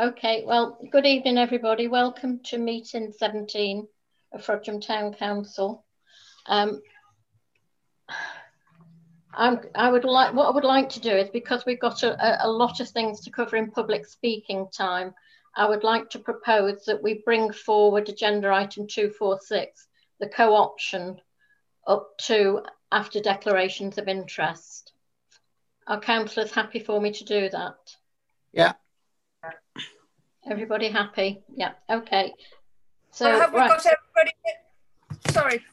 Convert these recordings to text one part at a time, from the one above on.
Okay, well, good evening, everybody. Welcome to meeting 17 of Frodsham Town Council. Um, I would like, what I would like to do is because we've got a, a lot of things to cover in public speaking time, I would like to propose that we bring forward agenda item 246, the co-option, up to after declarations of interest. Are councillors happy for me to do that? Yeah. Everybody happy? Yeah, okay. So Well, have we right. got everybody? Sorry,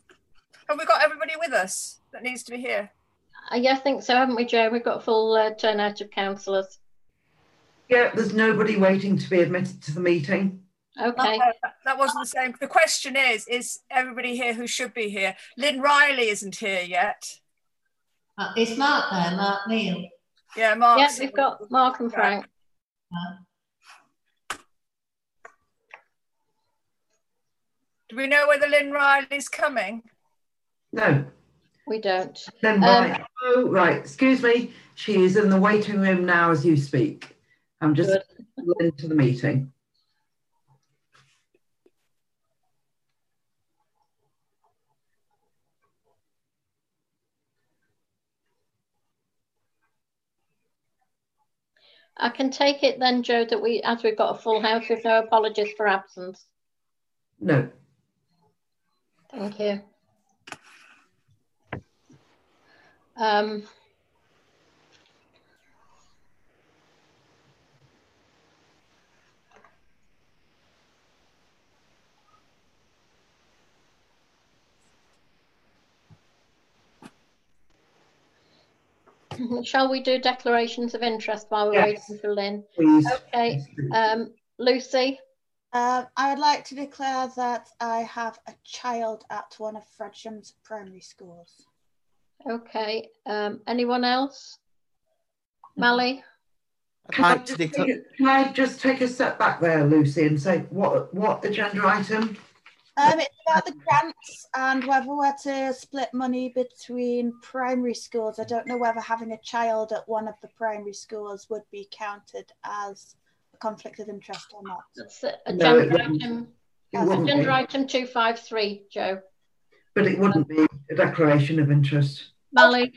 have we got everybody with us that needs to be here? Uh, yeah, I think so, haven't we, Joe? We've got a full uh, turnout of councillors. Yeah, there's nobody waiting to be admitted to the meeting. Okay, No, that- that wasn't the same. The question is: Is everybody here who should be here? Lynn Riley isn't here yet. Uh, is Mark there, Mark Neal? Yeah, Mark. yeah, we've got Mark and Frank. Do we know whether Lynn Riley's coming? No. We don't. Then Um, right. oh, right. Excuse me. She is in the waiting room now as you speak. I'm just Good. into the meeting. I can take it then, Joe, that we, as we've got a full house, with no apologies for absence. No. Thank you. Um, shall we do declarations of interest while we're Yes. waiting for Lynn? Please. Okay, um, Lucy, Uh, I would like to declare that I have a child at one of Frodsham's primary schools. okay, um, anyone else? Mally? Can I, just take, a- can I just take a step back there, Lucy, and say what what agenda item? Um, it's about the grants and whether we're to split money between primary schools. I don't know whether having a child at one of the primary schools would be counted as a conflict of interest or not. That's uh, No, it item, It wouldn't agenda be, item two five three, Joe. but it wouldn't be a declaration of interest. Mally,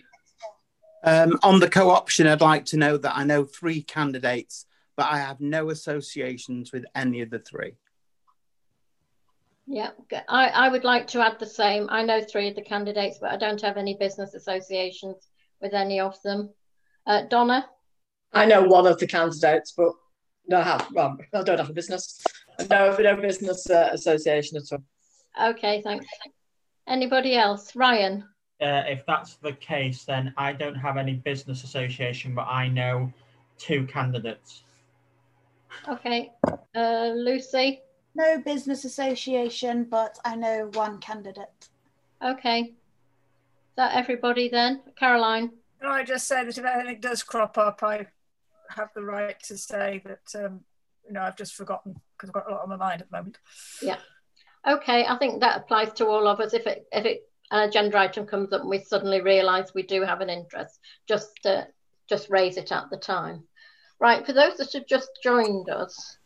Um, on the co-option, I'd like to know that I know three candidates, but I have no associations with any of the three. yeah, I would like to add the same. I know three of the candidates, but I don't have any business associations with any of them. Uh, Donna, I know one of the candidates, but no, I have, well, I don't have a business. No, no business uh, association at all. okay, thanks. Anybody else? Ryan, uh, if that's the case, then I don't have any business association, but I know two candidates. okay. Uh, Lucy, No business association, but I know one candidate. okay. Is that everybody then? Caroline, Can I just say that if anything does crop up, I have the right to say that um, you know I've just forgotten because I've got a lot on my mind at the moment. Yeah. Okay. I think that applies to all of us. If it if it an agenda item comes up and we suddenly realise we do have an interest, just uh, just raise it at the time. Right. For those that have just joined us,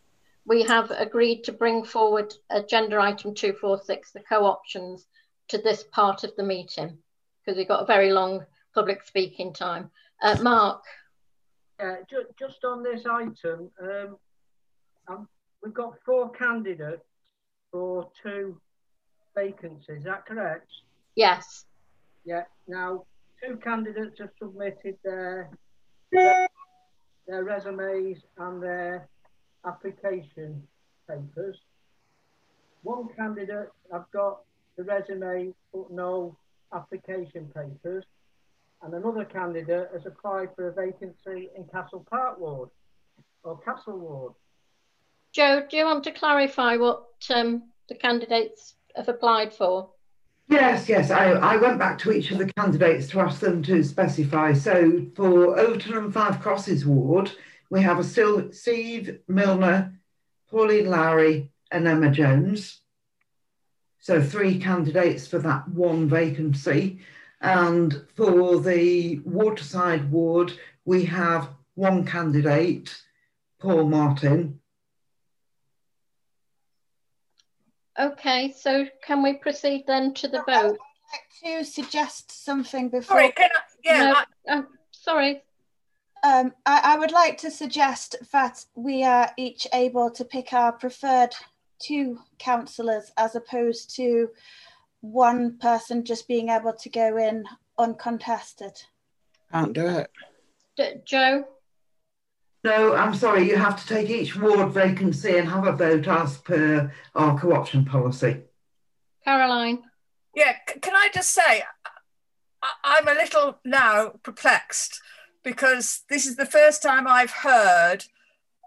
we have agreed to bring forward agenda item two four six, the co-options, to this part of the meeting because we've got a very long public speaking time. Uh, Mark, Yeah, ju- just on this item, um, um, we've got four candidates for two vacancies. Is that correct? yes, Yeah. Now, two candidates have submitted their their resumes and their application papers. One candidate, I've got the resume but no application papers, and another candidate has applied for a vacancy in Castle Park Ward or Castle Ward. Joe, do you want to clarify what um, the candidates have applied for? Yes, yes. I, I went back to each of the candidates to ask them to specify. So for Overton and Five Crosses ward, we have a still Steve Milner, Pauline Lowry, and Emma Jones. So three candidates for that one vacancy. And for the Waterside Ward, we have one candidate, Paul Martin. Okay, so can we proceed then to the vote? I'd like to suggest something before. Sorry, can I, yeah. No, I, uh, sorry. Um, I, I would like to suggest that we are each able to pick our preferred two councillors as opposed to one person just being able to go in uncontested. Can't do it. D- Joe, No, I'm sorry, you have to take each ward vacancy and have a vote as per our co-option policy. Caroline, yeah. c- Can I just say, I, I'm a little now perplexed because this is the first time I've heard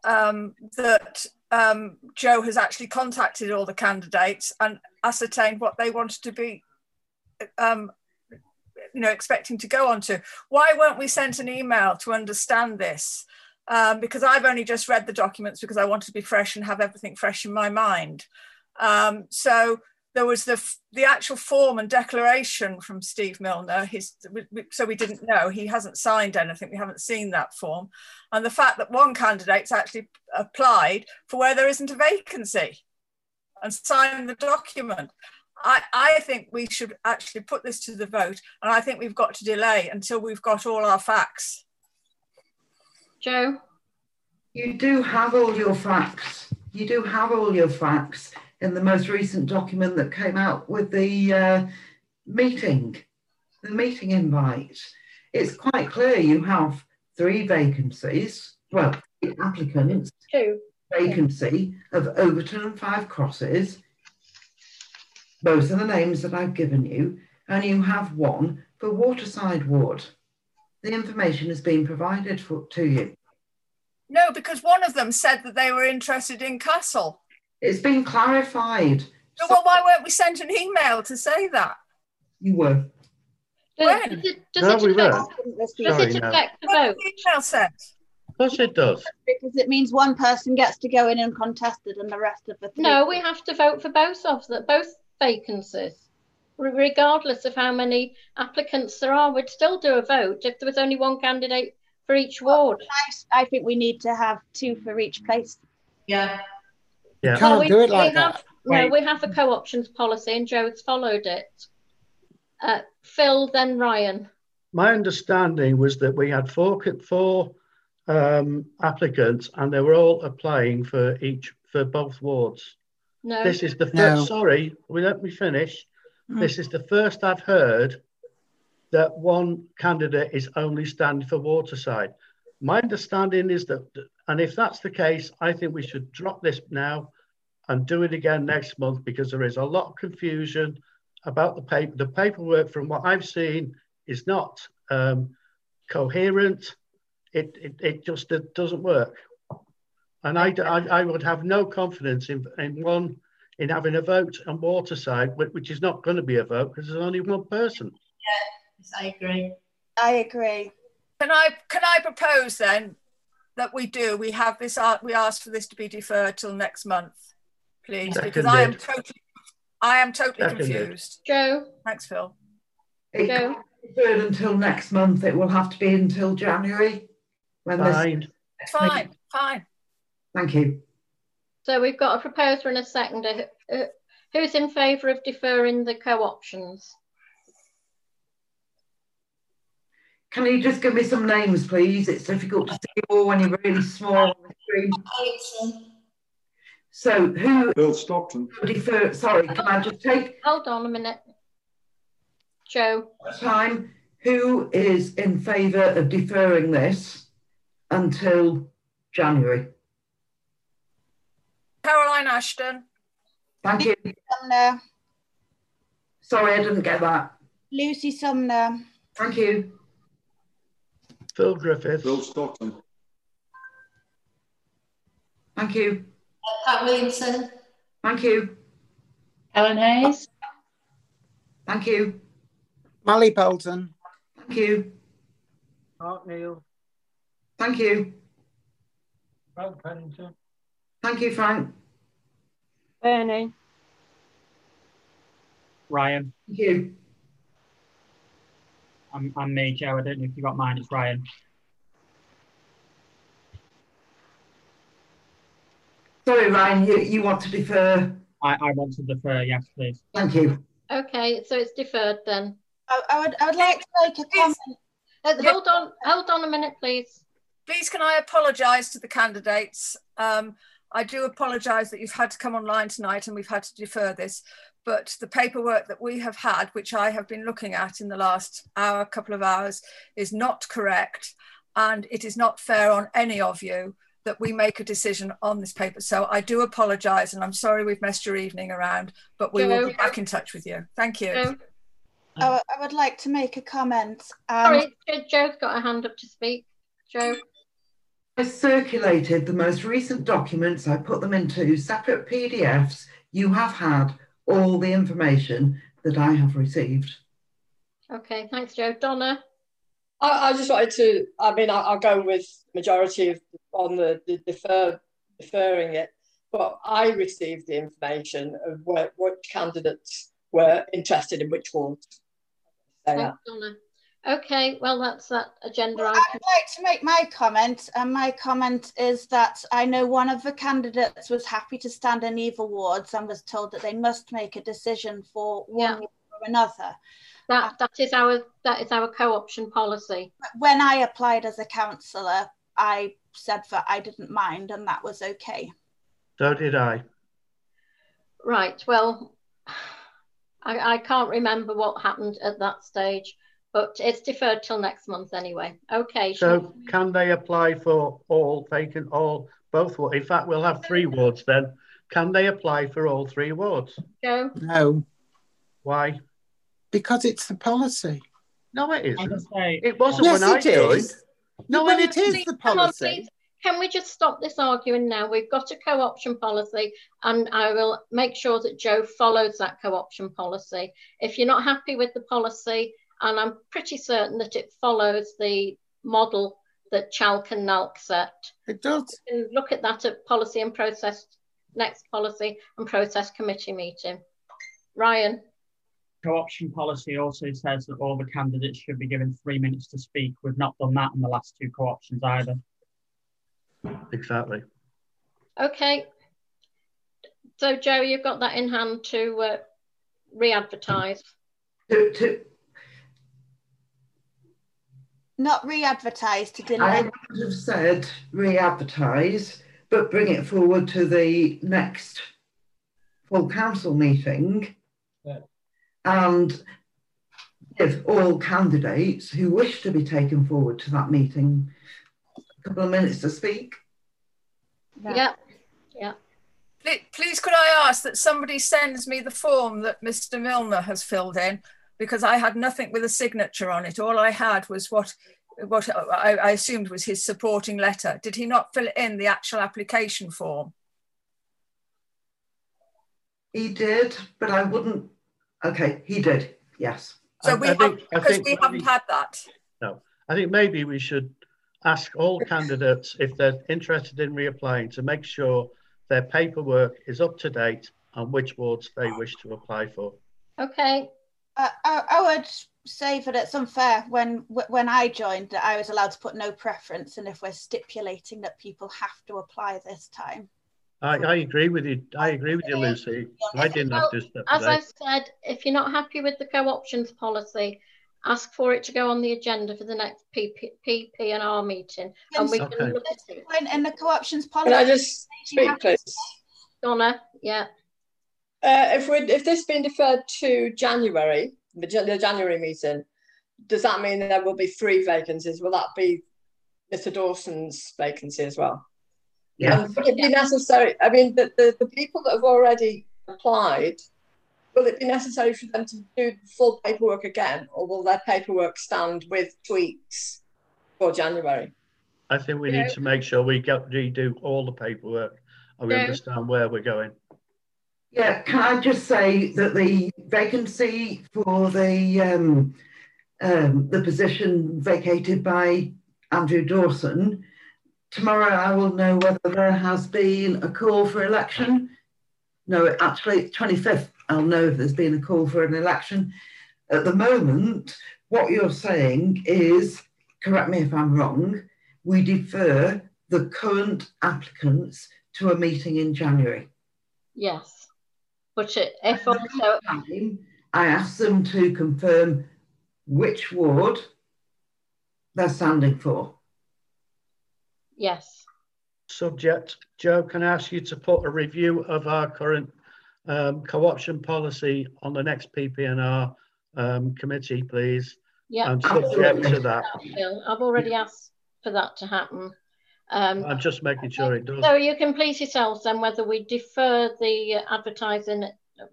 um, that um, Joe has actually contacted all the candidates and ascertained what they wanted to be, um, you know, expecting to go on to. Why weren't we sent an email to understand this? Um, because I've only just read the documents because I wanted to be fresh and have everything fresh in my mind. Um, so there was the f- the actual form and declaration from Steve Milner. His we- we- so we didn't know he hasn't signed anything. We haven't seen that form, and the fact that one candidate's actually applied for where there isn't a vacancy and signed the document. I, I think we should actually put this to the vote, and I think we've got to delay until we've got all our facts. Joe, You do have all your facts. You do have all your facts in the most recent document that came out with the uh, meeting, the meeting invite. It's quite clear you have three vacancies, well, three applicants, two. vacancy of Overton and Five Crosses. Those are the names that I've given you, and you have one for Waterside Ward. The information has been provided for, to you. No, because one of them said that they were interested in Castle. It's been clarified. So, well, why weren't we sent an email to say that? You were. Does, When? does it, does No, it we affect, weren't. does it affect the vote? did the email said? Of course it does. Because it means one person gets to go in uncontested and the rest of the three. No, we have to vote for both of them, both vacancies. Regardless of how many applicants there are, we'd still do a vote if there was only one candidate for each ward. I, I think we need to have two for each place. Yeah. Yeah. You can't we, do it we like have, that. No, Wait. we have a co-options policy and Joe's followed it. Uh, Phil, then Ryan. My understanding was that we had four four um, applicants, and they were all applying for each for both wards. No, This is the first. No. Sorry, will you let me finish. Mm. This is the first I've heard that one candidate is only standing for Waterside. My understanding is that, and if that's the case, I think we should drop this now and do it again next month because there is a lot of confusion about the paper. The paperwork, from what I've seen, is not um, coherent. It, it, it just it doesn't work. And I, I, I would have no confidence in, in one in having a vote on Waterside, whi- which is not going to be a vote because there's only one person. Yes, I agree. I agree. Can I can I propose then that we do? We have this. uh, We ask for this to be deferred till next month, please, because I am totally, I am totally Seconded. confused. Joe, Thanks, Phil. It Joe, deferred until next month. It will have to be until January. When this, Fine. Fine, fine. thank you. so we've got a proposer and a seconder. Uh, Who's in favour of deferring the co-options? Can you just give me some names, please? It's difficult to see all when you're really small on the screen. So who Bill Stockton. defer? Sorry, can I just take Hold on a minute. Joe, time? Who is in favour of deferring this until January? Caroline Ashton, Thank you. Sumner, Sorry, I didn't get that. Lucy Sumner, Thank you. Phil Griffith. Bill Stockton. Thank you. Pat Williamson, Thank you. Helen Hayes, Thank you. Mally Bolton. Thank you. Mark Neal, Thank you. Frank Pennington, Thank you, Frank. Bernie, Ryan. Thank you. I'm, I'm me, Joe. I don't know if you got mine. It's Ryan. Sorry, Ryan, you, you want to defer I, I want to defer, yes, please. Thank you. Okay, so it's deferred then. I, I would, I would like to make a comment. Uh, hold on, hold on a minute, please. Please, can I apologise to the candidates? Um, I do apologise that you've had to come online tonight and we've had to defer this, but the paperwork that we have had, which I have been looking at in the last hour, couple of hours, is not correct. And it is not fair on any of you that we make a decision on this paper. So I do apologise and I'm sorry we've messed your evening around, but we will be back in touch with you. Thank you. Joe, I, would- I would like to make a comment. Um, sorry, Joe's got a hand up to speak. Joe, I circulated the most recent documents. I put them into separate PDFs. You have had all the information that I have received. okay, thanks, Joe. Donna, I, I just wanted to, I mean, I, I'll go with majority of on the, the defer, deferring it, but I received the information of what, what candidates were interested in which wards. Say that. thanks, Donna. Okay, well, that's that agenda Well, item. I'd like to make my comment, and my comment is that I know one of the candidates was happy to stand in either wards and was told that they must make a decision for one Yeah. or another. That uh, that is our that is our co-option policy. When I applied as a councillor, I said that I didn't mind, and that was okay. So did I. Right. Well, I, I can't remember what happened at that stage, but it's deferred till next month anyway. Okay. shall So can they apply for all vacant, all, both, wa- in fact, we'll have three wards then. Can they apply for all three wards? Joe? No, Why? because it's the policy. No, it I isn't. It wasn't Yes, when I it joined. No, Well, and it is the policy. Can we just stop this arguing now? We've got a co-option policy and I will make sure that Joe follows that co-option policy. If you're not happy with the policy, and I'm pretty certain that it follows the model that ChALC and NALC set, It does. you can look at that at policy and process, next policy and process committee meeting. Ryan? co-option policy also says that all the candidates should be given three minutes to speak. We've not done that in the last two co-options either. Exactly. Okay. So Joe, you've got that in hand to uh, re-advertise. To, to, Not re-advertise to delay. I would have said re-advertise, but bring it forward to the next full council meeting. Yeah. And give all candidates who wish to be taken forward to that meeting a couple of minutes to speak. Yeah. Please, please could I ask that somebody sends me the form that Mr. Milner has filled in because I had nothing with a signature on it. All I had was what what I, I assumed was his supporting letter. Did he not fill in the actual application form? He did, but I wouldn't. Okay, he did. Yes. So I- we I have, think- I because think we maybe- haven't had that. No, I think maybe we should ask all candidates if they're interested in reapplying to make sure their paperwork is up to date on which wards they wish to apply for. Okay. Uh, I, I would say that it's unfair when when I joined that I was allowed to put no preference, and if we're stipulating that people have to apply this time. I, I agree with you. I agree with you, Lucy. I didn't have to step As I said, if you're not happy with the co-options policy, ask for it to go on the agenda for the next PP, PP and R meeting, and we Okay. can look at it. When in the co-options policy, Can I just speak, please? Donna, yeah. Uh, if we if this been deferred to January, the, January meeting, does that mean there will be three vacancies? Will that be Mr. Dawson's vacancy as well? Yeah. And would it be necessary? I mean, the, the, the people that have already applied, will it be necessary for them to do full paperwork again, or will their paperwork stand with tweaks for January? I think we Yeah. need to make sure we get redo all the paperwork and we Yeah. understand where we're going. Yeah, can I just say that the vacancy for the um, um, the position vacated by Andrew Dawson, tomorrow I will know whether there has been a call for election. No, actually, 25th, I'll know if there's been a call for an election. At the moment, what you're saying is, correct me if I'm wrong, we defer the current applicants to a meeting in January. Yes. But it, if also, I asked them to confirm which ward they're standing for. yes, Subject, Joe, can I ask you to put a review of our current um, co-option policy on the next PPNR um, committee, please? yeah. And subject to that, I've already asked for that to happen. Um, I'm just making sure it does. So you can please yourselves then whether we defer the advertising,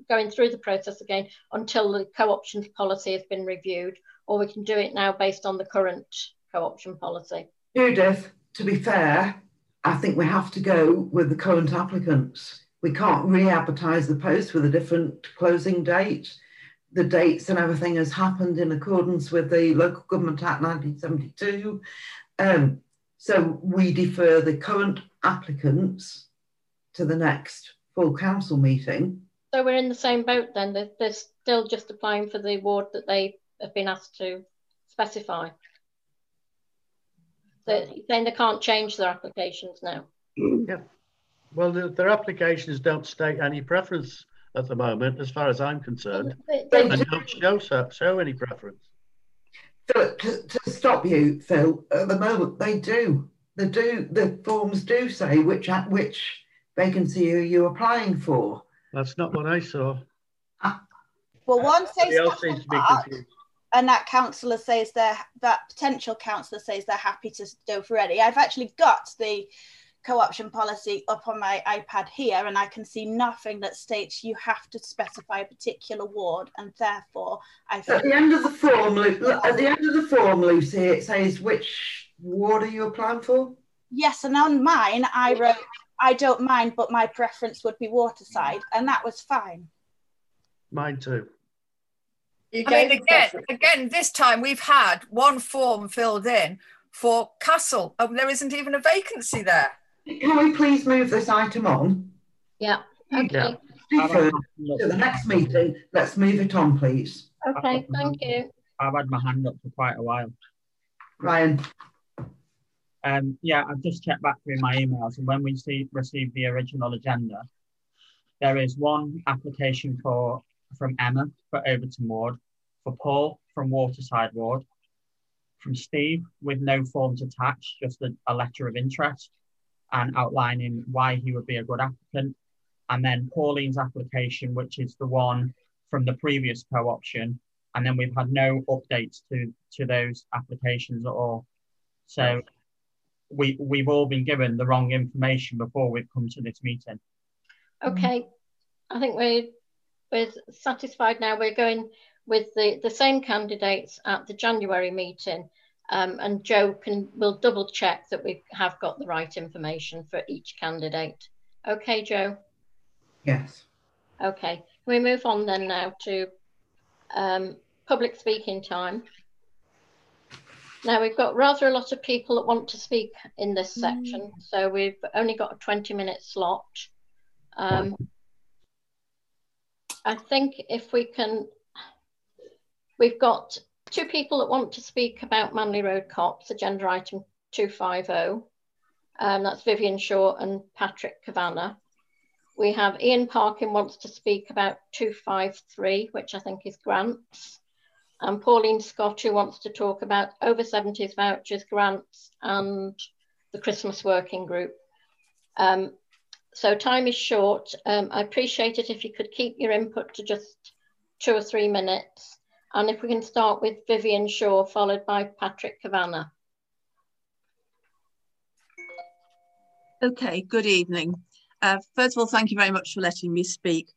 going through the process again until the co-options policy has been reviewed, or we can do it now based on the current co-option policy. Judith, to be fair, I think we have to go with the current applicants. We can't re-advertise the post with a different closing date. The dates and everything has happened in accordance with the Local Government Act 1972. Um, so we defer the current applicants to the next full council meeting. So we're in the same boat then. They're, they're still just applying for the award that they have been asked to specify. They're saying they can't change their applications now. Yeah. Well, the- their applications don't state any preference at the moment, as far as I'm concerned. They- they- And don't show, so- show any preference. Philip, to, to stop you, Phil, at the moment they do. They do. The forms do say which at which vacancy are you applying for. That's not what I saw. Well, one says Somebody else seems Scotland to be Park, and that councillor says they're that potential councillor says they're happy to go for ready. I've actually got the co-option policy up on my iPad here, and I can see nothing that states you have to specify a particular ward, and therefore I At the end of the form, Lu- at the end of the form, Lucy, it says which ward are you applying for? yes. And on mine, I wrote I don't mind, but my preference would be Waterside, and that was fine. Mine too. You I mean, again, again, this time we've had one form filled in for Castle, and there isn't even a vacancy there. Can we please move this item on? Yeah, okay, Defer to the next meeting. Let's move it on, please. okay, thank you. I've had my hand up for quite a while. Ryan, Um, yeah, I've just checked back through my emails, and when we see, received the original agenda, there is one application for from Emma for Overton Ward, for Paul from Waterside Ward, from Steve with no forms attached, just a, a letter of interest and outlining why he would be a good applicant, and then Pauline's application, which is the one from the previous co-option, and then we've had no updates to to those applications at all. So we we've all been given the wrong information before we've come to this meeting. Okay, I think we're, we're satisfied now. We're going with the, the same candidates at the January meeting. Um, and Joe can will double check that we have got the right information for each candidate. Okay, Joe. yes. Okay, can we move on then now to um, public speaking time. Now we've got rather a lot of people that want to speak in this section, so we've only got a 20 minute slot. Um, I think if we can, we've got two people that want to speak about Manley Road Copse, agenda item 250. Um, that's Vivian Shaw and Patrick Kavanagh. We have Ian Parkin wants to speak about 253, which I think is grants. And Pauline Scott, who wants to talk about over 70s vouchers, grants, and the Christmas Working Group. Um, so time is short. Um, I appreciate it if you could keep your input to just two or three minutes. And if we can start with Vivian Shaw, followed by Patrick Kavanagh. Okay, good evening. Uh, first of all, thank you very much for letting me speak.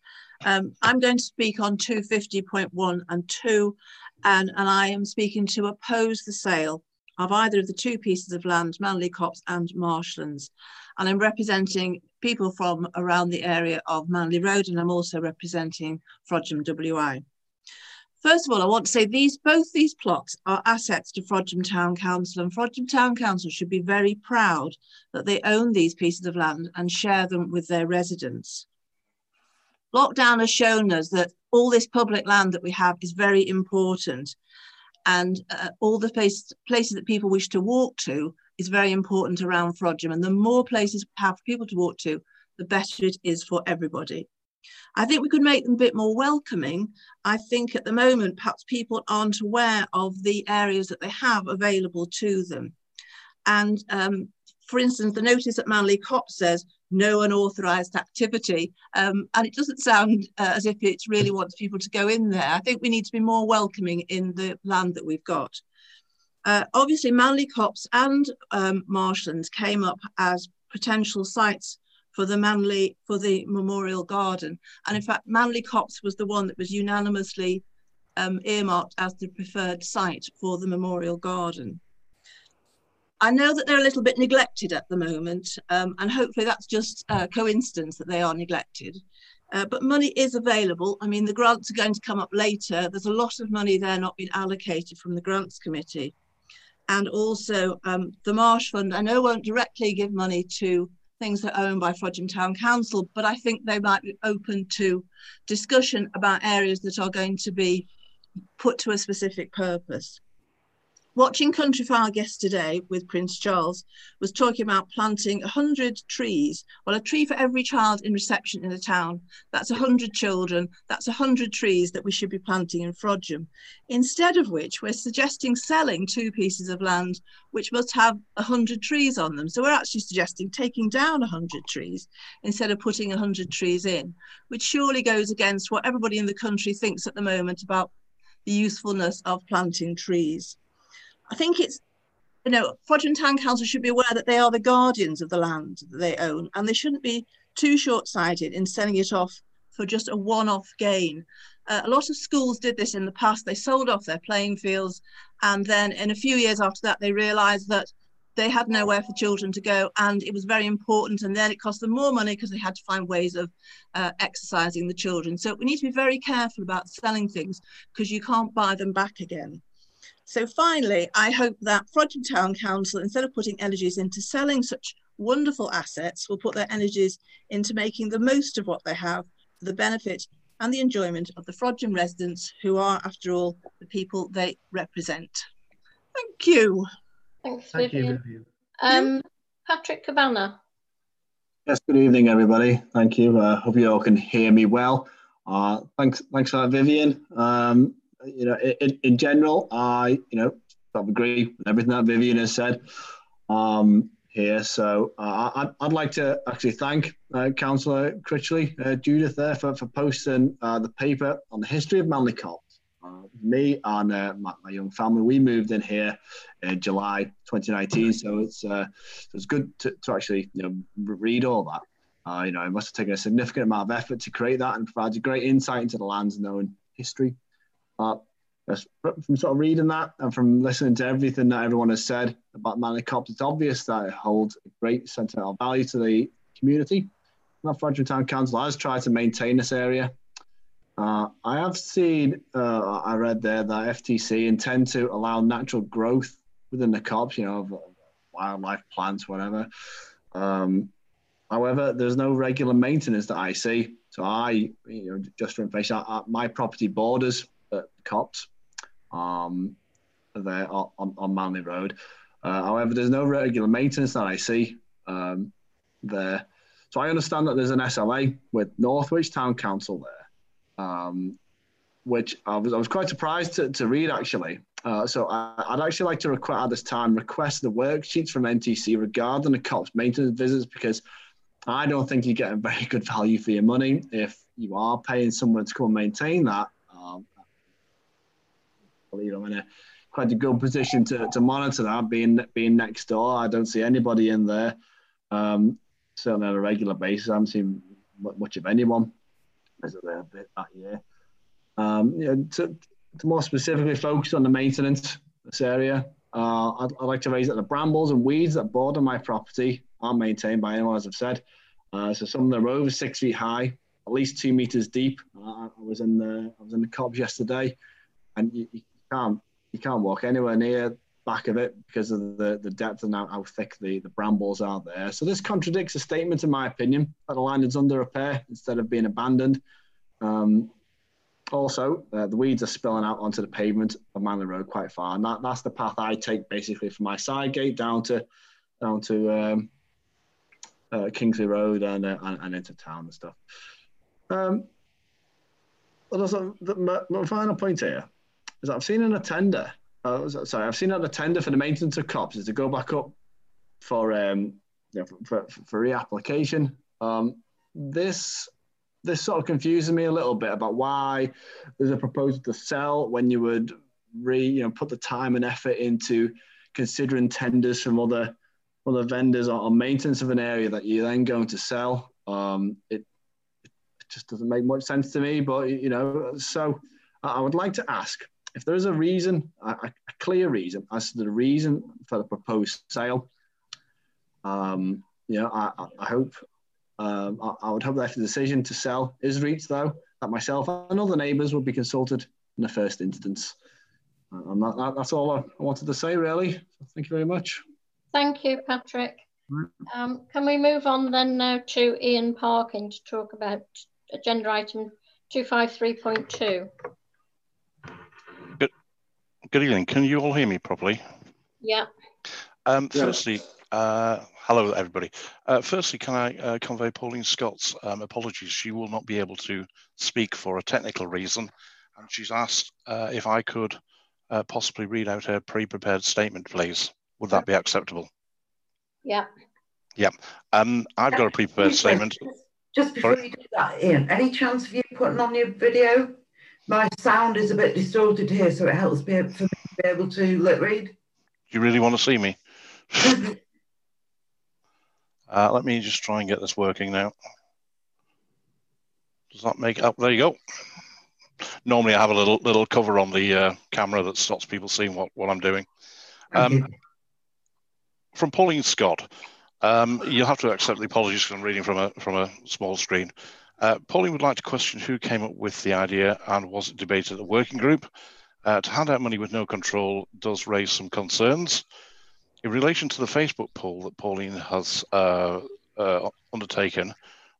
Um, I'm going to speak on 250.1 and 2, and, and I am speaking to oppose the sale of either of the two pieces of land, Manley Copse and Marshlands. And I'm representing people from around the area of Manley Road, and I'm also representing Frodsham WI. First of all, I want to say these both these plots are assets to Frodsham Town Council, and Frodsham Town Council should be very proud that they own these pieces of land and share them with their residents. Lockdown has shown us that all this public land that we have is very important, and uh, all the place, places that people wish to walk to is very important around Frodsham. And the more places we have for people to walk to, the better it is for everybody. I think we could make them a bit more welcoming. I think at the moment, perhaps people aren't aware of the areas that they have available to them. And um, for instance, the notice at Manley Copse says no unauthorized activity. Um, and it doesn't sound uh, as if it really wants people to go in there. I think we need to be more welcoming in the land that we've got. Uh, obviously, Manley Copse and um, Marshlands came up as potential sites for the Manley, for the Memorial Garden. And in fact, Manley Copse was the one that was unanimously um, earmarked as the preferred site for the Memorial Garden. I know that they're a little bit neglected at the moment, um, and hopefully that's just a coincidence that they are neglected. Uh, but money is available. I mean, the grants are going to come up later. There's a lot of money there not being allocated from the grants committee. And also um, the Marsh Fund, I know won't directly give money to things that are owned by Frodsham Town Council, but I think they might be open to discussion about areas that are going to be put to a specific purpose watching Countryfile yesterday with Prince Charles was talking about planting 100 trees. Well, a tree for every child in reception in the town. That's 100 children. That's 100 trees that we should be planting in Frodsham. Instead of which, we're suggesting selling two pieces of land which must have 100 trees on them. So we're actually suggesting taking down 100 trees instead of putting 100 trees in, which surely goes against what everybody in the country thinks at the moment about the usefulness of planting trees. I think it's, you know, Frodsham Town Council should be aware that they are the guardians of the land that they own, and they shouldn't be too short-sighted in selling it off for just a one-off gain. Uh, a lot of schools did this in the past. They sold off their playing fields, and then in a few years after that, they realised that they had nowhere for children to go, and it was very important. And then it cost them more money because they had to find ways of uh, exercising the children. So we need to be very careful about selling things because you can't buy them back again. So finally, I hope that Frodsham Town Council, instead of putting energies into selling such wonderful assets, will put their energies into making the most of what they have for the benefit and the enjoyment of the Frodsham residents, who are, after all, the people they represent. Thank you. Thanks, Thank Vivian. You, Vivian. Um, Patrick Kavanagh. Yes, good evening, everybody. Thank you. I uh, hope you all can hear me well. Uh, thanks, thanks for that, Vivian. Um, you know, in, in general, I, you know, I agree with everything that Vivian has said um, here. So uh, I'd, I'd like to actually thank uh, Councillor Critchley, uh, Judith there for, for posting uh, the paper on the history of Copse. Uh, me and uh, my, my, young family, we moved in here in July 2019. So it's it's good to, to actually you know read all that. Uh, you know, it must have taken a significant amount of effort to create that and provides a great insight into the land's known history from sort of reading that and from listening to everything that everyone has said about Manley Copse, it's obvious that it holds a great sentimental value to the community. That Frodsham Town Council has tried to maintain this area. Uh, I have seen, uh, I read there that FTC intend to allow natural growth within the copse, you know, wildlife plants, whatever. Um, however, there's no regular maintenance that I see. So I, you know, just for information, I, I, my property borders at Copse um, there on, on Manley Road. Uh, however, there's no regular maintenance that I see um, there. So I understand that there's an SLA with Northwich Town Council there, um, which I was, I was quite surprised to, to read actually. Uh, so I, would actually like to request at this time request the worksheets from NTC regarding the copse maintenance visits because I don't think you're getting very good value for your money if you are paying someone to come and maintain that believe I'm in a quite a good position to, to monitor that. Being being next door, I don't see anybody in there. Um, certainly on a regular basis, I haven't seen much of anyone visit there a bit that year. Um, to, to more specifically focus on the maintenance this area, uh, I'd, I'd, like to raise that the brambles and weeds that border my property aren't maintained by anyone, as I've said. Uh, so some of them are over six feet high, at least two meters deep. Uh, I was in the I was in the copse yesterday, and you can't you can't walk anywhere near back of it because of the, the depth and how, how thick the, the brambles are there. So this contradicts a statement, in my opinion, that the land is under repair instead of being abandoned. Um, also, uh, the weeds are spilling out onto the pavement of Manley Road quite far, and that, that's the path I take basically from my side gate down to down to um, uh, Kingsley Road and, uh, and, and into town and stuff. Um, well, there's a, the, my, my final point here is that I've seen an attender. Uh, sorry, I've seen an attender for the maintenance of copse is to go back up for um, you know, for, for, for reapplication. Um, this this sort of confuses me a little bit about why there's a proposal to sell when you would re you know put the time and effort into considering tenders from other other vendors on maintenance of an area that you're then going to sell. Um, it, it just doesn't make much sense to me. But you know, so I would like to ask if there is a reason, a, a clear reason as to the reason for the proposed sale. Um, you know, I, I hope um, I, I, would hope that if the decision to sell is reached, though, that myself and other neighbours would be consulted in the first instance. Uh, and that, that, that's all I wanted to say, really. Thank you very much. Thank you, Patrick. Um, can we move on then now to Ian Parkin to talk about agenda item 253.2? Good, good evening. Can you all hear me properly? Yeah. Um, firstly, uh, hello, everybody. Uh, firstly, can I uh, convey Pauline Scott's um, apologies? She will not be able to speak for a technical reason, and she's asked uh, if I could uh, possibly read out her pre-prepared statement, please. Would that be acceptable? Yeah. Yeah. Um, I've got a pre-prepared statement. Just before Sorry? you do that, Ian, any chance of you putting on your video? My sound is a bit distorted here, so it helps me for me to be able to lip read. Do you really want to see me? Uh, let me just try and get this working now. Does that make up? Oh, there you go. Normally, I have a little little cover on the uh, camera that stops people seeing what, what I'm doing. Um, from Pauline Scott, um, you'll have to accept the apologies because I'm reading from a from a small screen. Uh, Pauline would like to question who came up with the idea and was it debated at the working group. Uh, to hand out money with no control does raise some concerns. In relation to the Facebook poll that Pauline has uh, uh, undertaken,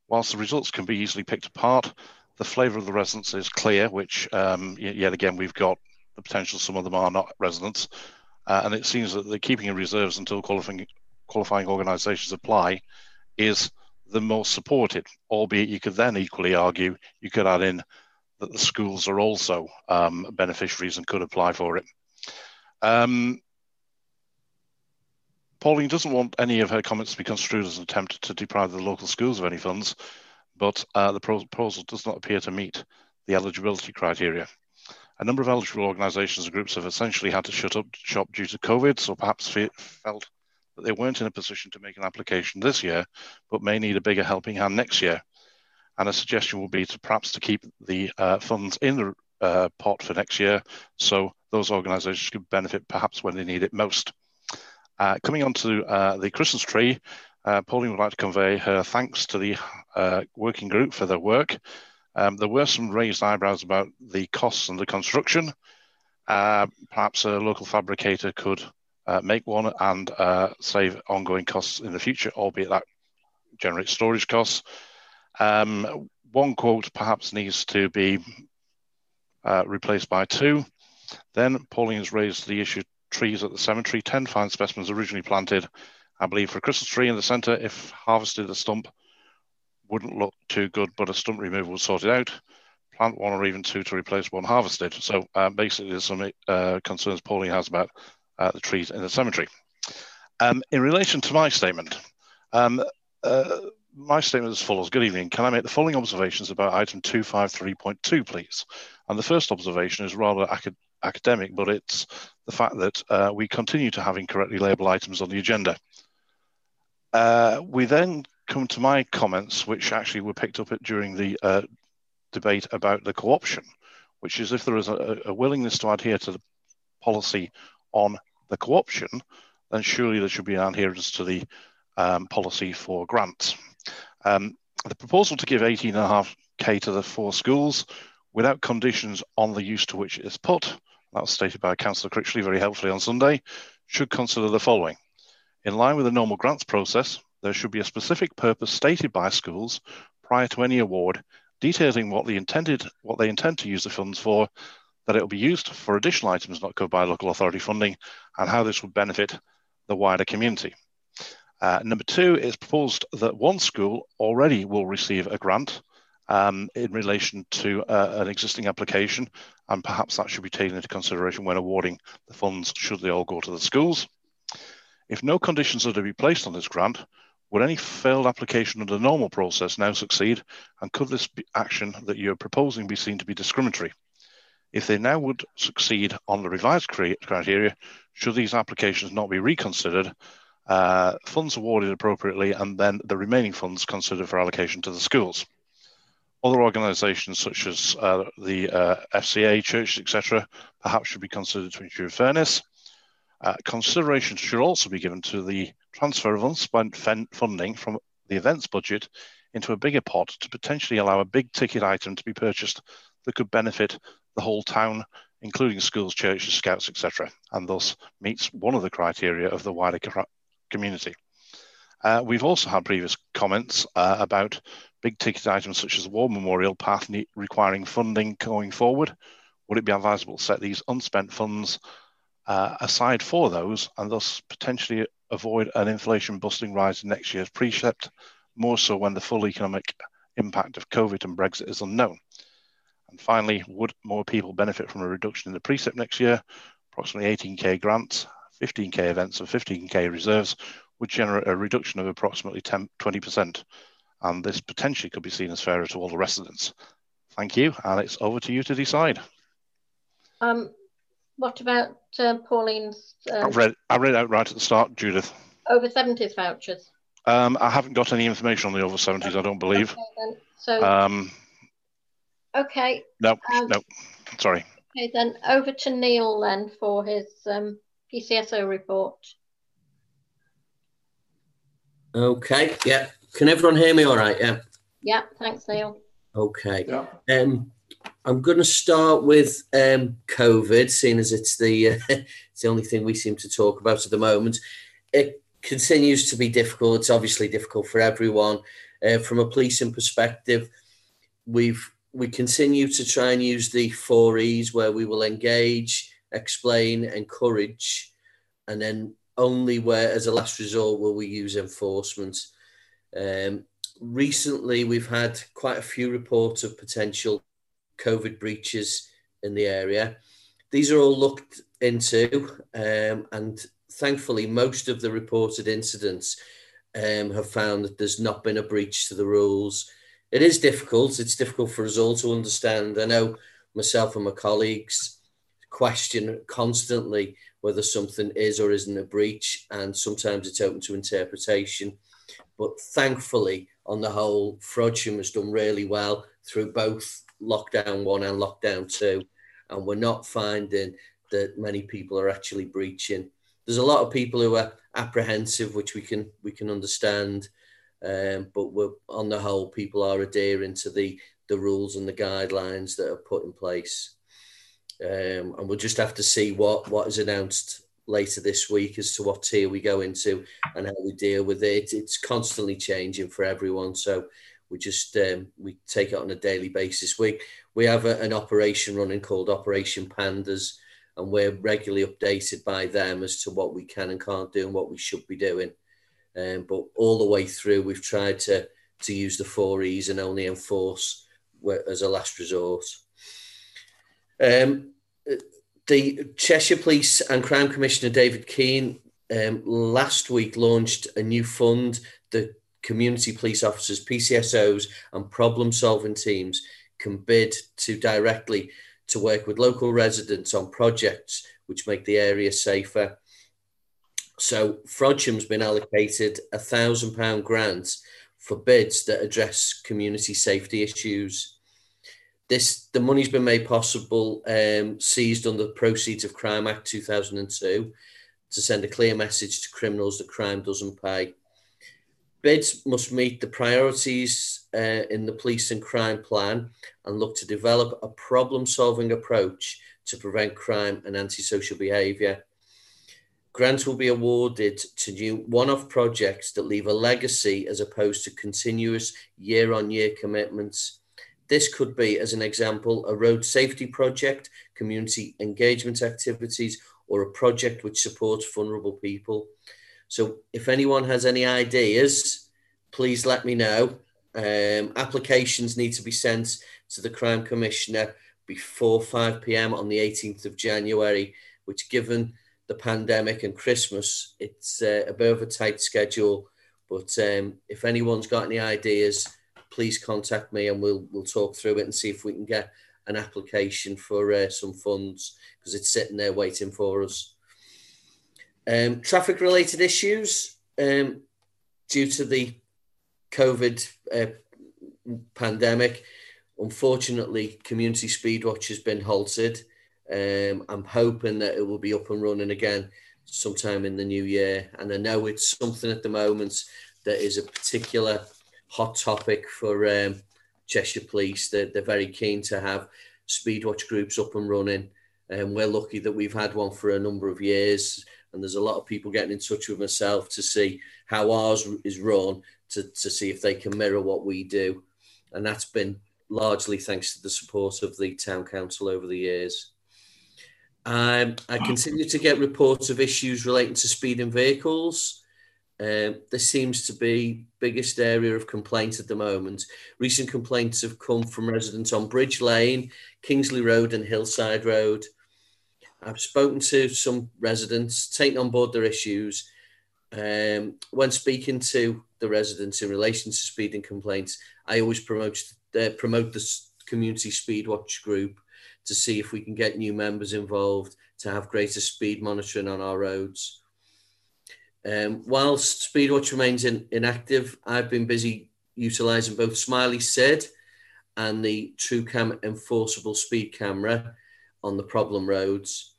whilst the results can be easily picked apart, the flavour of the residents is clear, which um, yet again we've got the potential some of them are not residents. Uh, and it seems that the keeping in reserves until qualifying, qualifying organisations apply is the most supported, albeit you could then equally argue you could add in that the schools are also um, beneficiaries and could apply for it. Um, Pauline doesn't want any of her comments to be construed as an attempt to deprive the local schools of any funds, but uh, the proposal does not appear to meet the eligibility criteria. A number of eligible organisations and groups have essentially had to shut up shop due to COVID, so perhaps felt that they weren't in a position to make an application this year, but may need a bigger helping hand next year. And a suggestion would be to perhaps to keep the uh, funds in the uh, pot for next year, so those organisations could benefit perhaps when they need it most. Uh, coming on to uh, the Christmas tree, uh, Pauline would like to convey her thanks to the uh, working group for their work. Um, there were some raised eyebrows about the costs and the construction. Perhaps a local fabricator could uh, make one and save ongoing costs in the future, albeit that generates storage costs. Um, one quote perhaps needs to be replaced by two. Then Pauline has raised the issue trees at the cemetery, 10 fine specimens originally planted, I believe, for a Christmas tree in the centre. If harvested, a stump wouldn't look too good, but a stump removal was sorted out. Plant one or even two to replace one harvested. So uh, basically, there's some uh, concerns Pauline has about uh, the trees in the cemetery. Um, in relation to my statement, um, uh, my statement is as follows. Good evening. Can I make the following observations about item 253.2, please? And the first observation is rather acad academic, but it's the fact that uh, we continue to have incorrectly labeled items on the agenda. Uh, we then come to my comments, which actually were picked up at, during the uh, debate about the co-option, which is if there is a, a, willingness to adhere to the policy on the co-option, then surely there should be an adherence to the um, policy for grants. Um, the proposal to give 18.5k to the four schools without conditions on the use to which it is put that was stated by Councillor Critchley very helpfully on Sunday, should consider the following. In line with the normal grants process, there should be a specific purpose stated by schools prior to any award, detailing what, the intended, what they intend to use the funds for, that it will be used for additional items not covered by local authority funding, and how this would benefit the wider community. Uh, number two, it's proposed that one school already will receive a grant um, in relation to uh, an existing application, and perhaps that should be taken into consideration when awarding the funds should they all go to the schools. If no conditions are to be placed on this grant, would any failed application under the normal process now succeed, and could this action that you're proposing be seen to be discriminatory? If they now would succeed on the revised criteria, should these applications not be reconsidered, uh, funds awarded appropriately, and then the remaining funds considered for allocation to the schools? Other organisations such as uh, the uh, FCA, churches, etc., perhaps should be considered to ensure fairness. Uh, consideration should also be given to the transfer of unspent funding from the events budget into a bigger pot to potentially allow a big ticket item to be purchased that could benefit the whole town, including schools, churches, scouts, etc., and thus meets one of the criteria of the wider community. Uh, we've also had previous comments uh, about big ticket items such as the War Memorial Path requiring funding going forward. Would it be advisable to set these unspent funds uh, aside for those and thus potentially avoid an inflation busting rise in next year's precept, more so when the full economic impact of COVID and Brexit is unknown. And finally, would more people benefit from a reduction in the precept next year? Approximately 18k grants, 15k events, and 15k reserves would generate a reduction of approximately 10, 20%. And this potentially could be seen as fairer to all the residents. Thank you, and it's over to you to decide. Um, what about uh, Pauline's? Um, I've read I read out right at the start, Judith. Over seventies vouchers. Um, I haven't got any information on the over seventies. I don't believe. Okay, so. Um, okay. No, um, no. Sorry. Okay, then over to Neil then for his um, PCSO report. Okay. Yeah. Can everyone hear me? All right. Yeah. Yeah. Thanks, Neil. Okay. Yeah. Um, I'm going to start with um, COVID, seeing as it's the uh, it's the only thing we seem to talk about at the moment. It continues to be difficult. It's obviously difficult for everyone. Uh, from a policing perspective, we've we continue to try and use the four E's where we will engage, explain, encourage, and then only where, as a last resort, will we use enforcement. Um, recently, we've had quite a few reports of potential COVID breaches in the area. These are all looked into, um, and thankfully, most of the reported incidents um, have found that there's not been a breach to the rules. It is difficult. It's difficult for us all to understand. I know myself and my colleagues question constantly whether something is or isn't a breach, and sometimes it's open to interpretation. But thankfully, on the whole, Frodsham has done really well through both lockdown one and lockdown two, and we're not finding that many people are actually breaching. There's a lot of people who are apprehensive, which we can we can understand, um, but we're on the whole, people are adhering to the the rules and the guidelines that are put in place. Um, and we'll just have to see what what is announced later this week as to what tier we go into and how we deal with it. It's constantly changing for everyone, so we just um, we take it on a daily basis. We we have a, an operation running called Operation Pandas, and we're regularly updated by them as to what we can and can't do and what we should be doing. Um, but all the way through, we've tried to to use the four E's and only enforce as a last resort. Um, the Cheshire Police and Crime Commissioner David Keane um, last week launched a new fund that community police officers, PCSOs, and problem solving teams can bid to directly to work with local residents on projects which make the area safer. So Frodsham's been allocated a thousand pound grant for bids that address community safety issues. This the money's been made possible, um, seized under the Proceeds of Crime Act 2002, to send a clear message to criminals that crime doesn't pay bids must meet the priorities uh, in the police and crime plan and look to develop a problem solving approach to prevent crime and antisocial behaviour. Grants will be awarded to new one off projects that leave a legacy as opposed to continuous year on year commitments. This could be, as an example, a road safety project, community engagement activities, or a project which supports vulnerable people. So if anyone has any ideas, please let me know Um, applications need to be sent to the Crime Commissioner before 5 pm on the 18th of January, which, given the pandemic and Christmas, it's uh, a bit of a tight schedule. But um, if anyone's got any ideas, please contact me and we'll we'll talk through it and see if we can get an application for uh, some funds because it's sitting there waiting for us. Um, traffic related issues um, due to the COVID uh, pandemic. Unfortunately, Community Speedwatch has been halted. Um, I'm hoping that it will be up and running again sometime in the new year. And I know it's something at the moment that is a particular hot topic for um, Cheshire Police. They're, they're very keen to have Speedwatch groups up and running. And we're lucky that we've had one for a number of years. And there's a lot of people getting in touch with myself to see how ours is run, to, to see if they can mirror what we do. And that's been largely thanks to the support of the town council over the years. Um, I continue to get reports of issues relating to speeding vehicles. Um, this seems to be biggest area of complaint at the moment. Recent complaints have come from residents on Bridge Lane, Kingsley Road, and Hillside Road. I've spoken to some residents, taken on board their issues. Um, when speaking to the residents in relation to speeding complaints, I always promote uh, promote the community speed watch group to see if we can get new members involved to have greater speed monitoring on our roads. Um, whilst Speedwatch remains in, inactive, I've been busy utilising both Smiley SID and the TrueCam enforceable speed camera on the problem roads.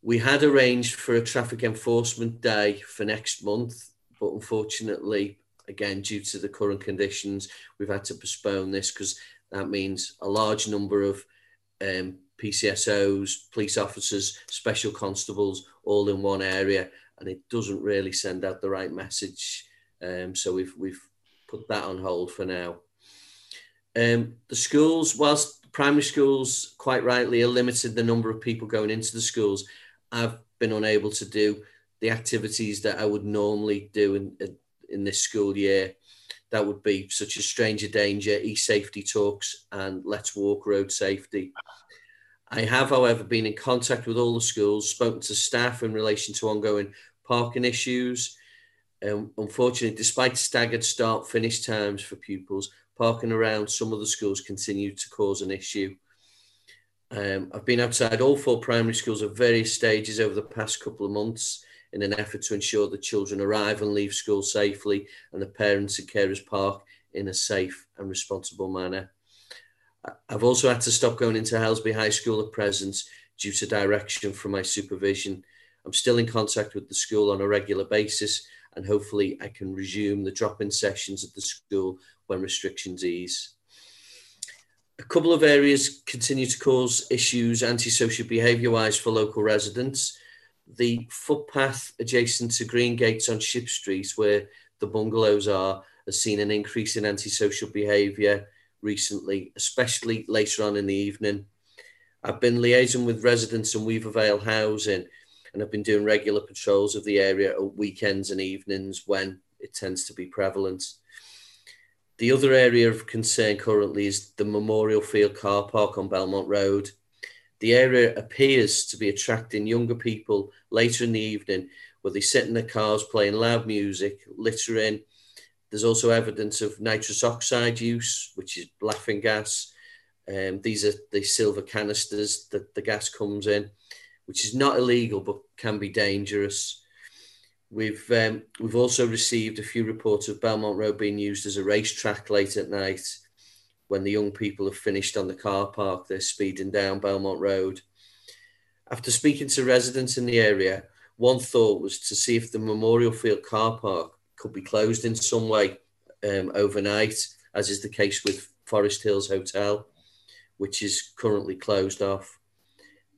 We had arranged for a traffic enforcement day for next month, but unfortunately, again, due to the current conditions, we've had to postpone this because that means a large number of um, PCSOs, police officers, special constables, all in one area, and it doesn't really send out the right message. Um, so we've we've put that on hold for now. Um, the schools, whilst primary schools quite rightly are limited the number of people going into the schools, I've been unable to do the activities that I would normally do in in this school year. That would be such as stranger danger, e-safety talks, and let's walk road safety. I have, however, been in contact with all the schools, spoken to staff in relation to ongoing parking issues. Um, unfortunately, despite staggered start finish times for pupils, parking around some of the schools continue to cause an issue. Um, I've been outside all four primary schools at various stages over the past couple of months in an effort to ensure the children arrive and leave school safely and the parents and carers park in a safe and responsible manner. I've also had to stop going into Helsby High School at present due to direction from my supervision. I'm still in contact with the school on a regular basis and hopefully I can resume the drop-in sessions at the school when restrictions ease. A couple of areas continue to cause issues antisocial behaviour wise for local residents. The footpath adjacent to Green Gates on Ship Street, where the bungalows are, has seen an increase in antisocial behaviour recently, especially later on in the evening. I've been liaising with residents in Weaver Vale housing and I've been doing regular patrols of the area at weekends and evenings when it tends to be prevalent. The other area of concern currently is the Memorial Field car park on Belmont Road. The area appears to be attracting younger people later in the evening where they sit in their cars playing loud music, littering, there's also evidence of nitrous oxide use, which is laughing gas. Um, these are the silver canisters that the gas comes in, which is not illegal but can be dangerous. We've um, we've also received a few reports of Belmont Road being used as a racetrack late at night. When the young people have finished on the car park, they're speeding down Belmont Road. After speaking to residents in the area, one thought was to see if the Memorial Field car park could be closed in some way um, overnight, as is the case with Forest Hills Hotel, which is currently closed off.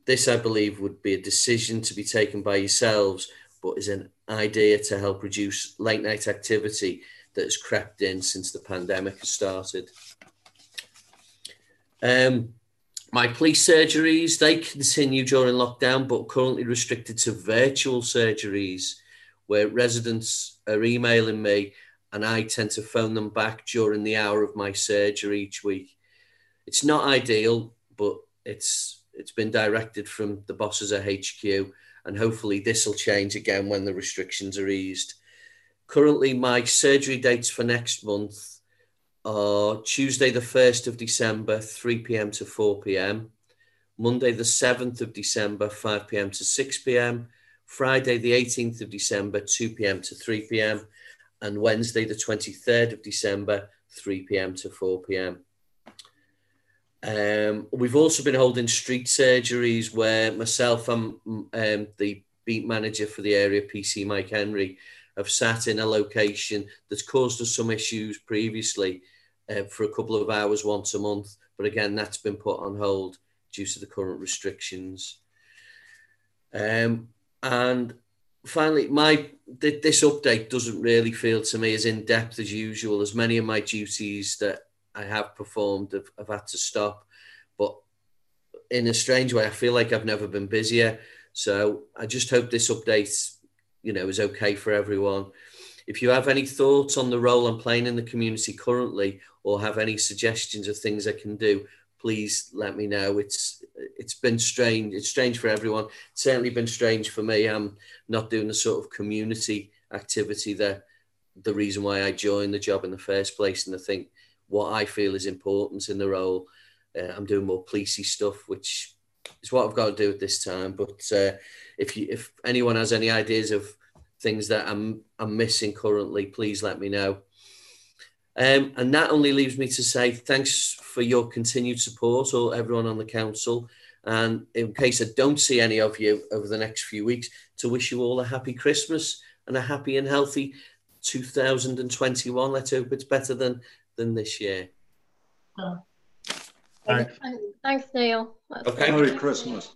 This, I believe, would be a decision to be taken by yourselves, but is an idea to help reduce late night activity that has crept in since the pandemic has started. Um, my police surgeries, they continue during lockdown, but currently restricted to virtual surgeries where residents are emailing me and I tend to phone them back during the hour of my surgery each week. It's not ideal, but it's it's been directed from the bosses at HQ, and hopefully this will change again when the restrictions are eased. Currently, my surgery dates for next month are Tuesday, the 1st of December, 3 pm to 4 pm, Monday, the 7th of December, 5 pm to 6 pm, Friday, the 18th of December, 2 pm to 3 pm, and Wednesday, the 23rd of December, 3 pm to 4 pm. Um, we've also been holding street surgeries where myself and um, the beat manager for the area, PC Mike Henry, have sat in a location that's caused us some issues previously uh, for a couple of hours once a month. But again, that's been put on hold due to the current restrictions. Um, and finally, my th- this update doesn't really feel to me as in depth as usual. As many of my duties that I have performed have, have had to stop, but in a strange way, I feel like I've never been busier. So I just hope this update, you know, is okay for everyone. If you have any thoughts on the role I'm playing in the community currently, or have any suggestions of things I can do, please let me know. It's it's been strange. It's strange for everyone. It's certainly been strange for me. I'm not doing the sort of community activity that the reason why I joined the job in the first place. And I think what I feel is important in the role. Uh, I'm doing more policey stuff, which is what I've got to do at this time. But uh, if you if anyone has any ideas of things that I'm I'm missing currently, please let me know. Um, and that only leaves me to say thanks for your continued support, or everyone on the council. And in case I don't see any of you over the next few weeks, to wish you all a happy Christmas and a happy and healthy 2021. Let's hope it's better than than this year. Thanks, Thanks Neil. That's Okay. Merry Christmas.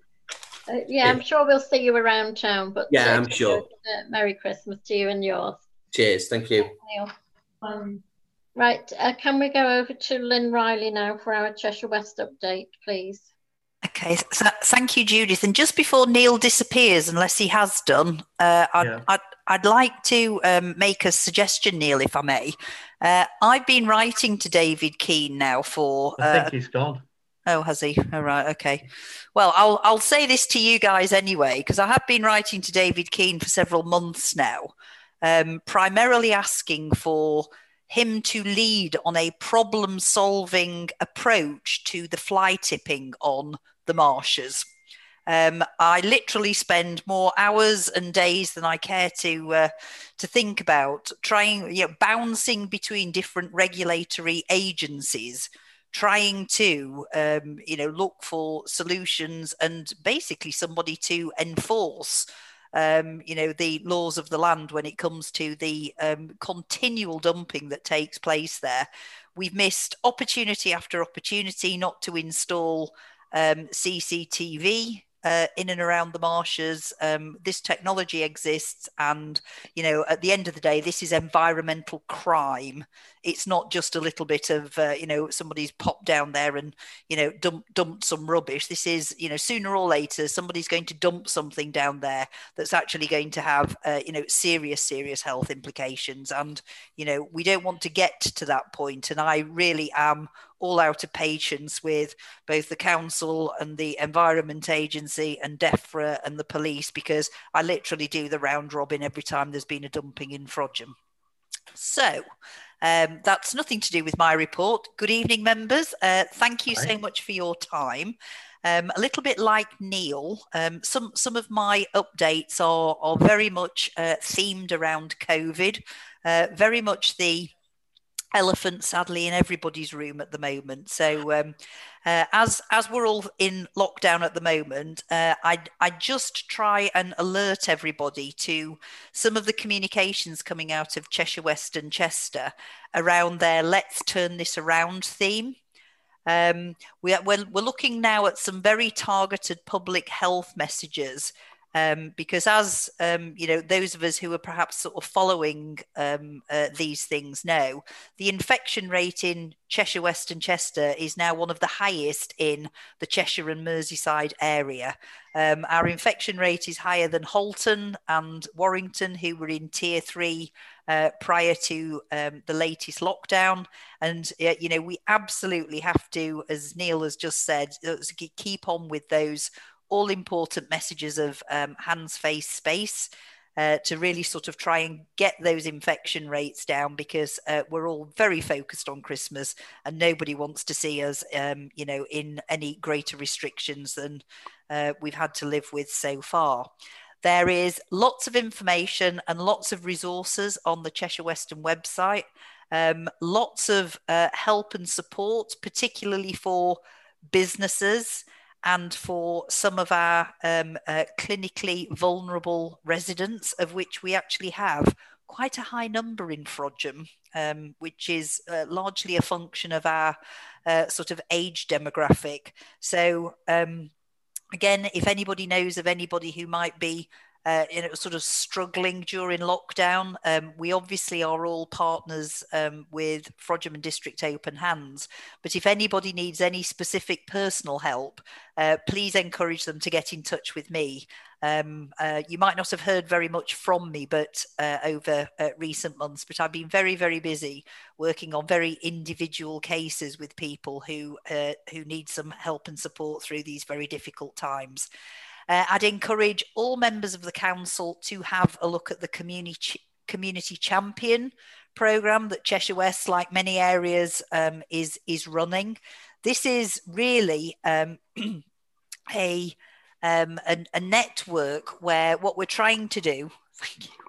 Uh, yeah, I'm sure we'll see you around town. But Yeah, uh, I'm sure. uh, Merry Christmas to you and yours, Cheers. Thank you. Neil. Um, right, uh, can we go over to Lynn Riley now for our Cheshire West update, please? Okay, so thank you, Judith. And just before Neil disappears, unless he has done, uh, I'd, Yeah. I'd, I'd like to um, make a suggestion, Neil, if I may. Uh, I've been writing to David Keane now for. I Uh, think he's gone. Oh, has he? All right, okay. Well, I'll I'll say this to you guys anyway, because I have been writing to David Keane for several months now, um, primarily asking for him to lead on a problem-solving approach to the fly tipping on the marshes. Um, I literally spend more hours and days than I care to uh, to think about trying, you know, bouncing between different regulatory agencies trying to um, you know look for solutions and basically somebody to enforce um, you know the laws of the land when it comes to the um, continual dumping that takes place there we've missed opportunity after opportunity not to install um, cctv uh, in and around the marshes. Um, this technology exists, and you know, at the end of the day, this is environmental crime. It's not just a little bit of uh, you know somebody's popped down there and you know dump, dumped some rubbish. This is you know sooner or later somebody's going to dump something down there that's actually going to have uh, you know serious serious health implications. And you know we don't want to get to that point. And I really am all out of patience with both the council and the environment agency and DEFRA and the police because I literally do the round robin every time there's been a dumping in Frodsham. So um, that's nothing to do with my report. Good evening, members. Uh, thank you so much for your time. Um, a little bit like Neil, um, some some of my updates are are very much uh, themed around COVID. Uh, very much the elephant sadly in everybody's room at the moment. So um, uh, as as we're all in lockdown at the moment uh, i i just try and alert everybody to some of the communications coming out of cheshire west and chester around their let's turn this around theme. Um, we are, we're, we're looking now at some very targeted public health messages Um, because as um, you know, those of us who are perhaps sort of following um, uh, these things know, the infection rate in Cheshire West and Chester is now one of the highest in the Cheshire and Merseyside area. Um, our infection rate is higher than Halton and Warrington, who were in tier three uh, prior to um, the latest lockdown. And, uh, you know, we absolutely have to, as Neil has just said, uh, keep on with those all important messages of um, hands, face, space. Uh, to really sort of try and get those infection rates down because uh, we're all very focused on Christmas and nobody wants to see us, um, you know, in any greater restrictions than uh, we've had to live with so far. There is lots of information and lots of resources on the Cheshire Western website. Um, lots of uh, help and support, particularly for businesses and for some of our um, uh, clinically vulnerable residents, of which we actually have quite a high number in Frodsham, um, which is uh, largely a function of our uh, sort of age demographic. So, um, again, if anybody knows of anybody who might be uh, you sort of struggling during lockdown. Um, we obviously are all partners um, with Frodsham and District Open Hands, but if anybody needs any specific personal help, uh, please encourage them to get in touch with me. Um, uh, you might not have heard very much from me, but uh, over uh, recent months, but I've been very, very busy working on very individual cases with people who uh, who need some help and support through these very difficult times. Uh, I'd encourage all members of the council to have a look at the community community champion program that Cheshire West, like many areas, um, is is running. This is really um, a um, a, a, network where what we're trying to do, thank you.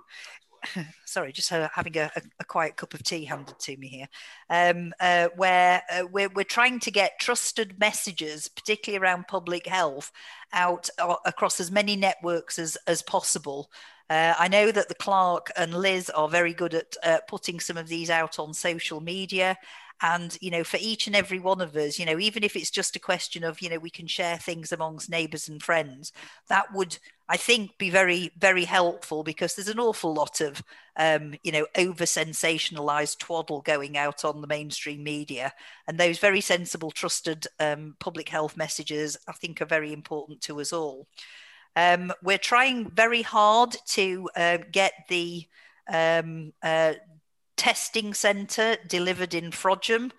Sorry, just uh, having a, a, quiet cup of tea handed to me here. Um, uh, where uh, we're, we're trying to get trusted messages, particularly around public health, out uh, across as many networks as, as possible. Uh, I know that the Clerk and Liz are very good at uh, putting some of these out on social media and you know for each and every one of us you know even if it's just a question of you know we can share things amongst neighbors and friends that would i think be very very helpful because there's an awful lot of um, you know over sensationalized twaddle going out on the mainstream media. And those very sensible trusted um, public health messages i think are very important to us all. Um, we're trying very hard to uh, get the um, uh, testing centre delivered in Frodsham.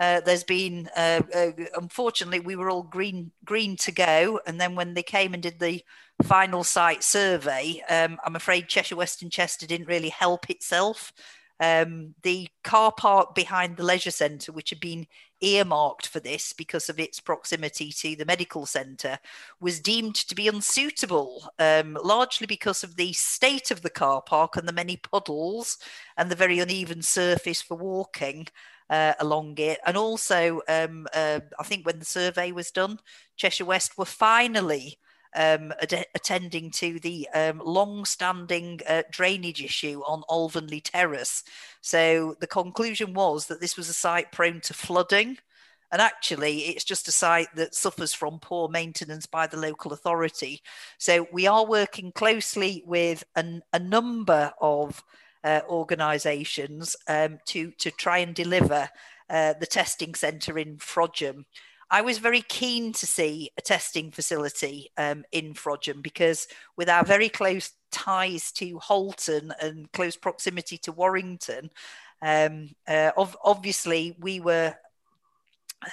Uh, there's been, uh, uh, unfortunately, we were all green green to go, and then when they came and did the final site survey, um, I'm afraid Cheshire West and Chester didn't really help itself. Um, the car park behind the leisure centre, which had been earmarked for this because of its proximity to the medical centre, was deemed to be unsuitable, um, largely because of the state of the car park and the many puddles and the very uneven surface for walking. Uh, along it, and also, um, uh, I think when the survey was done, Cheshire West were finally um, ad- attending to the um, long-standing uh, drainage issue on Alvanley Terrace. So the conclusion was that this was a site prone to flooding. And actually, it's just a site that suffers from poor maintenance by the local authority. So we are working closely with an, a number of uh, organisations um, to to try and deliver uh, the testing centre in Frodsham. I was very keen to see a testing facility um, in Frodsham because, with our very close ties to Halton and close proximity to Warrington, um, uh, ov- obviously we were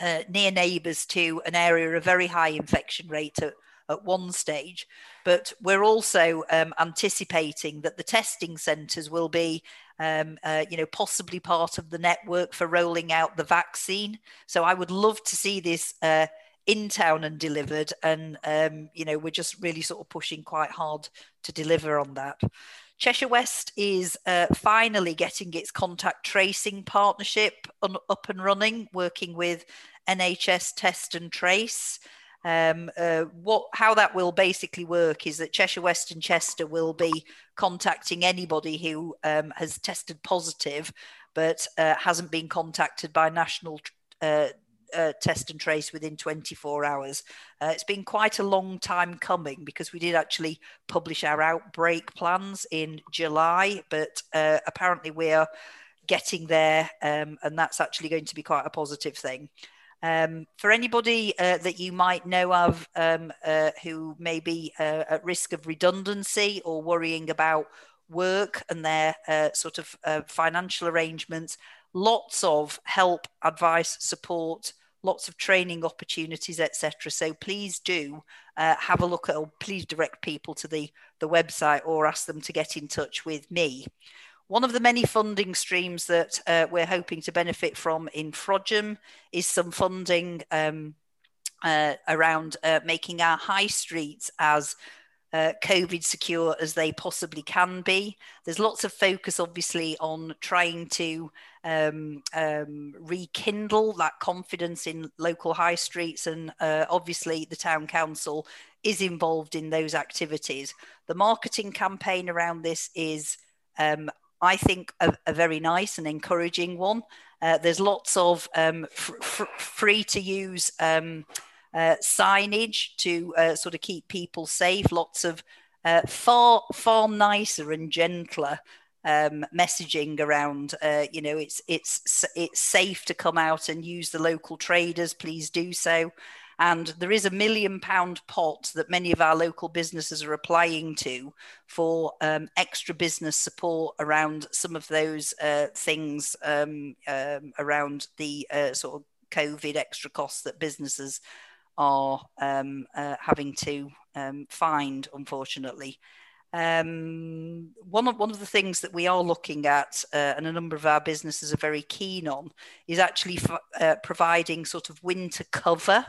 uh, near neighbours to an area of very high infection rate at, at one stage. But we're also um, anticipating that the testing centres will be um, uh, you know, possibly part of the network for rolling out the vaccine. So I would love to see this uh, in town and delivered. And, um, you know, we're just really sort of pushing quite hard to deliver on that. Cheshire West is uh, finally getting its contact tracing partnership up and running, working with NHS Test and Trace. Um, uh, what how that will basically work is that Cheshire West and Chester will be contacting anybody who um, has tested positive but uh, hasn't been contacted by national uh, uh, test and trace within 24 hours. Uh, it's been quite a long time coming because we did actually publish our outbreak plans in July, but uh, apparently we're getting there, um, and that's actually going to be quite a positive thing. Um, for anybody uh, that you might know of um, uh, who may be uh, at risk of redundancy or worrying about work and their uh, sort of uh, financial arrangements, lots of help, advice, support, lots of training opportunities, etc. So please do uh, have a look at, or please direct people to the, the website or ask them to get in touch with me. One of the many funding streams that uh, we're hoping to benefit from in Frodsham is some funding um, uh, around uh, making our high streets as uh, COVID secure as they possibly can be. There's lots of focus, obviously, on trying to um, um, rekindle that confidence in local high streets, and uh, obviously, the town council is involved in those activities. The marketing campaign around this is. Um, I think a, a, very nice and encouraging one. Uh, there's lots of um, fr- fr- free to use um, uh, signage to uh, sort of keep people safe. Lots of uh, far far nicer and gentler um, messaging around. Uh, you know, it's it's it's safe to come out and use the local traders. Please do so. And there is a million pound pot that many of our local businesses are applying to for um, extra business support around some of those uh, things um, um, around the uh, sort of COVID extra costs that businesses are um, uh, having to um, find, unfortunately. Um, one of one of the things that we are looking at, uh, and a number of our businesses are very keen on, is actually f- uh, providing sort of winter cover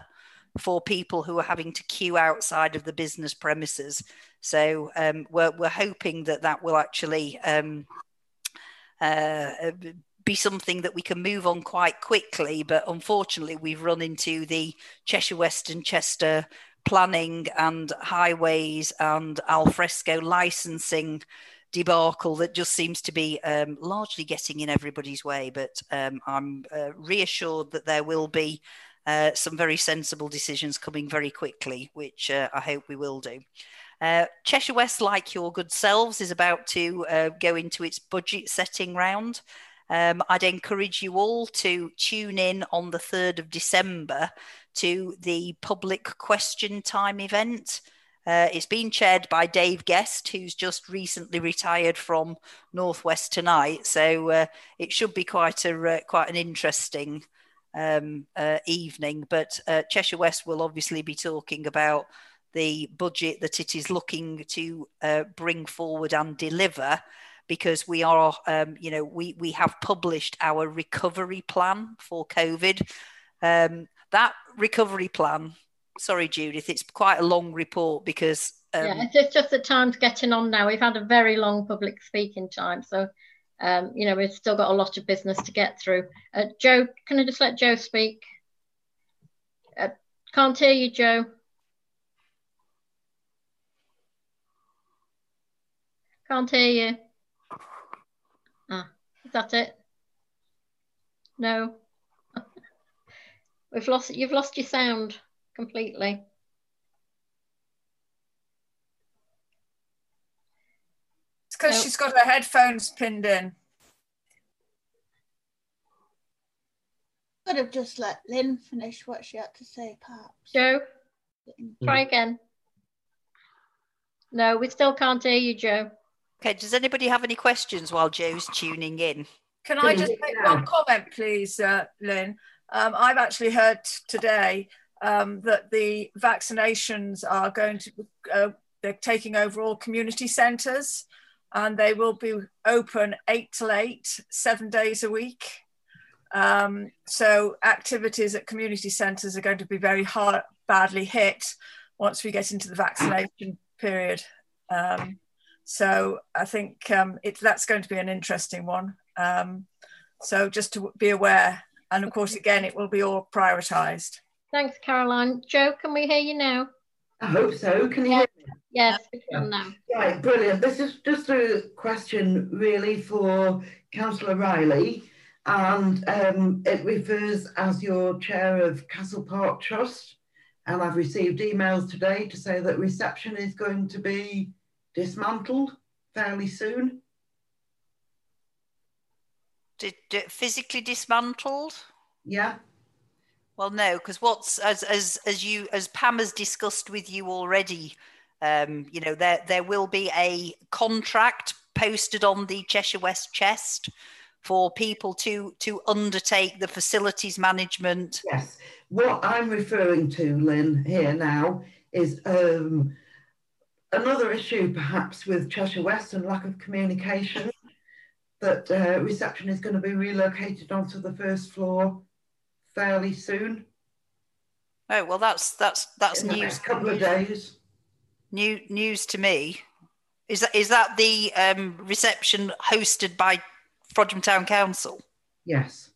for people who are having to queue outside of the business premises. So um, we're we're hoping that that will actually um, uh, be something that we can move on quite quickly. But unfortunately, we've run into the Cheshire West and Chester planning and highways and alfresco licensing debacle that just seems to be um, largely getting in everybody's way. But um, I'm uh, reassured that there will be uh, some very sensible decisions coming very quickly, which uh, I hope we will do. Uh, Cheshire West, like your good selves, is about to uh, go into its budget setting round. Um, I'd encourage you all to tune in on the 3rd of December to the public question time event. Uh, it's been chaired by Dave Guest, who's just recently retired from Northwest Tonight. So uh, it should be quite a uh, quite an interesting um, uh, evening. But uh, Cheshire West will obviously be talking about the budget that it is looking to uh, bring forward and deliver because we are, um, you know, we, we have published our recovery plan for COVID. Um, that recovery plan, sorry, Judith, it's quite a long report because. Um, yeah, it's just the time's getting on now. We've had a very long public speaking time. So, um, you know, we've still got a lot of business to get through. Uh, Joe, can I just let Joe speak? Uh, can't hear you, Joe. Can't hear you. Ah, is that it? No. We've lost you've lost your sound completely. Because no. she's got her headphones pinned in. Could have just let Lynn finish what she had to say, perhaps. Joe, try again. No, we still can't hear you, Joe. Okay, does anybody have any questions while Joe's tuning in? Can I just make one comment, please, uh, Lynn? Um, I've actually heard today um, that the vaccinations are going to, uh, they're taking over all community centres and they will be open eight till eight, seven days a week. Um, so activities at community centres are going to be very hard, badly hit once we get into the vaccination period. Um, so I think um, it, that's going to be an interesting one. Um, so just to be aware, and of course, again, it will be all prioritised. Thanks, Caroline. Joe, can we hear you now? I hope so. Can you hear me? Yes, we can now. Right, brilliant. This is just a question really for Councillor Riley. and um, it refers as your chair of Castle Park Trust. And I've received emails today to say that reception is going to be dismantled fairly soon. Did, did physically dismantled? Yeah. Well, no, because what's as as as you as Pam has discussed with you already, um, you know, there there will be a contract posted on the Cheshire West chest for people to to undertake the facilities management. Yes. What I'm referring to, Lynn, here now is um, another issue perhaps with Cheshire West and lack of communication that uh, reception is going to be relocated onto the first floor fairly soon. Oh well, that's that's that's news. next couple of days. New news to me. Is that is that the um, reception hosted by Frodsham Town Council? Yes.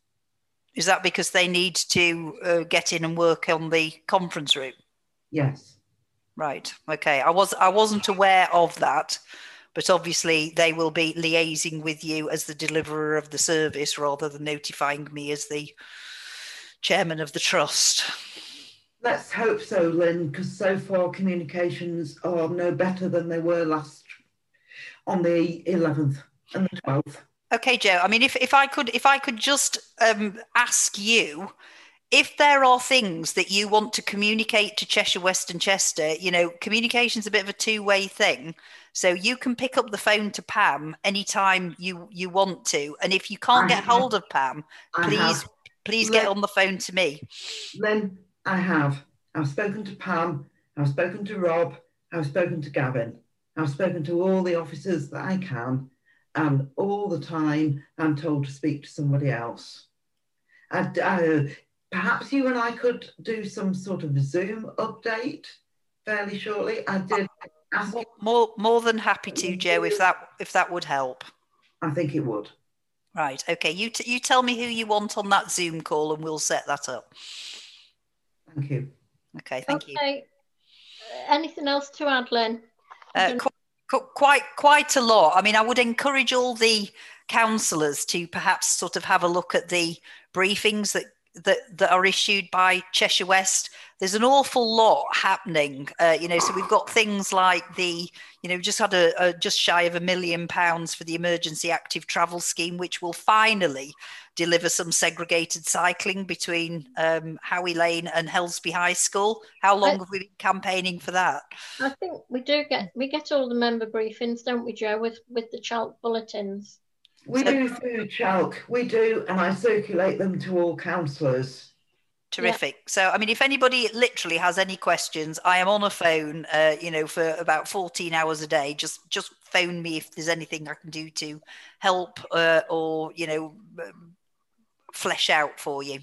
Is that because they need to uh, get in and work on the conference room? Yes. Right. Okay. I was I wasn't aware of that, but obviously they will be liaising with you as the deliverer of the service rather than notifying me as the chairman of the trust. Let's hope so, Lynn, because so far communications are no better than they were last on the 11th and the 12th. Okay, Joe. I mean, if, if I could if I could just um, ask you if there are things that you want to communicate to Cheshire West and Chester, you know, communication's a bit of a two-way thing. So you can pick up the phone to Pam anytime you you want to, and if you can't I get have. hold of Pam, I please have. please get on the phone to me. Lynn, I have. I've spoken to Pam, I've spoken to Rob, I've spoken to Gavin, I've spoken to all the officers that I can, and all the time I'm told to speak to somebody else. Uh, perhaps you and I could do some sort of Zoom update fairly shortly. I did ask. More more than happy to, Joe, if that if that would help. I think it would. Right. Okay. You t- you tell me who you want on that Zoom call, and we'll set that up. Thank you. Okay. Thank you. Okay. Uh, Anything else to add, Lynn? Uh, qu- qu- quite quite a lot. I mean, I would encourage all the councillors to perhaps sort of have a look at the briefings that that, that are issued by Cheshire West. There's an awful lot happening, uh, you know. So we've got things like the, you know, we just had a, a just shy of a million pounds for the emergency active travel scheme, which will finally deliver some segregated cycling between um, Howey Lane and Helsby High School. How long have we been campaigning for that? I think we do get we get all the member briefings, don't we, Joe, with with the ChALC bulletins. We do through ChALC, we do, and I circulate them to all councillors. Terrific. So, I mean, if anybody literally has any questions, I am on a phone, uh, you know, for about 14 hours a day. Just, just phone me if there's anything I can do to help uh, or, you know, um, flesh out for you.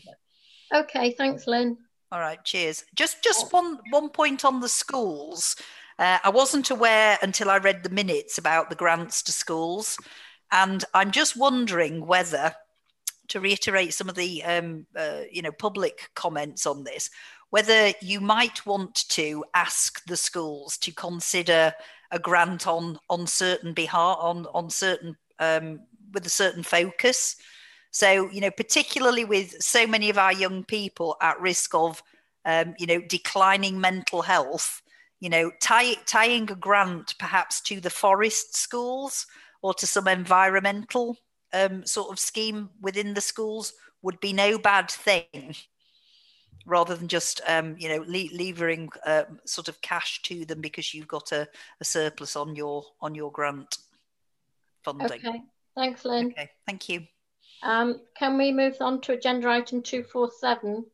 Okay, thanks, Lynn. All right, cheers. Just, just one, one point on the schools. Uh, I wasn't aware until I read the minutes about the grants to schools, and I'm just wondering whether to reiterate some of the um, uh, you know public comments on this whether you might want to ask the schools to consider a grant on on certain behalf on on certain um, with a certain focus. So you know particularly with so many of our young people at risk of um, you know declining mental health you know tie, tying a grant perhaps to the forest schools or to some environmental um, sort of scheme within the schools would be no bad thing rather than just um, you know le- levering um, sort of cash to them because you've got a, a surplus on your on your grant funding Okay, thanks, Lynn. okay thank you Um, can we move on to agenda item two four seven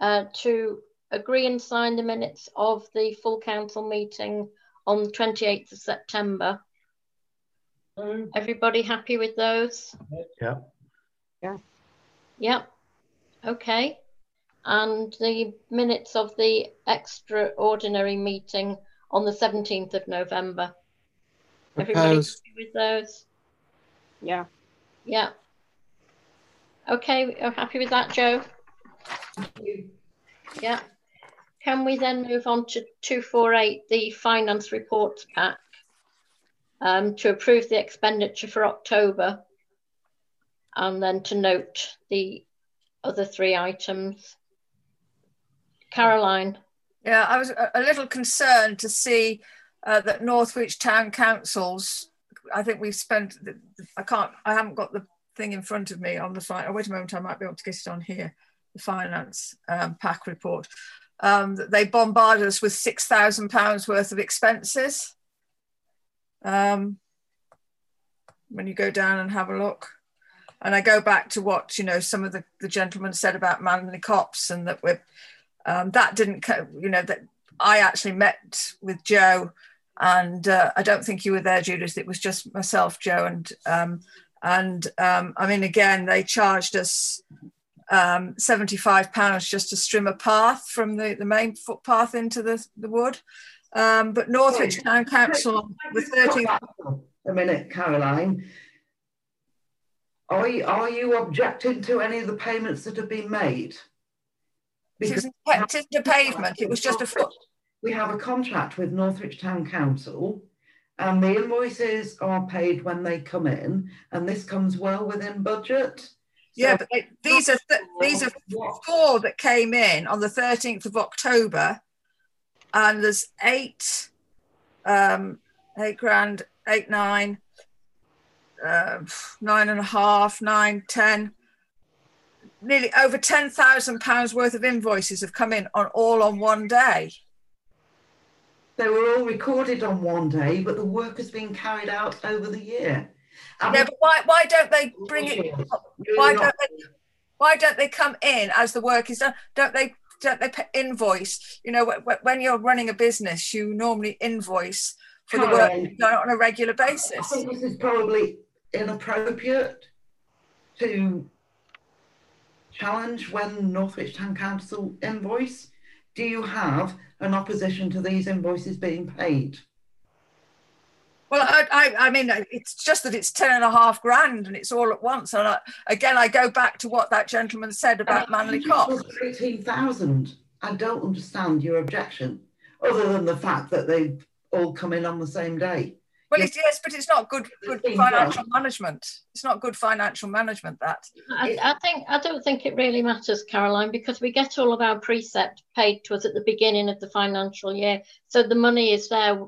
uh, to agree and sign the minutes of the full council meeting on the twenty eighth of September? Everybody happy with those? Yeah. Yeah. Yep. Okay. And the minutes of the extraordinary meeting on the 17th of November. Everybody Proposed. happy with those? Yeah. Yeah. Okay, you're happy with that, Joe? Yeah. Can we then move on to 248, the finance reports pack, um, to approve the expenditure for October? and then to note the other three items. Caroline. Yeah, I was a little concerned to see uh, that Northwich Town Councils, I think we've spent, I can't, I haven't got the thing in front of me on the fine. Oh, wait a moment, I might be able to get it on here, the finance um, pack report. Um, they bombarded us with £6,000 worth of expenses. Um, when you go down and have a look. And I go back to what, you know, some of the, the gentlemen said about Manley Copse, and that we're, um, that didn't, you know, that I actually met with Joe and uh, I don't think you were there, Judith. It was just myself, Joe, and um, and um, I mean, again, they charged us um, seventy-five pounds just to trim a path from the, the main footpath into the, the wood. Um, but Northwich Town Council, the 13th. A minute, Caroline. Are you, are you objecting to any of the payments that have been made? Because it isn't a pavement, it was just a foot. We have a contract with Northwich Town Council and the invoices are paid when they come in and this comes well within budget. Yeah, but they, these are th these are four that came in on the 13th of October and there's eight, um, eight grand, eight, nine, uh, nine and a half, nine, ten, nearly over ten thousand pounds worth of invoices have come in on all on one day. They were all recorded on one day, but the work has been carried out over the year. And yeah, but why why don't they bring it? Why don't they? Why don't they come in as the work is done? Don't they? Don't they put invoice? You know, when you're running a business, you normally invoice for the work done on a regular basis. I think this is probably inappropriate to challenge when Northwich Town Council invoice. Do you have an opposition to these invoices being paid? Well, I, I, I, mean, it's just that it's ten and a half grand and it's all at once. And I, again, I go back to what that gentleman said about Manley Copse. 18,000. I don't understand your objection, other than the fact that they all come in on the same day. Well, it's, yes, but it's not good good financial management. It's not good financial management. That I, I, think I don't think it really matters, Caroline, because we get all of our precept paid to us at the beginning of the financial year, so the money is there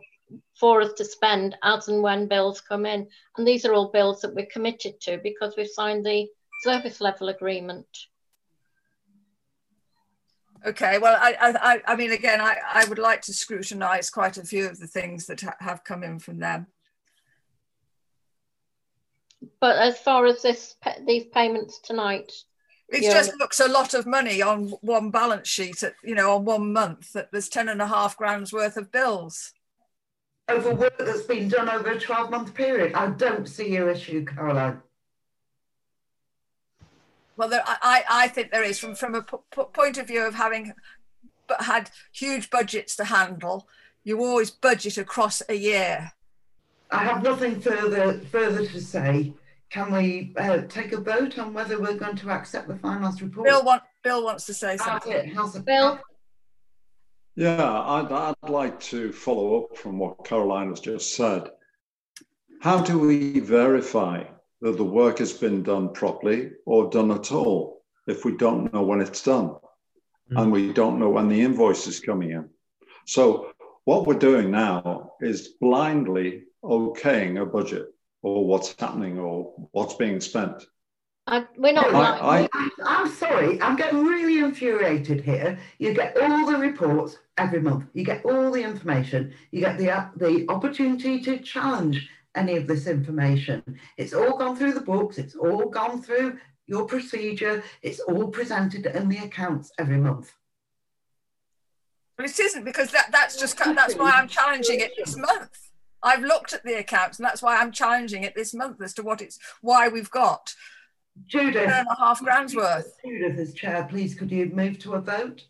for us to spend as and when bills come in, and these are all bills that we're committed to because we've signed the service level agreement. Okay, well, I, I, I mean, again, I, I would like to scrutinise quite a few of the things that ha have come in from them. But as far as this, these payments tonight, it just looks a lot of money on one balance sheet. At you know, on one month, that there's ten and a half grand's worth of bills over work that's been done over a twelve month period. I don't see your issue, Caroline. Well, there, I, I think there is from, from a point of view of having had huge budgets to handle. You always budget across a year. I have nothing further further to say. Can we uh, take a vote on whether we're going to accept the finance report? Bill, want, Bill wants to say something. Bill? Yeah, I'd, I'd like to follow up from what Caroline has just said. How do we verify that the work has been done properly or done at all if we don't know when it's done mm. and we don't know when the invoice is coming in. So, what we're doing now is blindly okaying a budget or what's happening or what's being spent. I, we're not. I, I, am sorry. I'm getting really infuriated here. You get all the reports every month. You get all the information. You get the uh, the opportunity to challenge any of this information. It's all gone through the books, it's all gone through your procedure, it's all presented in the accounts every month. But it isn't because that, that's just that's why I'm challenging it this month. I've looked at the accounts and that's why I'm challenging it this month as to what it's why we've got Judith and a half grand's worth. Judith as chair, please could you move to a vote?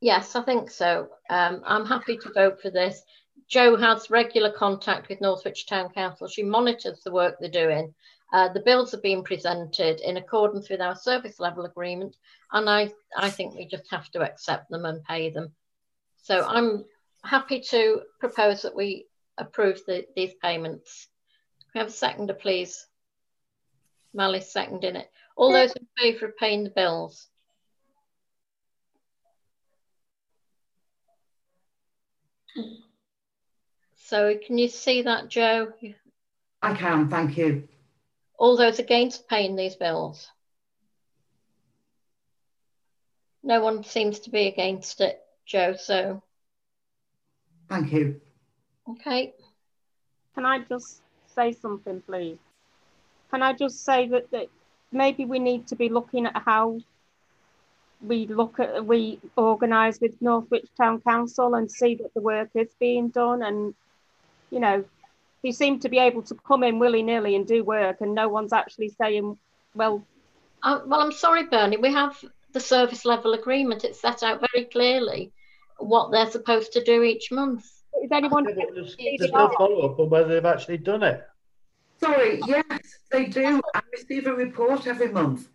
Yes, I think so. Um, I'm happy to vote for this. Jo has regular contact with Northwich Town Council. She monitors the work they're doing. Uh, the bills have been presented in accordance with our service level agreement, and I, I think we just have to accept them and pay them. So I'm happy to propose that we approve the, these payments. Can we have a seconder, please? Mally's seconding it. All those in favour of paying the bills? So can you see that, Joe? I can, thank you. All those against paying these bills? No one seems to be against it, Joe, so. Thank you. Okay. Can I just say something, please? Can I just say that, that maybe we need to be looking at how we look at we organise with Northwich Town Council and see that the work is being done and you know you seem to be able to come in willy-nilly and do work and no one's actually saying well uh, well i'm sorry bernie we have the service level agreement. It's set out very clearly what they're supposed to do each month. Is anyone there's, there's no follow-up on whether they've actually done it Sorry, yes, they do. I receive a report every month.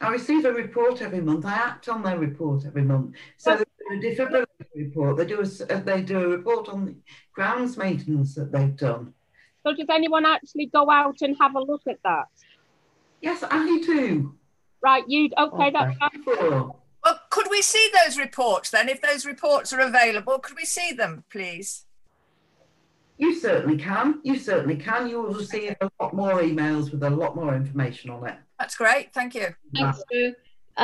I receive a report every month. I act on their report every month. So they do a defibrillator report. They do a uh, they do a report on the grounds maintenance that they've done. So does anyone actually go out and have a look at that? Yes, I do. Right, you okay? That's fine. Well, could we see those reports then? If those reports are available, could we see them, please? You certainly can. You certainly can. You will receive a lot more emails with a lot more information on it. That's great. Thank you. Thanks, Sue.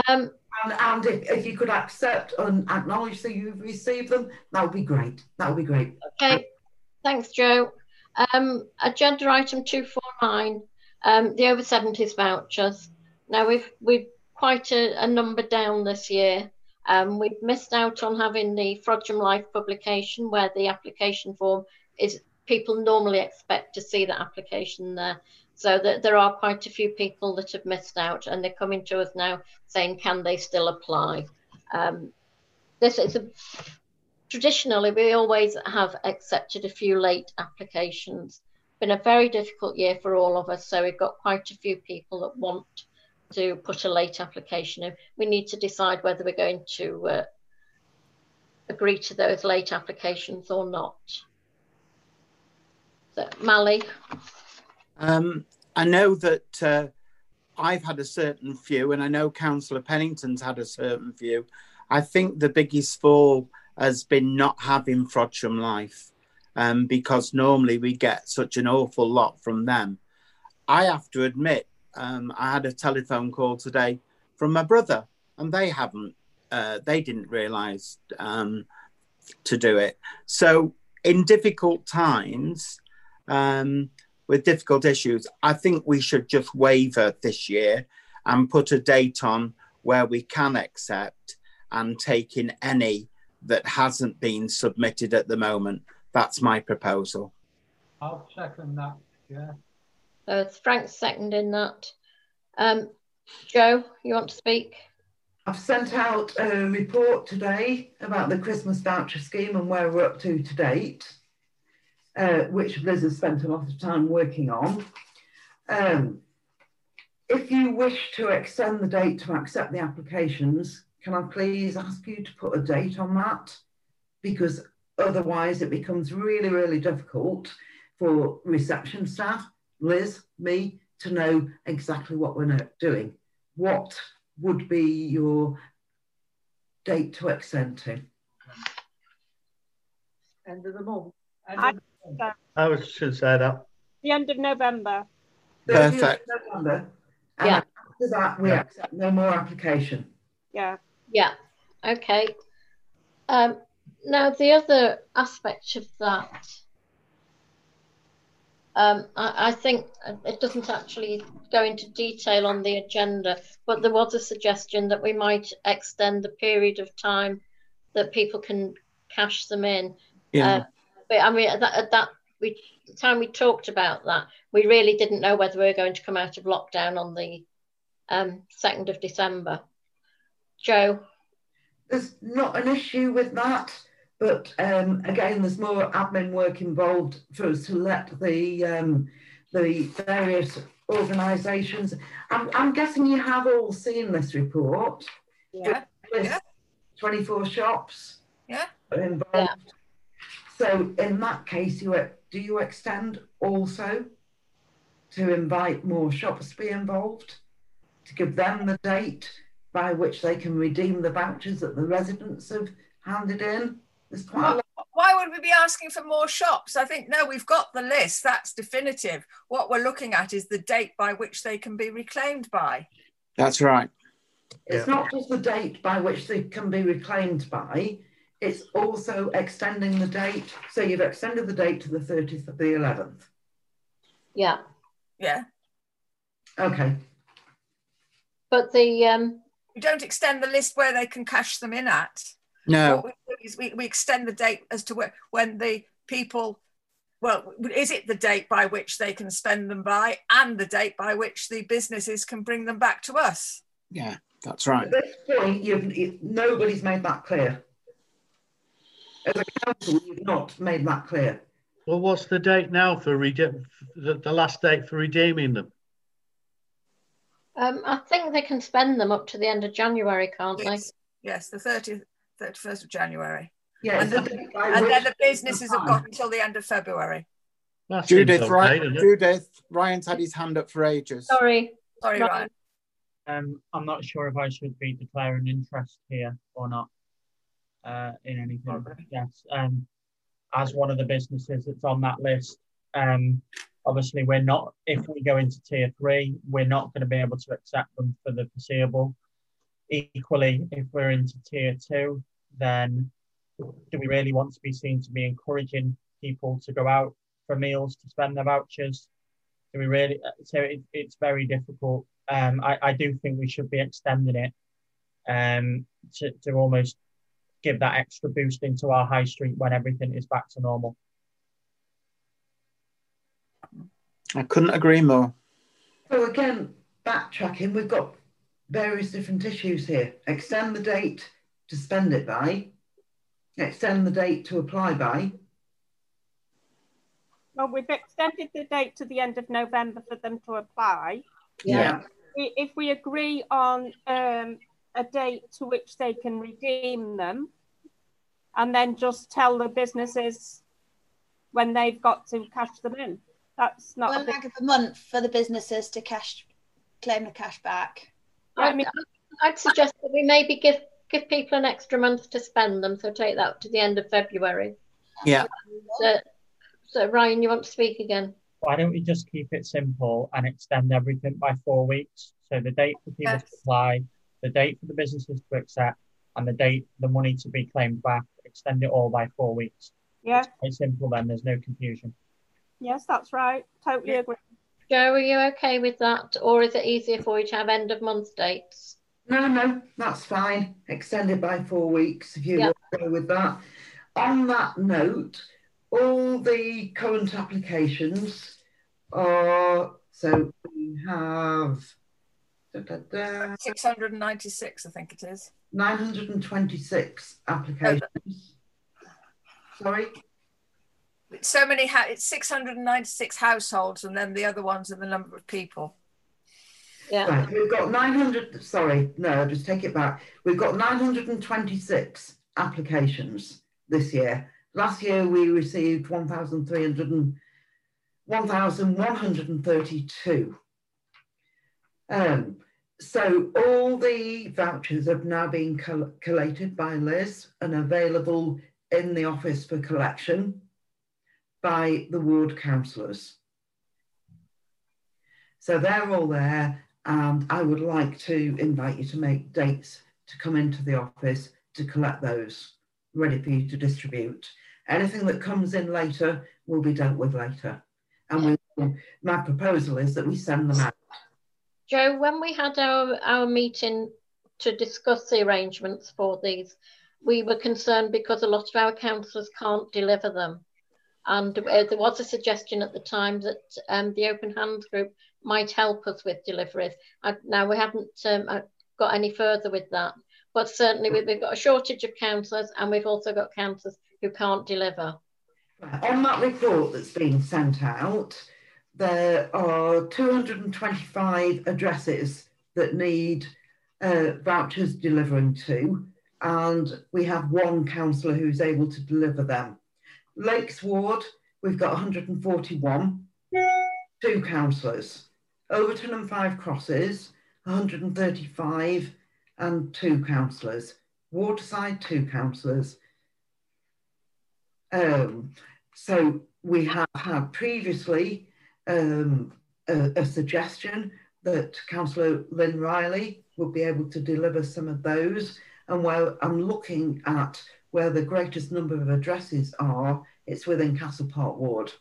Um, and and if, if you could accept and acknowledge that you've received them, that would be great. That would be great. Okay. Thanks, Joe. Um, agenda item 249, um, the over 70s vouchers. Now, we've, we've quite a, a number down this year. Um, we've missed out on having the Frodsham Life publication where the application form is people normally expect to see the application there. So that there are quite a few people that have missed out, and they're coming to us now saying, can they still apply? Um, this is a, traditionally we always have accepted a few late applications. Been a very difficult year for all of us, so we've got quite a few people that want to put a late application in. We need to decide whether we're going to uh, agree to those late applications or not. So, Mally. Um, I know that uh, I've had a certain view, and I know Councillor Pennington's had a certain view. I think the biggest fall has been not having Frodsham Life, um, because normally we get such an awful lot from them. I have to admit, um, I had a telephone call today from my brother, and they haven't, uh, they didn't realise um, to do it. So in difficult times, um, with difficult issues, I think we should just waiver this year and put a date on where we can accept and take in any that hasn't been submitted at the moment. That's my proposal. I'll second that, yeah. Uh, Frank's seconding that. Um, Joe, you want to speak? I've sent out a report today about the Christmas voucher scheme and where we're up to to date uh, which Liz has spent a lot of time working on. Um, if you wish to extend the date to accept the applications, can I please ask you to put a date on that? Because otherwise it becomes really, really difficult for reception staff, Liz, me, to know exactly what we're doing. What would be your date to extend to? End of the month. End I, of I was should say that. The end of November. Perfect. November. And Yeah. after that, we Yeah. accept no more application. Yeah. Yeah. Okay. Um, now, the other aspect of that, um, I, I think it doesn't actually go into detail on the agenda, but there was a suggestion that we might extend the period of time that people can cash them in. Yeah. Uh, but I mean, at that, at that we, the time we talked about that, we really didn't know whether we were going to come out of lockdown on the um, 2nd of December. Joe? There's not an issue with that, but um, again, there's more admin work involved for us to let the um, the various organisations. I'm, I'm guessing you have all seen this report. Yeah. Yeah. 24 shops Yeah. involved. So in that case, you do you extend also to invite more shops to be involved, to give them the date by which they can redeem the vouchers that the residents have handed in. There's quite a lot. Why would we be asking for more shops? I think, no, we've got the list. That's definitive. What we're looking at is the date by which they can be reclaimed by. That's right. It's not just the date by which they can be reclaimed by, it's also extending the date. So you've extended the date to the 30th of the 11th. Yeah. Yeah. Okay. But the um We don't extend the list where they can cash them in at. No. What we do is we, we extend the date as to where, when the people, well, is it the date by which they can spend them by and the date by which the businesses can bring them back to us? Yeah, that's right. At this point, you've, you, nobody's made that clear. As a council, you've not made that clear. Well, what's the date now for redeem, the, the last date for redeeming them? um I think they can spend them up to the end of January, can't Yes, yes the 30th, 31st of January. Yes, and, the the, date by and then the businesses have got until the end of February. That Judith, okay, right? Judith, Ryan's had his hand up for ages. Sorry. Sorry, Right. Ryan. Um, I'm not sure if I should be declaring interest here or not uh, in anything. Yes. Um, as one of the businesses that's on that list, um, obviously we're not. If we go into tier three, we're not going to be able to accept them for the foreseeable. Equally, if we're into tier two, then do we really want to be seen to be encouraging people to go out for meals to spend their vouchers? Do we really? So it, it's very difficult. Um, I, I do think we should be extending it um, to, to almost give that extra boost into our high street when everything is back to normal. I couldn't agree more. So again, backtracking, we've got various different issues here. Extend the date to spend it by, extend the date to apply by. Well, we've extended the date to the end of November for them to apply. Yeah. We- If we agree on um, a date to which they can redeem them, and then just tell the businesses when they've got to cash them in. That's not a big, lag of a month for the businesses to cash, claim the cash back. I mean, I'd suggest that we maybe give give people an extra month to spend them. So take that to the end of February. Yeah. So, so Ryan, you want to speak again? Why don't we just keep it simple and extend everything by four weeks? So the date for people to apply, the date for the businesses to accept, and the date for the money to be claimed back. Extend it all by four weeks. yeah, It's quite simple then. There's no confusion. yes, that's right. Totally agree. Joe, are you okay with that, or is it easier for you to have end of month dates? No, no, that's fine. Extend it by four weeks if you Yeah. go with that. On that note, all the current applications are so we have da, da, da, 696, I think it is. 926 applications. Sorry, It's so many, ha- it's 696 households, and then the other ones are the number of people. Yeah. right, we've got 900. Sorry, no, just take it back. We've got 926 applications this year. Last year we received 1,300 and 1,132. Um, so all the vouchers have now been coll- collated by Liz and available in the office for collection by the ward councillors. So they're all there, and I would like to invite you to make dates to come into the office to collect those, ready for you to distribute. Anything that comes in later will be dealt with later. And we, my proposal is that we send them out. Joe, when we had our, our meeting to discuss the arrangements for these, we were concerned because a lot of our councillors can't deliver them. And uh, there was a suggestion at the time that um, the Open Hands Group might help us with deliveries. I, now, we haven't um, uh, got any further with that, but certainly we, we've got a shortage of councillors and we've also got councillors who can't deliver. On that report that's been sent out, there are 225 addresses that need uh, vouchers delivering to, and we have one councillor who's able to deliver them. Lakes Ward, we've got 141. two councillors. Overton and Five Crosses, 135 and two councillors. Waterside, two councillors. Um, so we have had previously um, a, a, suggestion that Councillor Lynn Riley would be able to deliver some of those. And while I'm looking at where the greatest number of addresses are, it's within Castle Park Ward.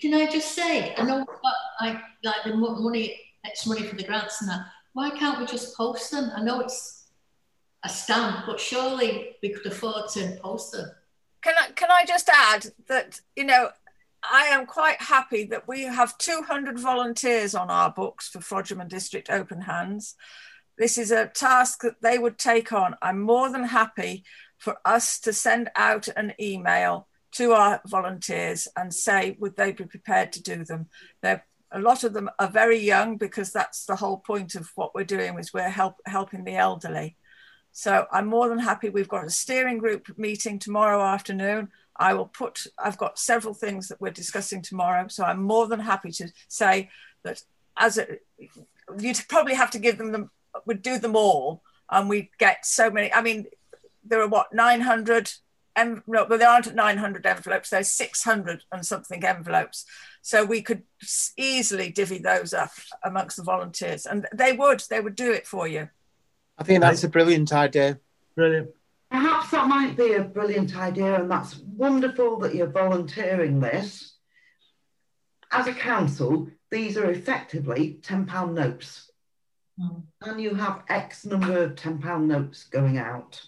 Can I just say, I know I like the money, extra money for the grants and that. Why can't we just post them? I know it's a stamp, but surely we could afford to post them. Can I, can I just add that, you know, I am quite happy that we have 200 volunteers on our books for Frodsham District Open Hands. This is a task that they would take on. I'm more than happy for us to send out an email to our volunteers and say, would they be prepared to do them? They're, a lot of them are very young because that's the whole point of what we're doing is we're help, helping the elderly. So I'm more than happy. We've got a steering group meeting tomorrow afternoon. I will put, I've got several things that we're discussing tomorrow. So I'm more than happy to say that as a, you'd probably have to give them, the, we'd do them all. And we get so many, I mean, there are what, 900, em, no, but there aren't 900 envelopes, there's 600 and something envelopes. So we could easily divvy those up amongst the volunteers and they would, they would do it for you. I think that's a brilliant idea. Brilliant. Perhaps that might be a brilliant idea, and that's wonderful that you're volunteering this. As a council, these are effectively £10 notes. Mm. And you have X number of £10 notes going out.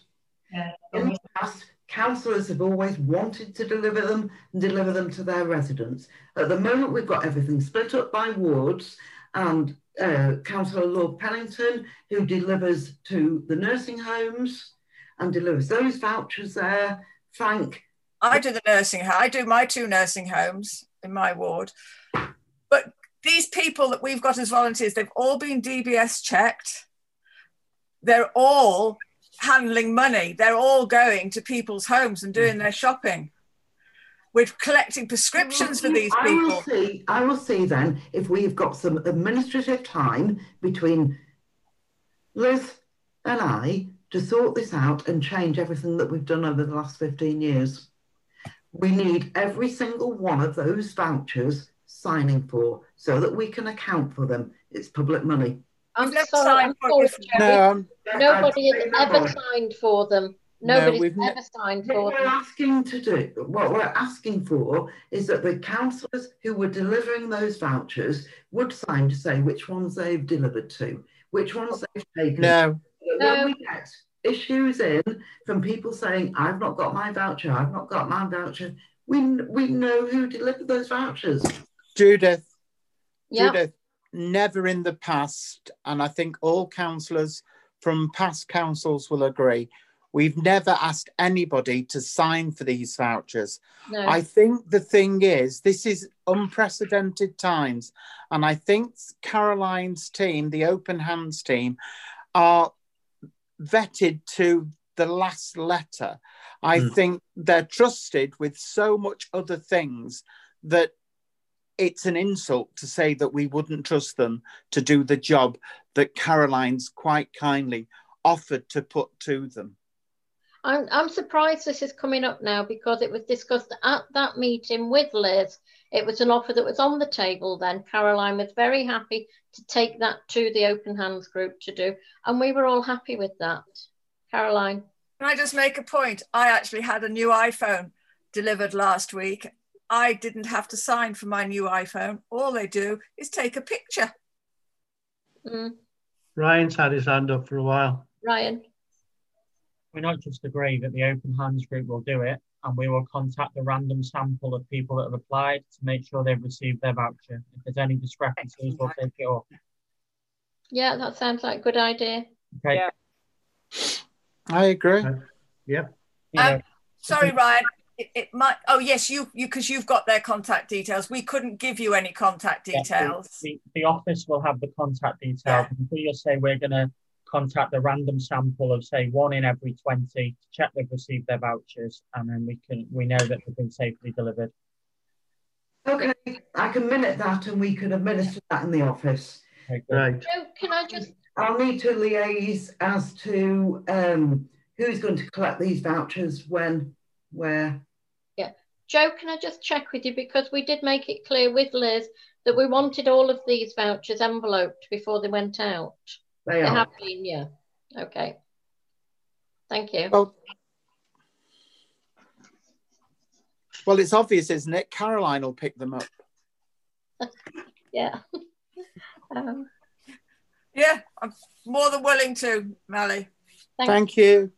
Yeah. In the past, councillors have always wanted to deliver them and deliver them to their residents. At the moment, we've got everything split up by wards, and uh, Councillor Lord Pennington, who delivers to the nursing homes and delivers those vouchers there. Frank. I do the nursing home. I do my two nursing homes in my ward. But these people that we've got as volunteers, they've all been DBS checked. They're all handling money. They're all going to people's homes and doing their shopping. We're collecting prescriptions for these people. I will see. I will see then if we've got some administrative time between Liz and I to sort this out and change everything that we've done over the last 15 years. We need every single one of those vouchers signing for so that we can account for them. It's public money. I'm sorry, I'm sorry, no, Nobody has ever signed for them. Nobody's no, ever signed for What we're asking to do, what we're asking for is that the councillors who were delivering those vouchers would sign to say which ones they've delivered to, which ones they've taken. No. When we um, get issues in from people saying, I've not got my voucher, I've not got my voucher, we, we know who delivered those vouchers. Judith. Yep. Judith, never in the past, and I think all councillors from past councils will agree, We've never asked anybody to sign for these vouchers. No. I think the thing is, this is unprecedented times. And I think Caroline's team, the Open Hands team, are vetted to the last letter. I mm. think they're trusted with so much other things that it's an insult to say that we wouldn't trust them to do the job that Caroline's quite kindly offered to put to them. I'm, I'm surprised this is coming up now because it was discussed at that meeting with Liz. It was an offer that was on the table then. Caroline was very happy to take that to the Open Hands group to do, and we were all happy with that. Caroline. Can I just make a point? I actually had a new iPhone delivered last week. I didn't have to sign for my new iPhone. All they do is take a picture. Mm. Ryan's had his hand up for a while. Ryan we not just agree that the Open Hands group will do it, and we will contact the random sample of people that have applied to make sure they've received their voucher. If there's any discrepancies, we'll take it off. Yeah, that sounds like a good idea. Okay. Yeah. I agree. Uh, yeah. Um, sorry, Ryan. It, it, might. Oh, yes, you you because you've got their contact details. We couldn't give you any contact details. the, the, the, office will have the contact details. Yeah. Until you say we're going to contact a random sample of say one in every 20 to check they've received their vouchers and then we can we know that they've been safely delivered Okay, I can minute that and we can administer that in the office. Right. So can I just, I'll need to liaise as to um, who's going to collect these vouchers, when, where. yeah. Joe, can I just check with you because we did make it clear with Liz that we wanted all of these vouchers enveloped before they went out. They are. have been, yeah. Okay. Thank you. Well, well, it's obvious, isn't it? Caroline will pick them up. yeah. um, Yeah, I'm more than willing to, Mally. thank, Thank you.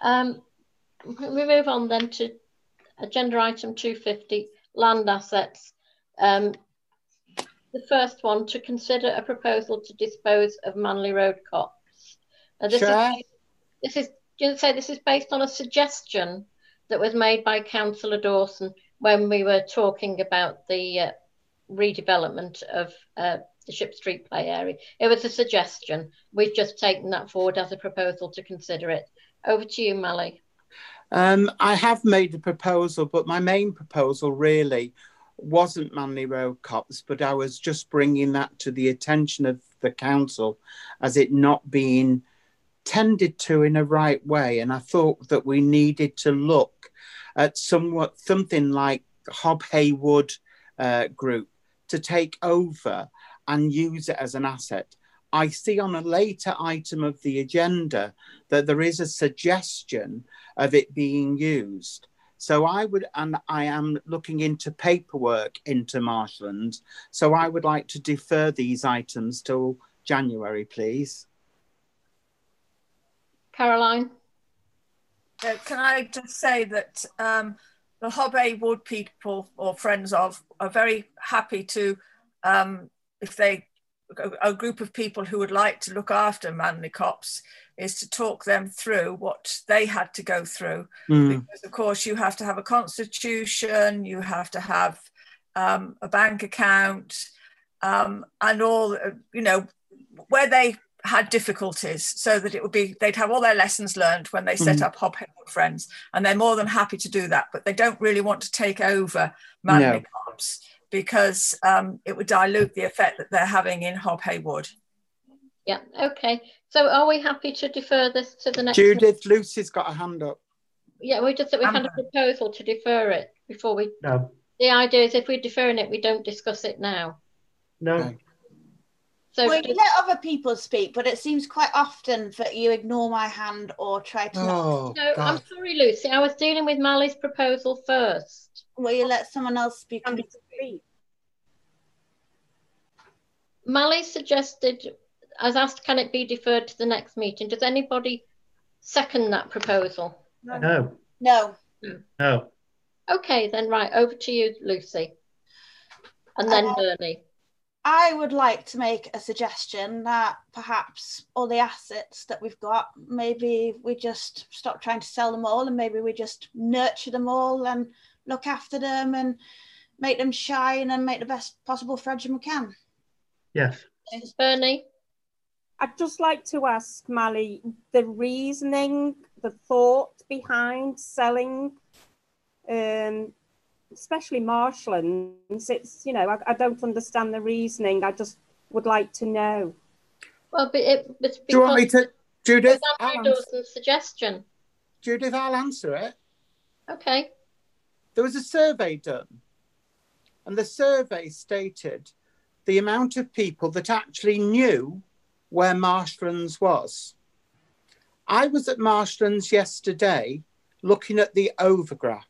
Um, we move on then to agenda item 250, land assets. Um, the first one, to consider a proposal to dispose of Manley Road copse. Uh, this, Chair? is, this is, you say this is based on a suggestion that was made by Councillor Dawson when we were talking about the uh, redevelopment of uh, the Ship Street play area. It was a suggestion. We've just taken that forward as a proposal to consider it. Over to you, Mally. Um, I have made a proposal, but my main proposal really wasn't Manley Road Copse, but I was just bringing that to the attention of the council as it not being tended to in a right way. And I thought that we needed to look at somewhat something like Hob Hey Wood uh, Group to take over and use it as an asset. I see on a later item of the agenda that there is a suggestion of it being used. So I would, and I am looking into paperwork into marshland. So I would like to defer these items till January, please. Caroline? Uh, can I just say that um, the Hob Hey Wood people or friends of are very happy to, um, if they, a, group of people who would like to look after Manley Copse, is to talk them through what they had to go through. Mm. Because, of course, you have to have a constitution, you have to have um, a bank account, um, and all, uh, you know, where they had difficulties so that it would be they'd have all their lessons learned when they set Mm. up Hob Hey Wood Friends and they're more than happy to do that but they don't really want to take over Manley No. Copse because um, it would dilute the effect that they're having in Hob Hey Wood. Yeah, okay. So are we happy to defer this to the next? Judith, Lucy's got a hand up. Yeah, we just, we had a proposal to defer it before we, No, the idea is if we're deferring it, we don't discuss it now. no. So well, you let other people speak, but it seems quite often that you ignore my hand or try to. Oh, No, I'm sorry, Lucy. I was dealing with Mally's proposal first. Will you let someone else speak? And Mally suggested, as asked, can it be deferred to the next meeting? Does anybody second that proposal? No, No. no. Okay, then right, over to you, Lucy. And then Uh, Bernie. I would like to make a suggestion that perhaps all the assets that we've got, maybe we just stop trying to sell them all and maybe we just nurture them all and look after them and make them shine and make the best possible Frederick we can. Yes. Bernie? I'd just like to ask Mally the reasoning, the thought behind selling, um, especially marshlands. It's, you know, I, I don't understand the reasoning. I just would like to know. Well, but it was Do you want me to, Judith? it was I'll Andrew answer, Dawson's suggestion. Judith, I'll answer it. Okay. There was a survey done, and the survey stated the amount of people that actually knew where Marshlands was. I was at Marshlands yesterday looking at the overgraft.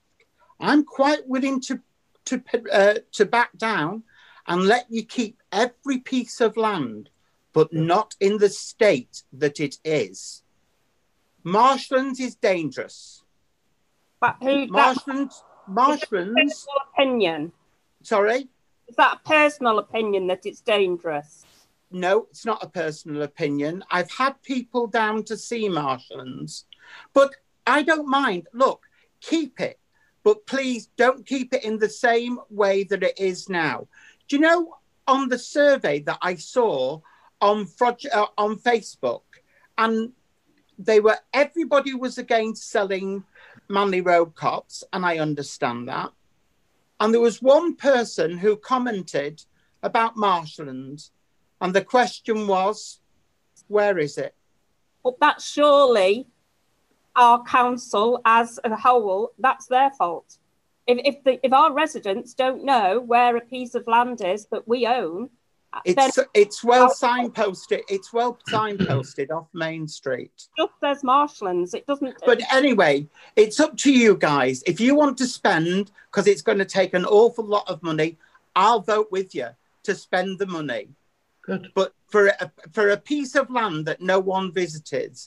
I'm quite willing to to uh, to back down and let you keep every piece of land, but not in the state that it is. Marshlands is dangerous. But who? Marshlands, Marshlands. Opinion. Sorry. Is that a personal opinion that it's dangerous? No, it's not a personal opinion. I've had people down to see Martians, but I don't mind. Look, keep it, but please don't keep it in the same way that it is now. Do you know on the survey that I saw on Frog- uh, on Facebook, and they were everybody was against selling Manley Road copse, and I understand that. And there was one person who commented about marshland, and the question was, where is it? But that's surely our council as a whole, that's their fault. If, if, the, if our residents don't know where a piece of land is that we own, It's it's well signposted. It's well signposted off Main Street. just says marshlands. It doesn't. But anyway, it's up to you guys. If you want to spend, because it's going to take an awful lot of money, I'll vote with you to spend the money. Good. But for a, for a piece of land that no one visited,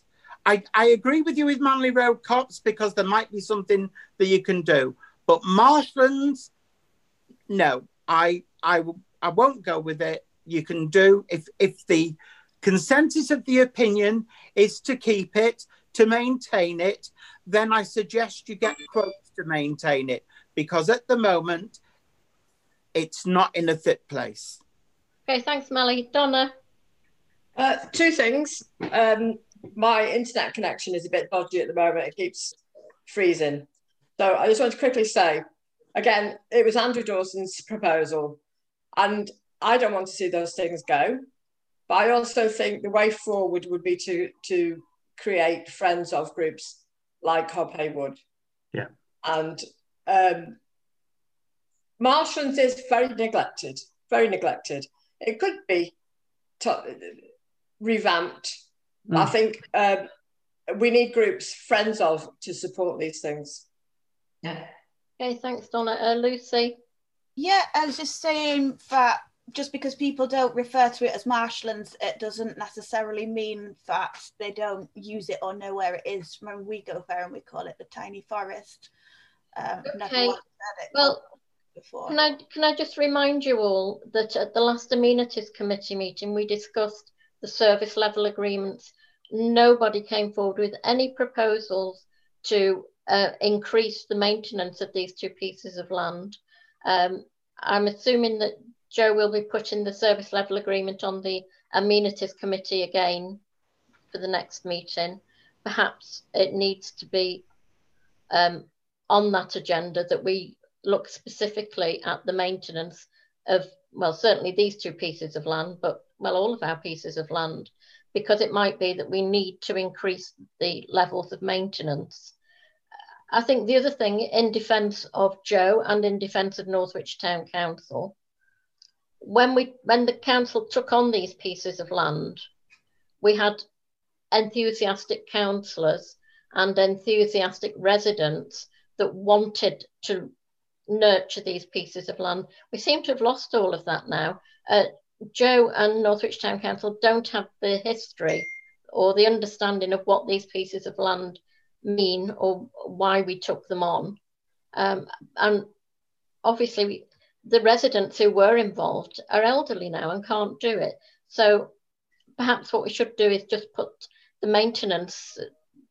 I, I agree with you with Manley Road Copse because there might be something that you can do. But marshlands, no, I I I won't go with it. You can do if if the consensus of the opinion is to keep it, to maintain it, then I suggest you get quotes to maintain it because at the moment it's not in a fit place. Okay, thanks, Melly. Donna. Uh, two things. Um, my internet connection is a bit dodgy at the moment. It keeps freezing. So I just want to quickly say, again, it was Andrew Dawson's proposal, and I don't want to see those things go. But I also think the way forward would be to to create friends of groups like Hob Hey Wood. Yeah. And um, Marshlands is very neglected, very neglected. It could be to- revamped. I Mm. think um, we need groups, friends of, to support these things. Yeah. Okay, thanks, Donna. Uh, Lucy. Yeah, I was just saying that just because people don't refer to it as marshlands, it doesn't necessarily mean that they don't use it or know where it is. When we go there and we call it the tiny forest. Um, Okay. once heard it Well, before. Can I can I just remind you all that at the last amenities committee meeting we discussed the service level agreements. Nobody came forward with any proposals to uh, increase the maintenance of these two pieces of land. Um, I'm assuming that Joe will be putting the service level agreement on the amenities committee again for the next meeting. Perhaps it needs to be um, on that agenda that we look specifically at the maintenance of, well, certainly these two pieces of land, but well, all of our pieces of land, because it might be that we need to increase the levels of maintenance. I think the other thing, in defence of Joe and in defence of Northwich Town Council, when we when the council took on these pieces of land, we had enthusiastic councillors and enthusiastic residents that wanted to nurture these pieces of land. We seem to have lost all of that now. Uh, Joe and Northwich Town Council don't have the history or the understanding of what these pieces of land mean or why we took them on. Um, and obviously, the residents who were involved are elderly now and can't do it. So perhaps what we should do is just put the maintenance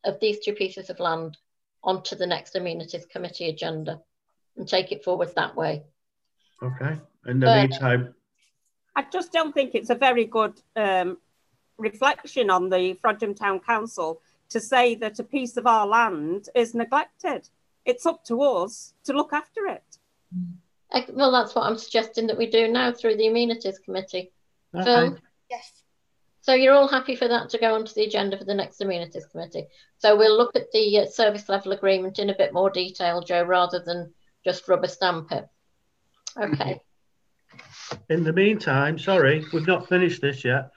of these two pieces of land onto the next amenities committee agenda and take it forward that way. Okay. In the But- meantime, I just don't think it's a very good um, reflection on the Frodsham Town Council to say that a piece of our land is neglected. It's up to us to look after it. Well, that's what I'm suggesting that we do now through the amenities committee. Okay. Phil? Yes. So you're all happy for that to go onto the agenda for the next amenities committee. So we'll look at the uh, service level agreement in a bit more detail, Joe, rather than just rubber stamp it. Okay. in the meantime, sorry, we've not finished this yet.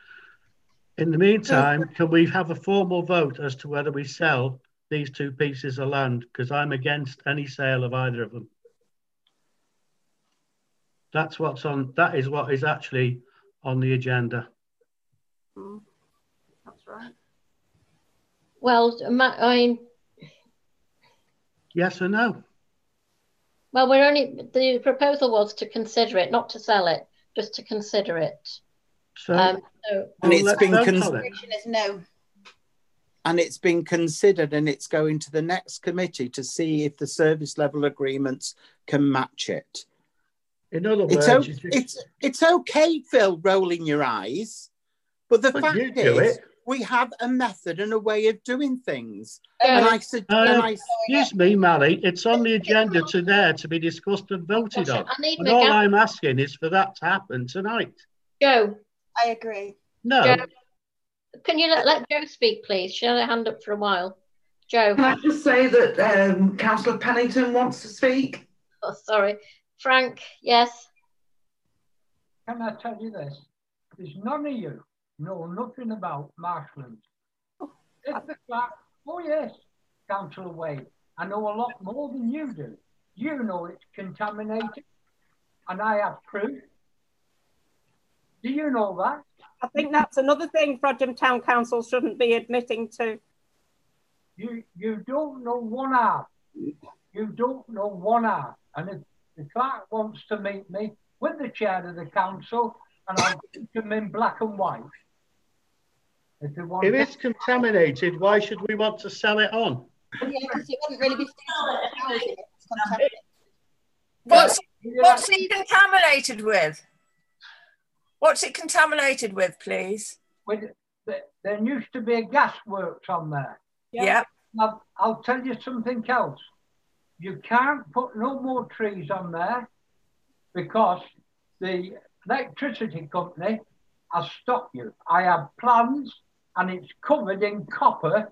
In the meantime, can we have a formal vote as to whether we sell these two pieces of land? Because I'm against any sale of either of them. That's what's on, that is what is actually on the agenda. That's right. Well, Ma- I mean, Yes or no? well, we're only the proposal was to consider it, not to sell it, just to consider it. So, Um, so And it's let's been vote cons- on it. Position is no. and it's been considered and it's going to the next committee to see if the service level agreements can match it. In other words, It's, o- you it's, it's okay, Phil, rolling your eyes. But the But fact is, it. we have a method and a way of doing things. and I said, Uh, and I, excuse me, Mally, it's on the agenda to there to be discussed and voted on. And all gap- I'm asking is for that to happen tonight. Joe, I agree. No, Joe, can you let, let Joe speak, please? She had her hand up for a while. Joe. Can I just say that um, Councillor Pennington wants to speak? Oh, sorry. Frank, yes. Can I tell you this? There's none of you know nothing about marshlands. If the fact, oh yes, Councillor Wade, I know a lot more than you do. You know it's contaminated, and I have proof. Do you know that? I think that's another thing Frodsham Town Council shouldn't be admitting to. You you don't know one half. You don't know one half. And if the clerk wants to meet me with the chair of the council, and I'll give them in black and white. If they want if it's contaminated, why should we want to sell it on? Yeah, because it wouldn't really be suitable for housing. It's contaminated. What's, what's it contaminated with? What's it contaminated with, please? With, there, there used to be a gas works on there. Yep. Now, I'll tell you something else. You can't put no more trees on there because the electricity company has stopped you. I have plans and it's covered in copper,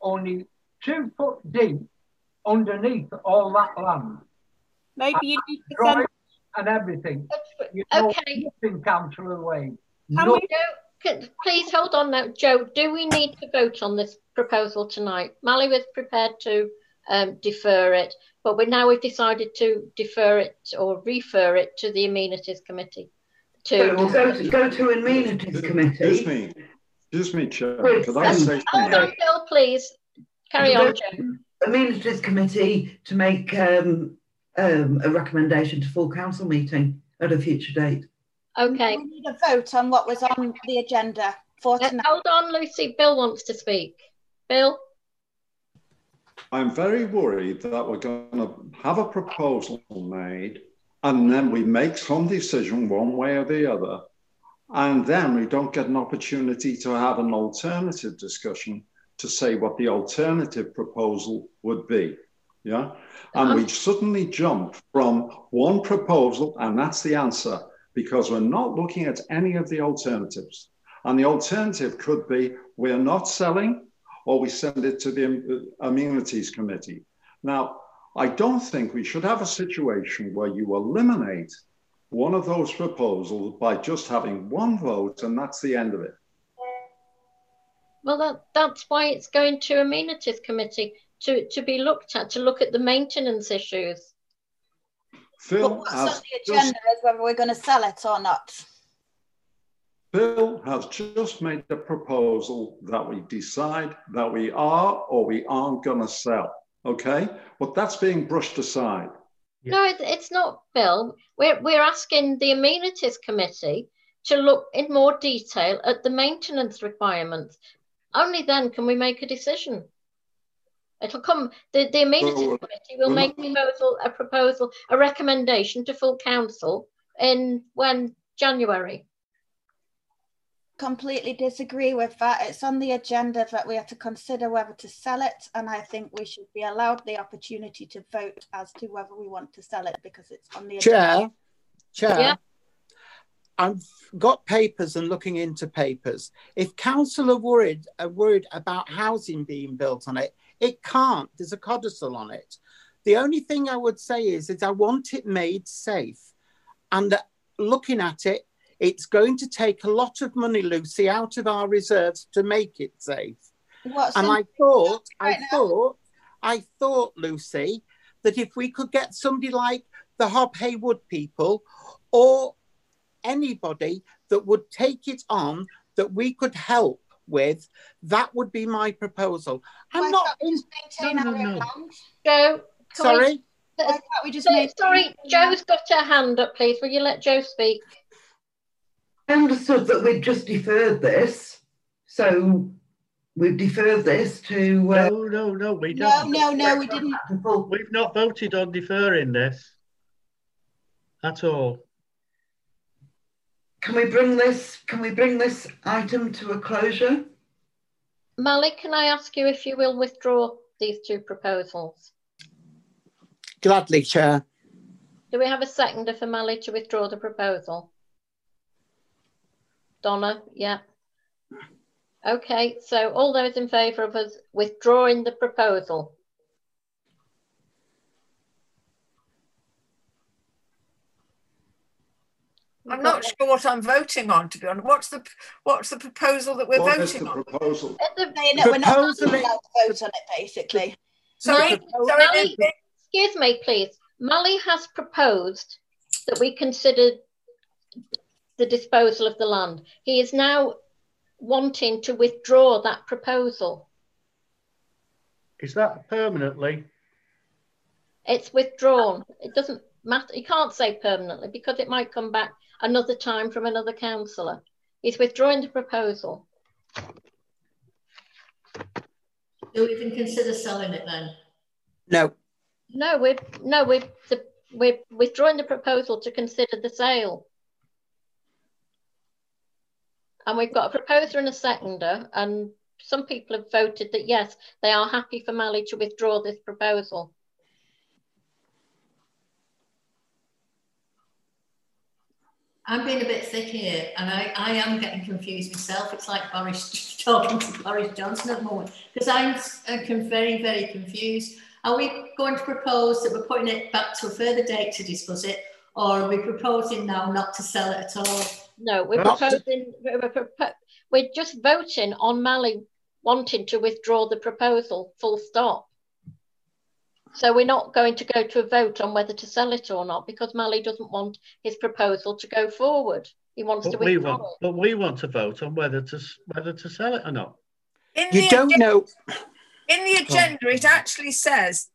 only two foot deep underneath all that land. Maybe you need to send. and everything. You know Okay. nothing, Councillor Wade. Can No- we go, can, please hold on now. Joe, do we need to vote on this proposal tonight? Mally was prepared to um, defer it, but we now we've decided to defer it or refer it to the amenities committee. To So we'll go to, go to amenities Excuse committee. me, excuse me, Chair. Wait, Could I um, say Hold something? on, Bill, please. Carry We'll on, go Joe. Amenities committee to make um, um, a recommendation to full council meeting at a future date. Okay. We need a vote on what was on the agenda for Uh, tonight. hold on, Lucy. Bill wants to speak. Bill? I'm very worried that we're going to have a proposal made and then we make some decision one way or the other. And then we don't get an opportunity to have an alternative discussion to say what the alternative proposal would be. Yeah. And uh-huh. we suddenly jump from one proposal, and that's the answer, because we're not looking at any of the alternatives. And the alternative could be we're not selling, or we send it to the amenities committee. Now, I don't think we should have a situation where you eliminate one of those proposals by just having one vote, and that's the end of it. Well, that, that's why it's going to amenities committee to, to be looked at, to look at the maintenance issues. Phil But what's on the just agenda is whether we're going to sell it or not. Bill has just made the proposal that we decide that we are or we aren't going to sell. Okay, but that's being brushed aside. No, it's not, Bill. We're, we're asking the amenities committee to look in more detail at the maintenance requirements. Only then can we make a decision. It'll come, the, the amenities Well, committee will we're make a proposal, a proposal, a recommendation to full council in when January. Completely disagree with that. It's on the agenda that we have to consider whether to sell it, and I think we should be allowed the opportunity to vote as to whether we want to sell it because it's on the agenda. Chair, Chair, Yeah. I've got papers and looking into papers. If council are worried are uh, worried about housing being built on it, it can't. There's a codicil on it. The only thing I would say is, is I want it made safe. And uh, looking at it, it's going to take a lot of money, Lucy, out of our reserves to make it safe. What's and I thought, right I now? thought, I thought, Lucy, that if we could get somebody like the Hob Hey Wood people or anybody that would take it on that we could help with, that would be my proposal. I'm Why not in. maintain No, no, our no. land? Joe, can we- Sorry. Why can't we just So- make? sorry, Joe's got her hand up, please. Will you let Joe speak? I understood that we'd just deferred this, so we've deferred this to. Uh, No, no, no, we No, don't. no, no, we didn't. We've not voted on deferring this at all. Can we bring this? Can we bring this item to a closure? Malik, can I ask you if you will withdraw these two proposals? Gladly, Chair. Do we have a seconder for Mally to withdraw the proposal? Donna, yeah. Okay, so all those in favour of us withdrawing the proposal? I'm not sure what I'm voting on, to be honest. What's the what's the proposal that we're What is voting the on? proposal? No, we're not allowed to vote on it, basically. Sorry, sorry, Mally, excuse me, please. Molly has proposed that we consider the disposal of the land. He is now wanting to withdraw that proposal. Is that permanently? It's withdrawn. It doesn't matter. You can't say permanently because it might come back another time from another councillor. He's withdrawing the proposal. Do we even consider selling it then? No. No, we're no, we're the, we're withdrawing the proposal to consider the sale. And we've got a proposer and a seconder, and some people have voted that yes, they are happy for Mally to withdraw this proposal. I'm being a bit thick here, and I, I am getting confused myself. It's like Boris talking to Boris Johnson at the moment because I'm uh, very, very confused. Are we going to propose that we're putting it back to a further date to discuss it, or are we proposing now not to sell it at all? No, we're Well- proposing. We're, propo- we're just voting on Mally wanting to withdraw the proposal. Full stop. So we're not going to go to a vote on whether to sell it or not because Mally doesn't want his proposal to go forward. He wants to But we withdraw want, it. but we want to vote on whether to whether to sell it or not. In You the don't agenda- know. In the agenda, it actually says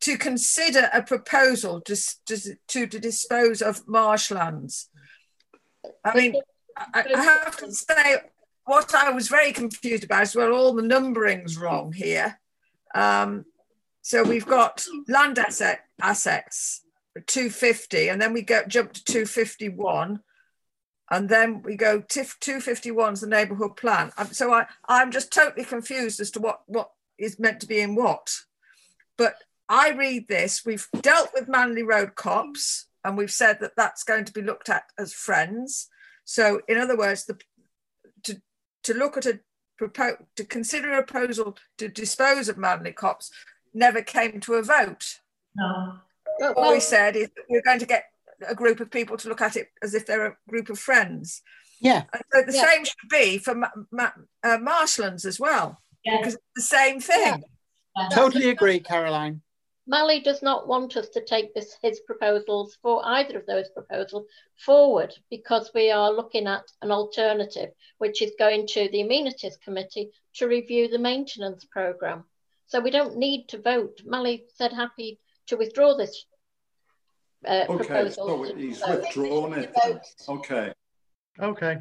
to consider a proposal to, s- to, s- to, to dispose of marshlands. I mean, I, I have to say, what I was very confused about is well, all the numbering's wrong here. Um, so we've got land asset assets 250, and then we go jump to 251, and then we go TIF 251 is the neighbourhood plan. Um, so I, I'm just totally confused as to what what is meant to be in what. But I read this. We've dealt with Manley Road copse, and we've said that that's going to be looked at as friends. So, in other words, the to to look at a propose to consider a proposal to dispose of Manley Copse never came to a vote. No. All we said is that we're going to get a group of people to look at it as if they're a group of friends. Yeah. And so the Yeah. same should be for ma- ma- uh, marshlands as well, Yeah. because it's the same thing. Totally agree, Caroline. Mally does not want us to take this, his proposals for either of those proposals forward because we are looking at an alternative, which is going to the amenities committee to review the maintenance programme. So we don't need to vote. Mally said happy to withdraw this uh, Okay, proposal. so to he's vote. withdrawn it. then. Okay. Okay.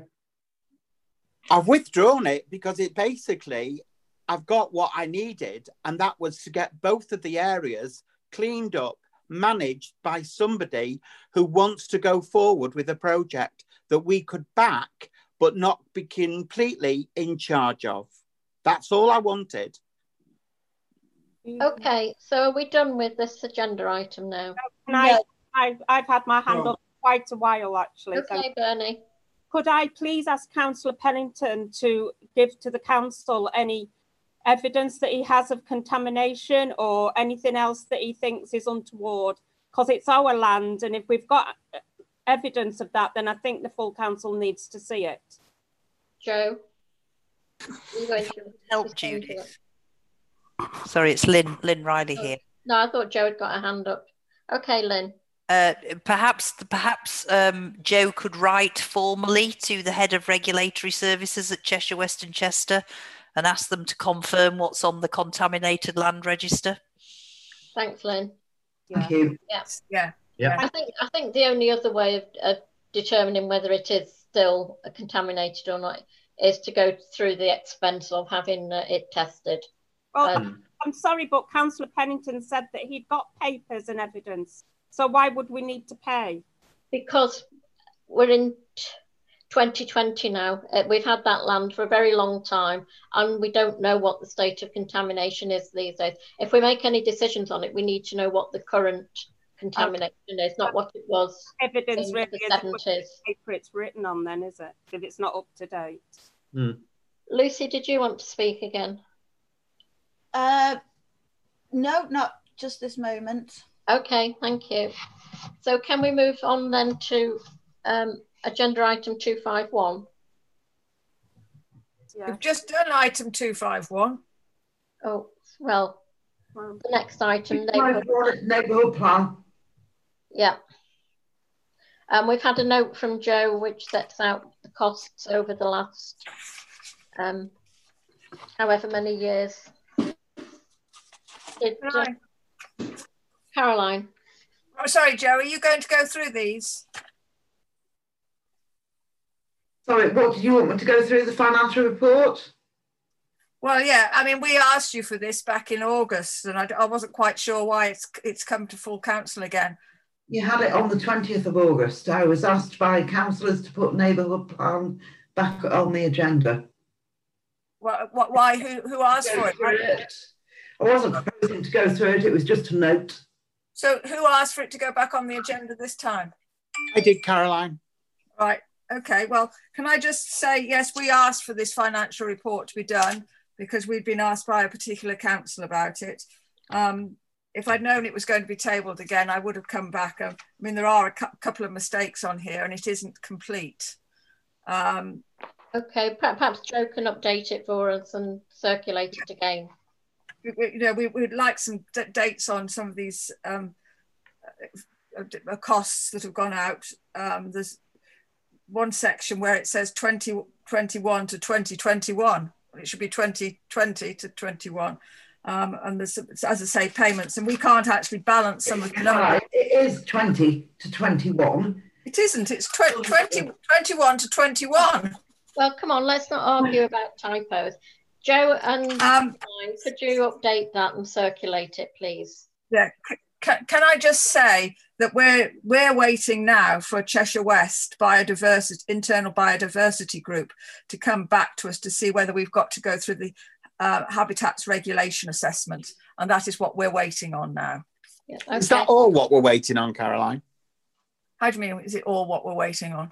I've withdrawn it because it basically, I've got what I needed, and that was to get both of the areas cleaned up, managed by somebody who wants to go forward with a project that we could back, but not be completely in charge of. That's all I wanted. Okay, so are we done with this agenda item now? Can I, I've, I've had my hand No. up quite a while actually. so- Okay, Bernie. Could I please ask Councillor Pennington to give to the council any evidence that he has of contamination or anything else that he thinks is untoward? Because it's our land, and if we've got uh, evidence of that, then I think the full council needs to see it. Joe? You going to Help, Judith. Sorry, it's Lynn Lynn Riley here. No, I thought Joe had got a hand up. Okay, Lynn. Uh, perhaps perhaps um, Joe could write formally to the head of regulatory services at Cheshire West and Chester and ask them to confirm what's on the contaminated land register. Thanks, Lynn. Thank you. Yeah. Yeah. Yeah. I think I think the only other way of, of determining whether it is still contaminated or not is to go through the expense of having uh, it tested. Well, Um, I'm sorry, but Councillor Pennington said that he'd got papers and evidence. So why would we need to pay? because we're in t- 2020 now. Uh, we've had that land for a very long time, and we don't know what the state of contamination is these days. If we make any decisions on it, we need to know what the current contamination okay. is, not what it was evidence in really the 70s. paper it's written on then is it if it's not up to date mm. lucy did you want to speak again uh no not just this moment okay thank you so can we move on then to um, agenda item 251 yeah. we've just done item 251 oh well the next item neighbourhood, neighbourhood plan yeah. Um, we've had a note from Joe which sets out the costs over the last um, however many years. Did, uh, Caroline. Oh, sorry, Joe, are you going to go through these? Sorry, what did you want me to go through the financial report? Well, yeah, I mean, we asked you for this back in August, and I, I wasn't quite sure why it's it's come to full council again. You had it on the 20th of August. I was asked by councillors to put neighbourhood plan back on the agenda. What, what, why? Who, who asked for it? it? I wasn't proposing to go through it, it was just a note. So, who asked for it to go back on the agenda this time? I did, Caroline. Right. Okay. Well, can I just say, yes, we asked for this financial report to be done because we'd been asked by a particular council about it. Um, if I'd known it was going to be tabled again, I would have come back. Um, I mean, there are a cu couple of mistakes on here and it isn't complete. Um, okay, perhaps Joe can update it for us and circulate it again. You know, we, would like some dates on some of these um, uh, uh, costs that have gone out. Um, there's one section where it says 2021 to 2021. It should be 2020 to 21 um, and there's, as I say, payments, and we can't actually balance some of the numbers. It is 20 to 21. It isn't, it's tw 20, 21 to 21. Well, come on, let's not argue about typos. Joe and um, could you update that and circulate it, please? Yeah, can, can I just say that we're we're waiting now for Cheshire West biodiversity internal biodiversity group to come back to us to see whether we've got to go through the uh, habitats regulation assessment, and that is what we're waiting on now. Yeah, okay. Is that all what we're waiting on, Caroline? How do you mean? Is it all what we're waiting on?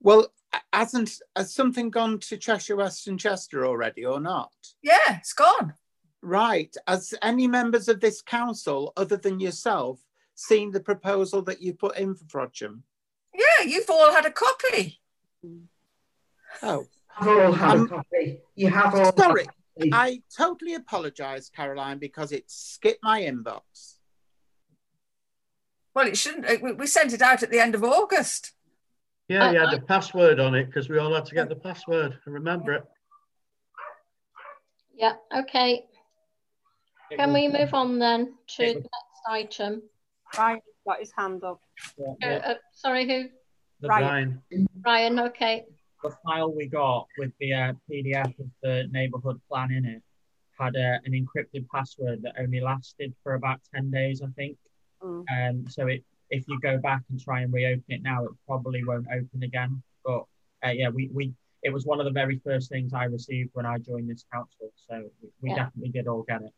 Well, hasn't has something gone to Cheshire West and Chester already, or not? Yeah, it's gone. Right. Has any members of this council, other than yourself, seen the proposal that you put in for Frodsham? Yeah, you've all had a copy. Oh. I've all had um, a copy. You have all. Sorry, I totally apologise, Caroline, because it skipped my inbox. Well, it shouldn't. Uh, we sent it out at the end of August. Yeah, you had uh, the password on it because we all had to get uh, the password and remember it. Yeah, okay. Can we move on then to the next item? Ryan got his hand up. Uh, uh, sorry, who? The Ryan. Ryan, okay the file we got with the uh, PDF of the neighborhood plan in it had uh, an encrypted password that only lasted for about 10 days, I think. Mm. Um, so it, if you go back and try and reopen it now, it probably won't open again. But uh, yeah, we, we it was one of the very first things I received when I joined this council. So we, we yeah. definitely did all get it.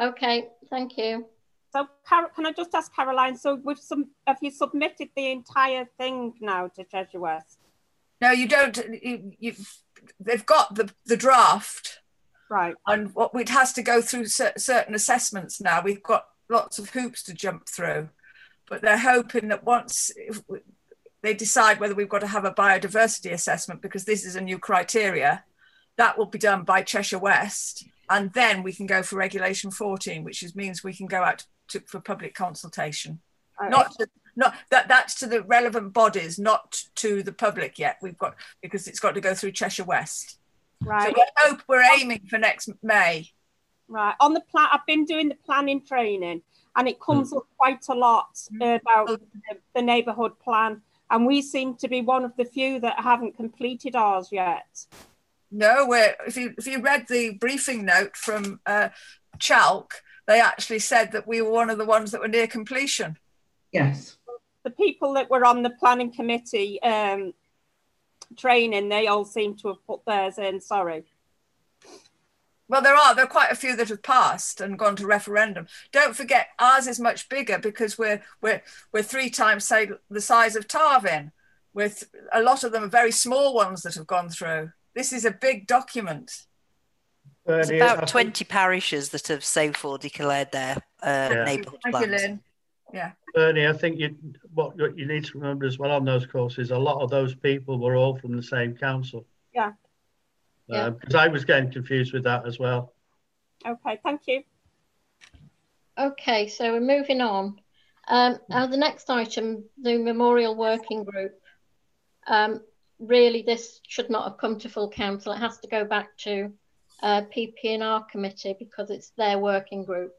Okay, thank you. So, can I just ask Caroline? So, with some, have you submitted the entire thing now to Cheshire West? No, you don't. You, you, they've got the, the draft. Right. And what it has to go through certain assessments now. We've got lots of hoops to jump through. But they're hoping that once they decide whether we've got to have a biodiversity assessment, because this is a new criteria, that will be done by Cheshire West. And then we can go for Regulation 14, which is, means we can go out to, for public consultation. Not to, not that that's to the relevant bodies, not to the public yet. We've got because it's got to go through Cheshire West. Right. So we hope we're aiming for next May. Right. On the plan, I've been doing the planning training, and it comes mm. up quite a lot mm. about the, the neighbourhood plan, and we seem to be one of the few that haven't completed ours yet. No, we're, if you if you read the briefing note from uh, ChALC, they actually said that we were one of the ones that were near completion. Yes the people that were on the planning committee um, training, they all seem to have put theirs in. Sorry. Well, there are there are quite a few that have passed and gone to referendum. Don't forget, ours is much bigger because we're we're we're three times say the size of Tarvin. With a lot of them are very small ones that have gone through. This is a big document. There's about 20 parishes that have so far declared their uh, Yeah. neighbourhood plans. Yeah. Bernie, I think you what, what you need to remember as well on those courses, a lot of those people were all from the same council. Yeah. Yeah. Because I was getting confused with that as well. Okay. Thank you. Okay, so we're moving on. Um, now the next item, the Memorial Working Group. Um, really, this should not have come to full council. It has to go back to uh, PP&R committee because it's their working group.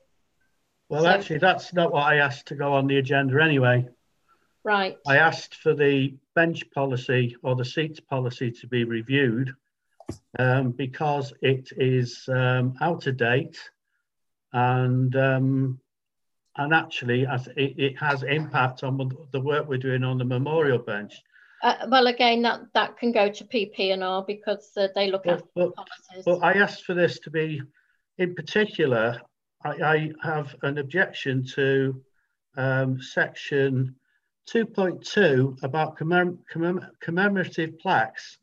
Well, So- actually, that's not what I asked to go on the agenda anyway. Right. I asked for the bench policy or the seats policy to be reviewed um, because it is um, out of date and um, and actually it, it has impact on the work we're doing on the memorial bench. Uh, well, again, that, that can go to PP&R because uh, they look after the But, policies. but I asked for this to be, in particular, I, I have an objection to um, section 2.2 about commem- commem- commemorative plaques,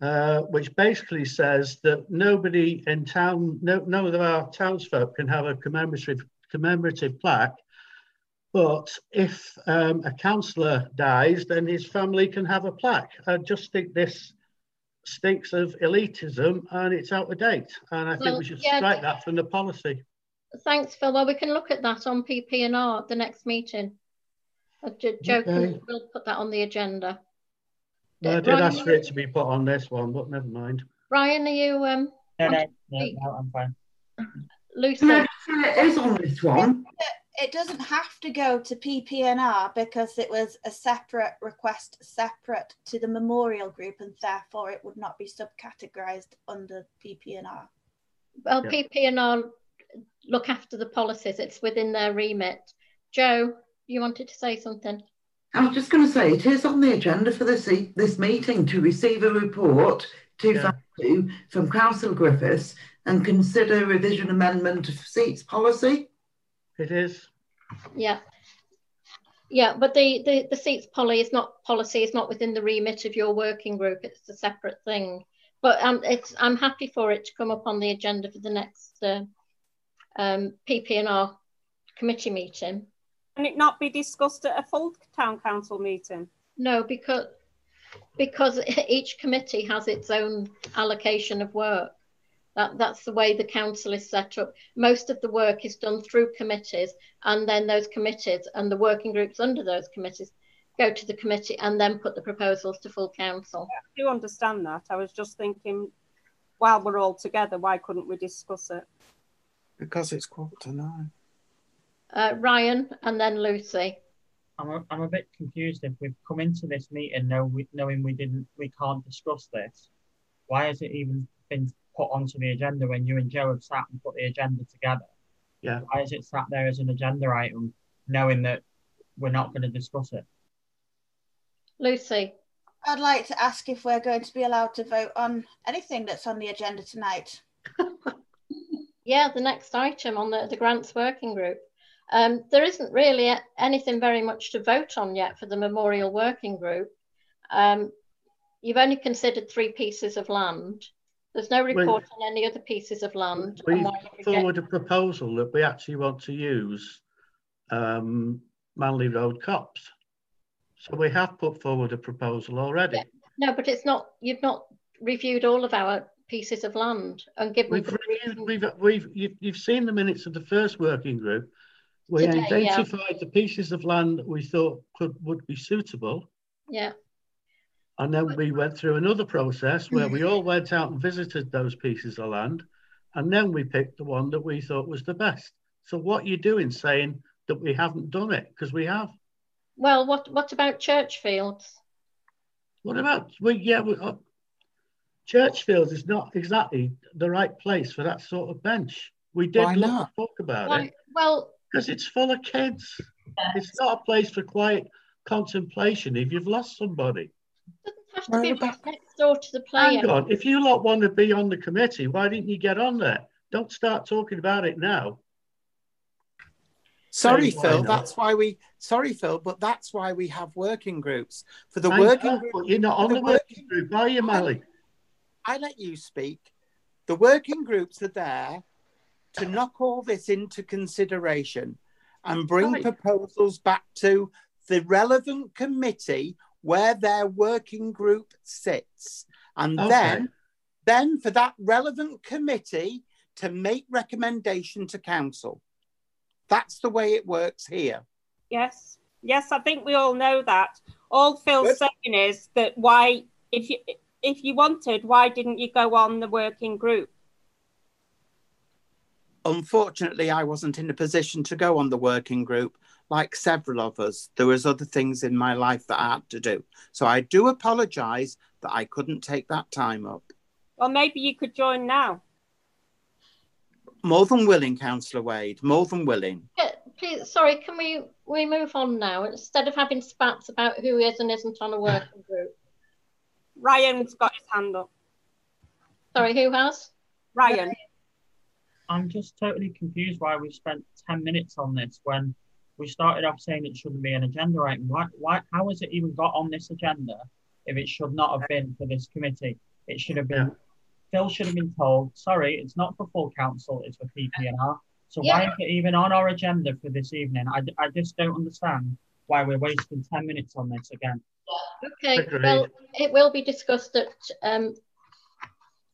uh, which basically says that nobody in town, no, none of our townsfolk can have a commemorative commemorative plaque. But if um, a councillor dies, then his family can have a plaque. I just think this stinks of elitism and it's out of date. And I think we should yeah, strike that from the policy. Thanks, Phil. Well, we can look at that on PP&R at the next meeting. Jo- Joe can, Okay. will put that on the agenda. No, I did Ryan, ask for it to be put on this one, but never mind. Ryan, are you um, No, no, no, no, I'm fine. Lucy? Can I just say it is on this one? It doesn't have to go to PP&R because it was a separate request, separate to the memorial group, and therefore it would not be subcategorized under PP&R. Well, Yeah. PP&R look after the policies. It's within their remit. Joe, you wanted to say something? I was just going to say it is on the agenda for this e- this meeting to receive a report 252 from Council Griffiths and consider revision amendment of seats policy. It is. Yeah. Yeah, but the, the, the seats poly is not policy is not within the remit of your working group. It's a separate thing. But um, it's I'm happy for it to come up on the agenda for the next uh, um, PP&R committee meeting. Can it not be discussed at a full town council meeting? No, because because each committee has its own allocation of work. That, that's the way the council is set up. Most of the work is done through committees, and then those committees and the working groups under those committees go to the committee and then put the proposals to full council. I do understand that. I was just thinking, while we're all together, why couldn't we discuss it? Because it's quarter to nine. Uh, Ryan and then Lucy. I'm a, I'm a bit confused if we've come into this meeting know we, knowing we didn't we can't discuss this. Why has it even been put onto the agenda when you and Joe have sat and put the agenda together? Yeah. Why is it sat there as an agenda item, knowing that we're not going to discuss it? Lucy. I'd like to ask if we're going to be allowed to vote on anything that's on the agenda tonight. Yeah, the next item on the, the grants working group. Um, there isn't really a- anything very much to vote on yet for the memorial working group. Um, you've only considered three pieces of land. There's no report on any other pieces of land. Why forward a proposal that we actually want to use um, Manley Road Copse. So we have put forward a proposal already. No, but it's not. You've not reviewed all of our pieces of land and given. We've reviewed, we've, we've, you've, you've seen the minutes of the first working group. We Today, yeah. identified the pieces of land that we thought could, would be suitable. Yeah. And then we went through another process where we all went out and visited those pieces of land. And then we picked the one that we thought was the best. So what are you're doing saying that we haven't done it, because we have. Well, what what about church fields? What about, we, yeah, we, uh, Churchfield is not exactly the right place for that sort of bench. We did Why not? talk about Why- it. Well, Because it's full of kids. It's not a place for quiet contemplation if you've lost somebody. Doesn't have to be next door to the player. Hang on, if you lot want to be on the committee, why didn't you get on there? Don't start talking about it now. Sorry, Why Phil. not? That's why we. Sorry, Phil, but that's why we have working groups. For the I working know, group, but you're not for on the working group, are you, Mally? I let you speak. The working groups are there to knock all this into consideration and bring Right. proposals back to the relevant committee where their working group sits. And Okay. then, then for that relevant committee to make recommendation to council. That's the way it works here. Yes, yes, I think we all know that. All Phil's saying is that why, if you if you wanted, why didn't you go on the working group? Unfortunately, I wasn't in a position to go on the working group like several of us. There was other things in my life that I had to do. So I do apologise that I couldn't take that time up. Well, maybe you could join now. More than willing, Councillor Wade, more than willing. Yeah, please, sorry, can we we move on now instead of having spats about who is and isn't on a working group? Ryan's got his hand up. Sorry, who has? Ryan. I'm just totally confused why we spent 10 minutes on this when we started off saying it shouldn't be an agenda item. Why, why, how has it even got on this agenda if it should not have been for this committee? It should have been, Phil should have been told, sorry, it's not for full council, it's for PP&R. So why is it even on our agenda for this evening? I, I just don't understand why we're wasting 10 minutes on this again. Okay, Agreed. well, it will be discussed at um,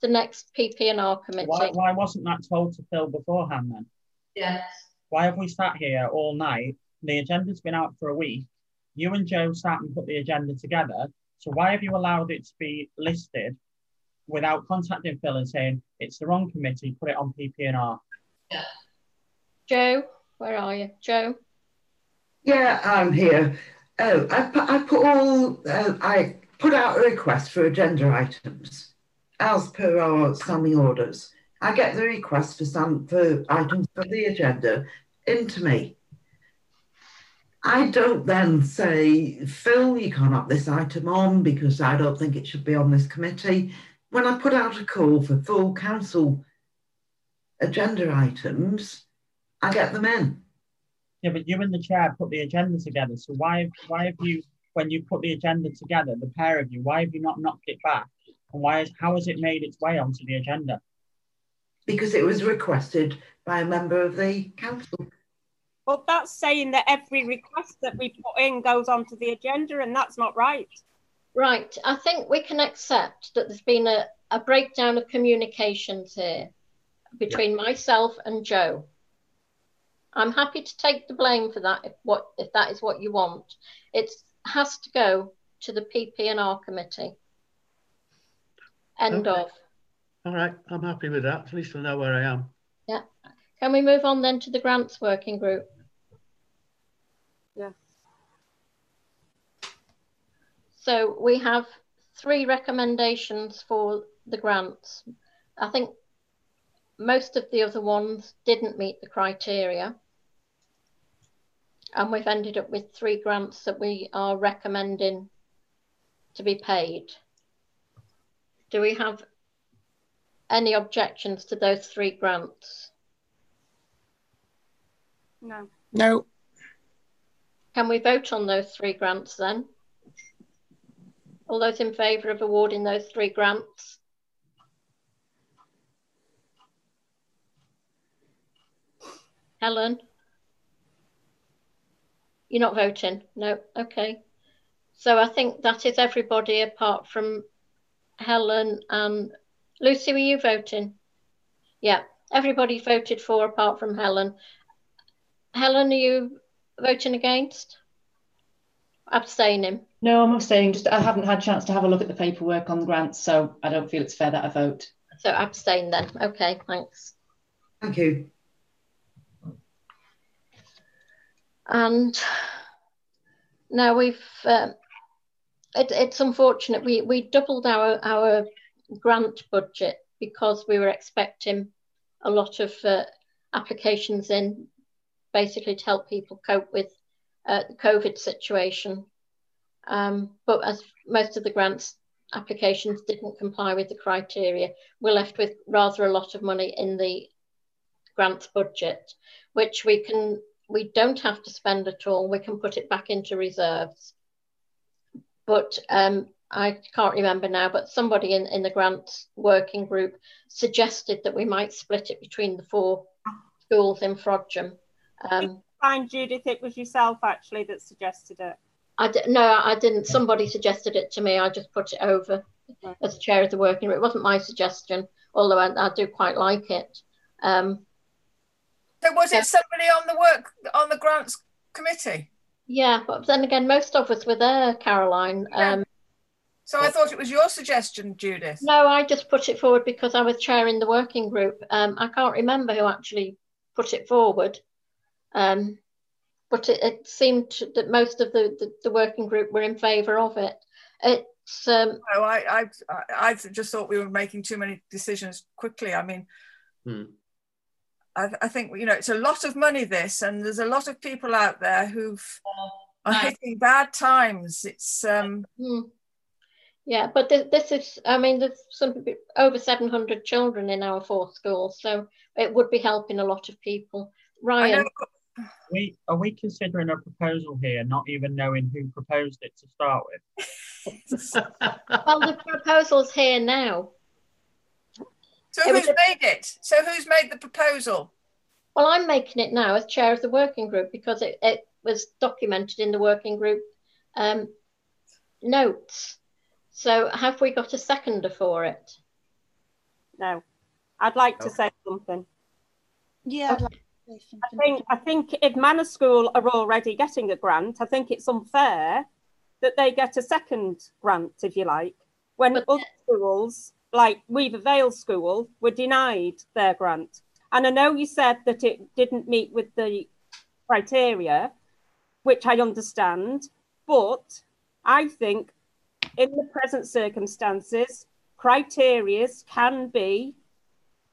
the next PP&R committee. Why, why wasn't that told to Phil beforehand then? Yes. Why have we sat here all night? The agenda's been out for a week. You and Joe sat and put the agenda together. So why have you allowed it to be listed without contacting Phil and saying it's the wrong committee, put it on PP&R? Joe, where are you? Joe? Yeah, I'm here. Oh, I put, I put all, uh, I put out a request for agenda items as per our standing orders. I get the request for some for items for the agenda into me. I don't then say, Phil, you can't have this item on because I don't think it should be on this committee. When I put out a call for full council agenda items, I get them in. Yeah, but you and the chair put the agenda together. So why why have you when you put the agenda together, the pair of you, why have you not knocked it back? And why is how has it made its way onto the agenda? Because it was requested by a member of the council. But that's saying that every request that we put in goes onto the agenda, and that's not right. Right, I think we can accept that there's been a, a breakdown of communications here between myself and Joe. I'm happy to take the blame for that if what if that is what you want. It has to go to the PP&R committee. End Okay. of. All right, I'm happy with that. At least I know where I am. Yeah. Can we move on then to the grants working group? Yeah. So we have three recommendations for the grants. I think most of the other ones didn't meet the criteria. And we've ended up with three grants that we are recommending to be paid. Do we have any objections to those three grants? No. No. Can we vote on those three grants then? All those in favour of awarding those three grants? Helen? You're not voting? No, okay. So I think that is everybody apart from Helen and Lucy, were you voting? Yeah, everybody voted for apart from Helen. Helen, are you voting against? Abstaining. No, I'm abstaining. Just I haven't had a chance to have a look at the paperwork on the grants, so I don't feel it's fair that I vote. So abstain then. Okay, thanks. Thank you. And now we've, um, it, it's unfortunate, we, we doubled our, our grant budget because we were expecting a lot of uh, applications in basically to help people cope with uh, the COVID situation. Um, but as most of the grants applications didn't comply with the criteria, we're left with rather a lot of money in the grants budget, which we can we don't have to spend at all. We can put it back into reserves. But um, I can't remember now, but somebody in, in the grants working group suggested that we might split it between the four schools in Frodsham. Um, Fine, Judith, it was yourself actually that suggested it. I d- no, I didn't. Somebody suggested it to me. I just put it over as chair of the working group. It wasn't my suggestion, although I, I do quite like it. Um, So was it somebody on the work on the grants committee? yeah, but then again, most of us were there, Caroline. Um, So I thought it was your suggestion, Judith. no, I just put it forward because I was chairing the working group. Um, I can't remember who actually put it forward. Um, but it, it seemed to, that most of the, the, the working group were in favour of it. It's um, No, I, I, I I just thought we were making too many decisions quickly. I mean, I, I think you know it's a lot of money this, and there's a lot of people out there who've are hitting bad times. It's um, Hmm. Yeah, but this, this is, I mean, there's some over 700 children in our four schools, so it would be helping a lot of people. Ryan, We are we considering a proposal here, not even knowing who proposed it to start with? well, the proposal's here now. so It who's a- made it? So who's made the proposal? Well, I'm making it now as chair of the working group because it, it was documented in the working group um, notes. So have we got a seconder for it? No. I'd like to say something. Yeah, I'd like say something. I think I think if Manor School are already getting a grant, I think it's unfair that they get a second grant, if you like, when other schools, like Weaver Vale School, were denied their grant. And I know you said that it didn't meet with the criteria, which I understand, but I think in the present circumstances, criteria can be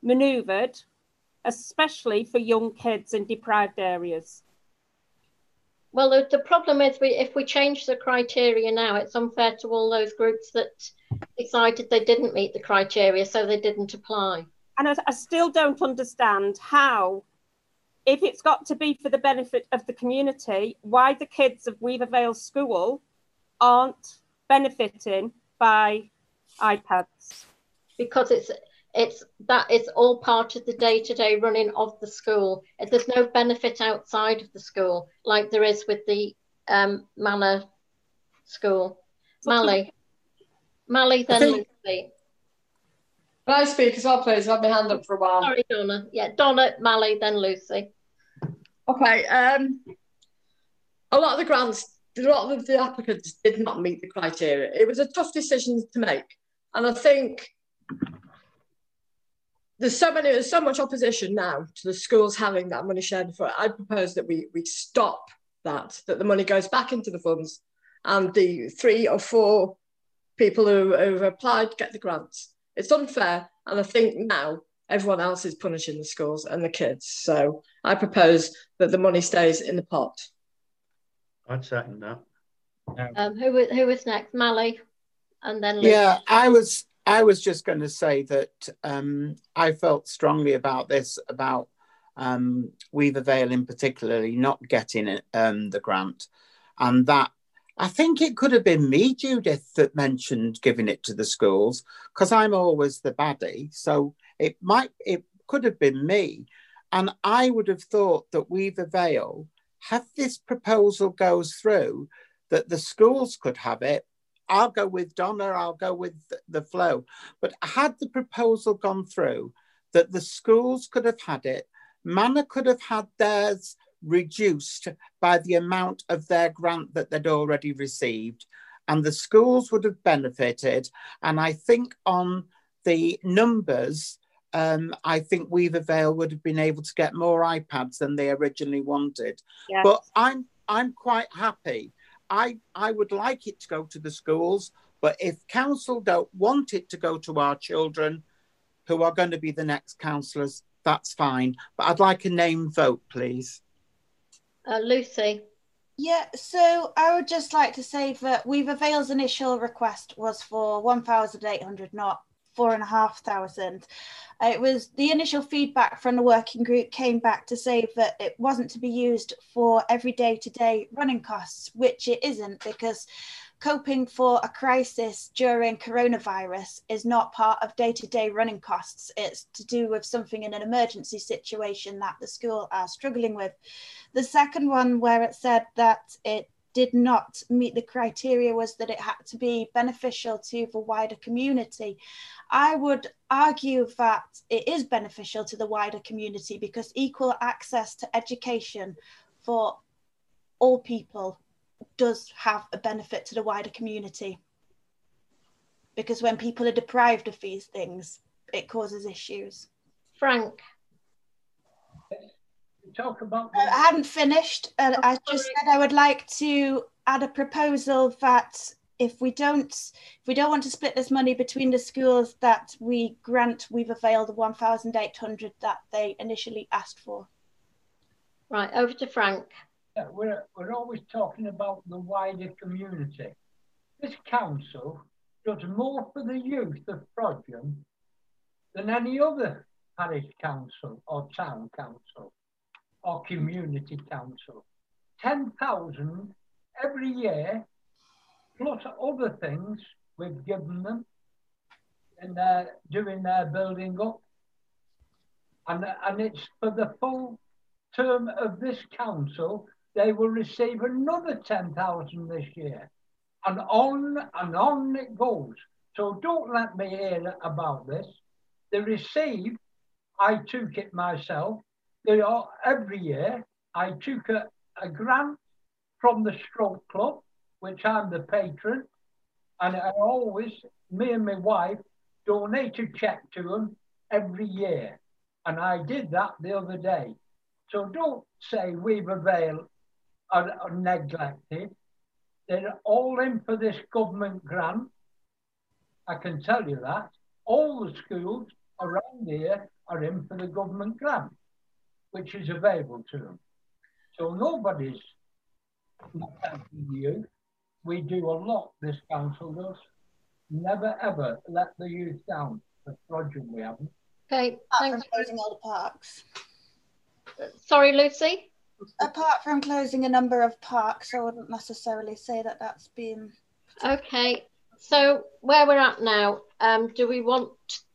manoeuvred, especially for young kids in deprived areas. Well, the, the problem is we, if we change the criteria now, it's unfair to all those groups that decided they didn't meet the criteria, so they didn't apply. And I, I still don't understand how, if it's got to be for the benefit of the community, why the kids of Weaver Vale School aren't benefiting by iPads. Because it's it's that is all part of the day-to-day running of the school. There's no benefit outside of the school like there is with the um, Manor School. Mally, Mally, then think- Lucy. Can I speak as well, please? I've had my hand up for a while. Sorry, Donna. Yeah, Donna, Mally, then Lucy. Okay. Um, a lot of the grants, a lot of the applicants did not meet the criteria. It was a tough decision to make, and I think there's so many, there's so much opposition now to the schools having that money shared for. I propose that we we stop that, that the money goes back into the funds, and the three or four people who who've applied get the grants. It's unfair, and I think now everyone else is punishing the schools and the kids. So I propose that the money stays in the pot. I'd second that. Um, who was who was next? Mally, and then Lucy. Yeah, I was I was just going to say that um, I felt strongly about this about um, Weaver Vale in particularly not getting it, um, the grant, and that I think it could have been me, Judith, that mentioned giving it to the schools because I'm always the baddie. So it might it could have been me, and I would have thought that Weaver Vale, have this proposal goes through, that the schools could have it I'll go with Donna, I'll go with the flow. But had the proposal gone through that the schools could have had it, Manor could have had theirs reduced by the amount of their grant that they'd already received, and the schools would have benefited. And I think on the numbers, um, I think Weaver Vale would have been able to get more iPads than they originally wanted. Yes. But I'm I'm quite happy. I I would like it to go to the schools, but if council don't want it to go to our children, who are going to be the next councillors, that's fine. But I'd like a name vote, please. Uh, Lucy. Yeah, so I would just like to say that Weaver Vale's initial request was for 1,800, not four and a half thousand. It was the initial feedback from the working group came back to say that it wasn't to be used for every day to day running costs, which it isn't because coping for a crisis during coronavirus is not part of day to day running costs. It's to do with something in an emergency situation that the school are struggling with. The second one, where it said that it did not meet the criteria was that it had to be beneficial to the wider community. I would argue that it is beneficial to the wider community because equal access to education for all people does have a benefit to the wider community. Because when people are deprived of these things, it causes issues. Frank. Talk about. I hadn't finished. Uh, I just said I would like to add a proposal that if we don't if we don't want to split this money between the schools that we grant Weaver Vale the 1800 that they initially asked for right over to frank yeah, we're, we're always talking about the wider community this council does more for the youth of Frodsham than any other parish council or town council or community council 10,000 every year, plus other things we've given them in their doing their building up. And, and it's for the full term of this council, they will receive another 10,000 this year. And on and on it goes. So don't let me hear about this. They receive, I took it myself, every year, I took a, a grant from the stroke club, which I'm the patron, and I always, me and my wife, donate a check to them every year. And I did that the other day. So don't say Weaver Vale are, are neglected. They're all in for this government grant. I can tell you that. All the schools around here are in for the government grant, which is available to them. So nobody's not the youth. We do a lot, this council does. Never ever let the youth down. The project we haven't. Okay, thanks. closing all the parks. Sorry, Lucy? Apart from closing a number of parks, I wouldn't necessarily say that that's been. Okay, so where we're at now, um, do we want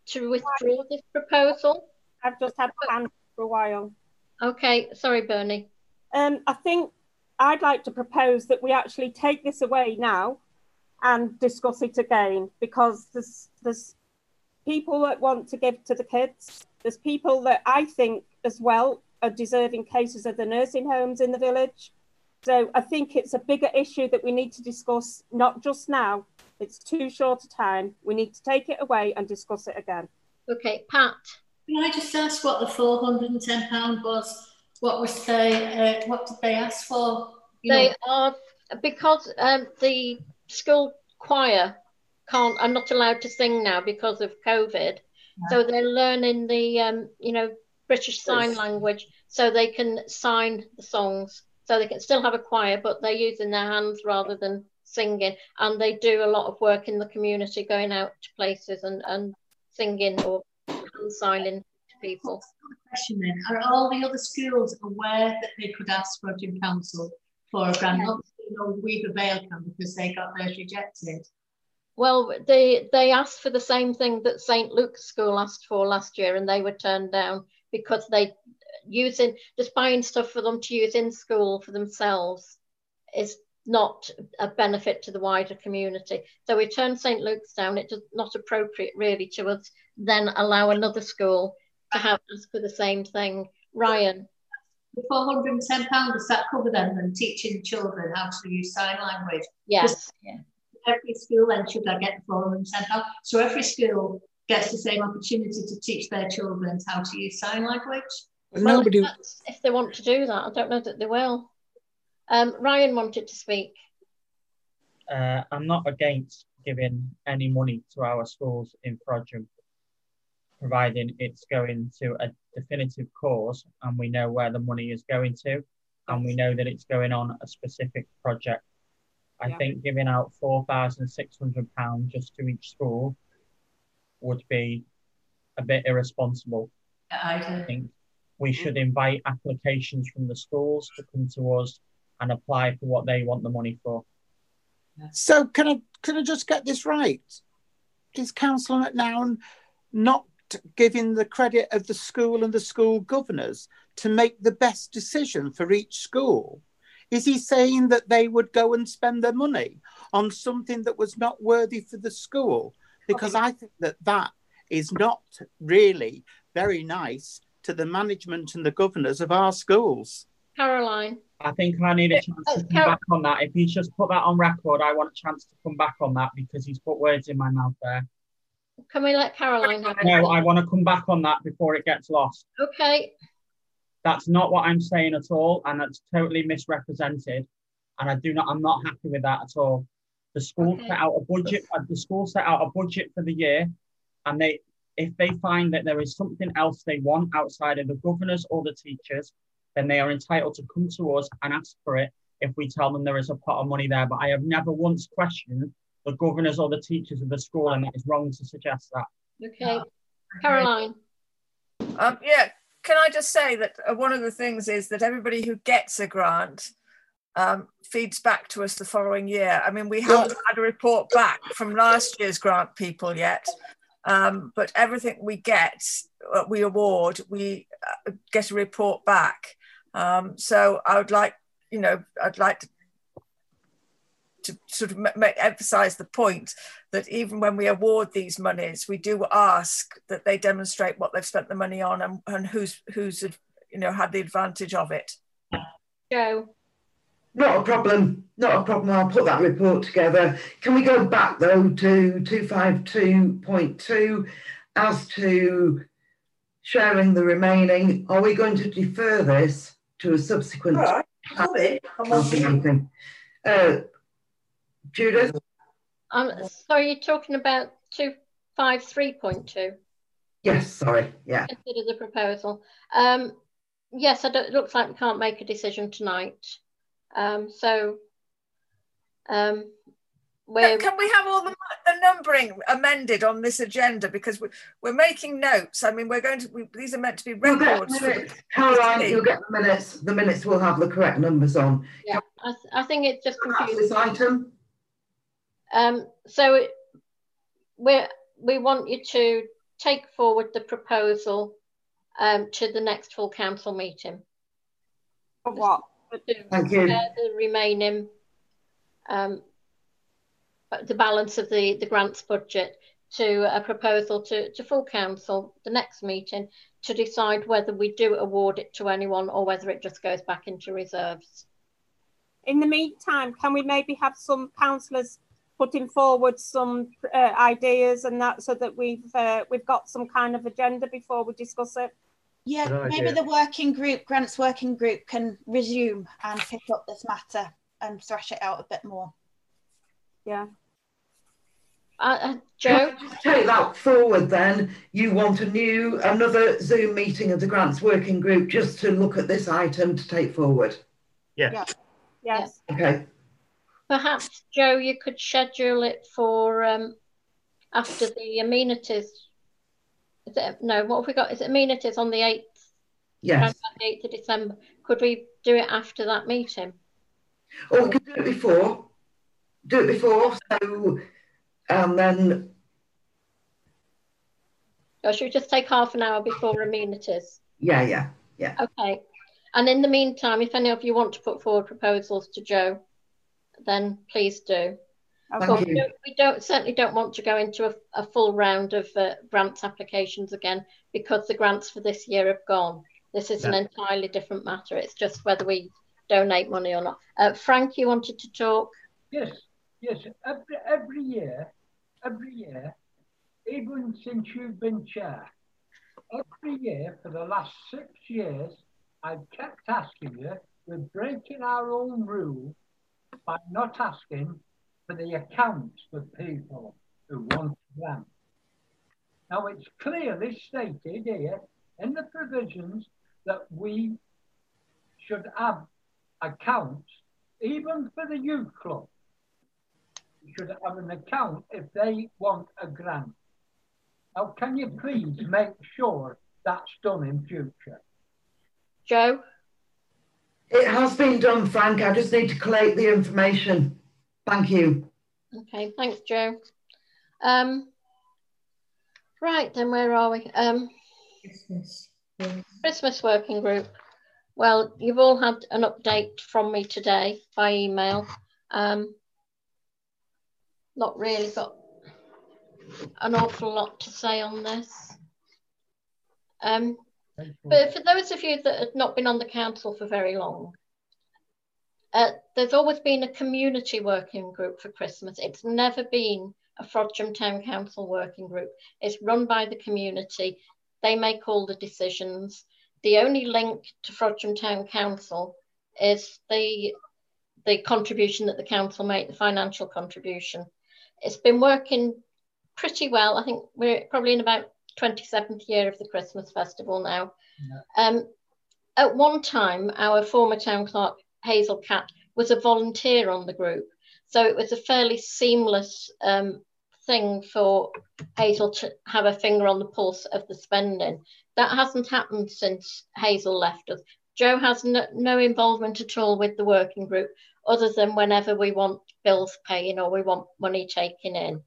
to withdraw this proposal? I've just had plans for a while. Okay, sorry, Bernie. Um, I think I'd like to propose that we actually take this away now and discuss it again because there's there's people that want to give to the kids. There's people that I think as well are deserving cases of the nursing homes in the village. So I think it's a bigger issue that we need to discuss, not just now. It's too short a time. We need to take it away and discuss it again. Okay, Pat. Can I just ask what the four hundred and ten pound was? What was they? Uh, what did they ask for? You they know? are because um, the school choir can't are not allowed to sing now because of COVID. Yeah. So they're learning the um, you know British Sign yes. Language so they can sign the songs. So they can still have a choir, but they're using their hands rather than singing. And they do a lot of work in the community, going out to places and, and singing or signing people. Question then: Are all the other schools aware that they could ask for a council for a grant? Not know Weaver Vale can because they got theirs rejected. Well, they they asked for the same thing that St Luke's School asked for last year, and they were turned down because they using just buying stuff for them to use in school for themselves is not a benefit to the wider community. So we turned St Luke's down. It is not appropriate really to us then allow another school to have ask for the same thing. Ryan. The £410, does that cover them and teaching children how to use sign language? Yes. Yeah. Every school then should I get £410? So every school gets the same opportunity to teach their children how to use sign language? Well, Nobody... if, if they want to do that, I don't know that they will. Um, Ryan wanted to speak. Uh, I'm not against giving any money to our schools in Frodsham providing it's going to a definitive cause and we know where the money is going to. and we know that it's going on a specific project. I Yeah. think giving out four thousand six hundred pounds just to each school would be a bit irresponsible. I I do. think we should invite applications from the schools to come to us and apply for what they want the money for. So can I can I just get this right? Is Councillor McNown not giving the credit of the school and the school governors to make the best decision for each school? Is he saying that they would go and spend their money on something that was not worthy for the school? Because I think that that is not really very nice to the management and the governors of our schools. Caroline. I think I need a chance to come Carol- back on that. If he's just put that on record, I want a chance to come back on that because he's put words in my mouth there. Can we let Caroline have No, I want to come back on that before it gets lost. Okay. That's not what I'm saying at all, and that's totally misrepresented. And I do not, I'm not happy with that at all. The school Okay. set out a budget. uh, The school set out a budget for the year, and they, if they find that there is something else they want outside of the governors or the teachers, then they are entitled to come to us and ask for it. If we tell them there is a pot of money there, but I have never once questioned the governors or the teachers of the school, and it is wrong to suggest that. Okay. Caroline. Um, yeah, can I just say that uh, one of the things is that everybody who gets a grant um, feeds back to us the following year. I mean, we haven't had a report back from last year's grant people yet, um, but everything we get, uh, we award, we uh, get a report back. Um, so I would like, you know, I'd like to to sort of ma- ma- emphasize the point that even when we award these monies, we do ask that they demonstrate what they've spent the money on and, and who's who's you know had the advantage of it. Joe. Not a problem. Not a problem. I'll put that report together. Can we go back though to 252.2 as to sharing the remaining? Are we going to defer this to a subsequent All right, I'll be. I'm on meeting? Uh, Judith? Um, so you're talking about two five three point two. Yes, sorry. Yeah. Consider the proposal. Um, yes, I don't, it looks like we can't make a decision tonight. Um, so um, we're Can we have all the, the numbering amended on this agenda because we, we're making notes. I mean, we're going to. We, these are meant to be You'll get records. the- minutes. Caroline, you'll get the minutes. The minutes will have the correct numbers on. yeah, I, th- I think it's just confusing. this item. Um, so we we want you to take forward the proposal um, to the next full council meeting. For what? Thank you. The remaining, um, the balance of the, the grants budget to a proposal to, to full council, the next meeting, to decide whether we do award it to anyone or whether it just goes back into reserves. In the meantime, can we maybe have some councillors putting forward some uh, ideas and that so that we've uh, we've got some kind of agenda before we discuss it? Yeah, maybe the working group, grants working group can resume and pick up this matter and thrash it out a bit more. Yeah. Uh, uh, Joe? Take that forward then. You want a new, another Zoom meeting of the grants working group just to look at this item to take forward. Yes. Yes. Okay. Perhaps, Joe, you could schedule it for um, after the amenities. Is it, no, what have we got? Is it amenities on the 8th? Yes. around the 8th of December. Could we do it after that meeting? Or we could do it before. Do it before. So, and then, Or should we just take half an hour before amenities? yeah, yeah, yeah. Okay. And in the meantime, if any of you want to put forward proposals to Joe, then please do. Thank But we you. don't, we don't certainly don't want to go into a, a full round of uh, grants applications again because the grants for this year have gone. This is an entirely different matter. It's just whether we donate money or not. Uh, Frank, you wanted to talk? Yes, yes. Every, every year, every year, even since you've been chair, every year for the last six years, I've kept asking you, we're breaking our own rule by not asking for the accounts for people who want grants. Now, it's clearly stated here in the provisions that we should have accounts, even for the youth club. You should have an account if they want a grant. Now, can you please make sure that's done in future? Joe? It has been done, Frank. I just need to collate the information. Thank you. Okay, thanks, Joe. Um, right, then where are we? Um, Christmas. Christmas working group. Well, you've all had an update from me today by email. Um, not really got an awful lot to say on this. Um, but for those of you that have not been on the council for very long, uh, there's always been a community working group for Christmas. It's never been a Frodsham Town Council working group. It's run by the community. They make all the decisions. The only link to Frodsham Town Council is the the contribution that the council make, the financial contribution. It's been working pretty well. I think we're probably in about 27th year of the Christmas festival now. Um, at one time, our former town clerk, Hazel Cat, was a volunteer on the group. So it was a fairly seamless um, thing for Hazel to have a finger on the pulse of the spending. That hasn't happened since Hazel left us. Joe has no, no involvement at all with the working group, other than whenever we want bills paying or we want money taken in.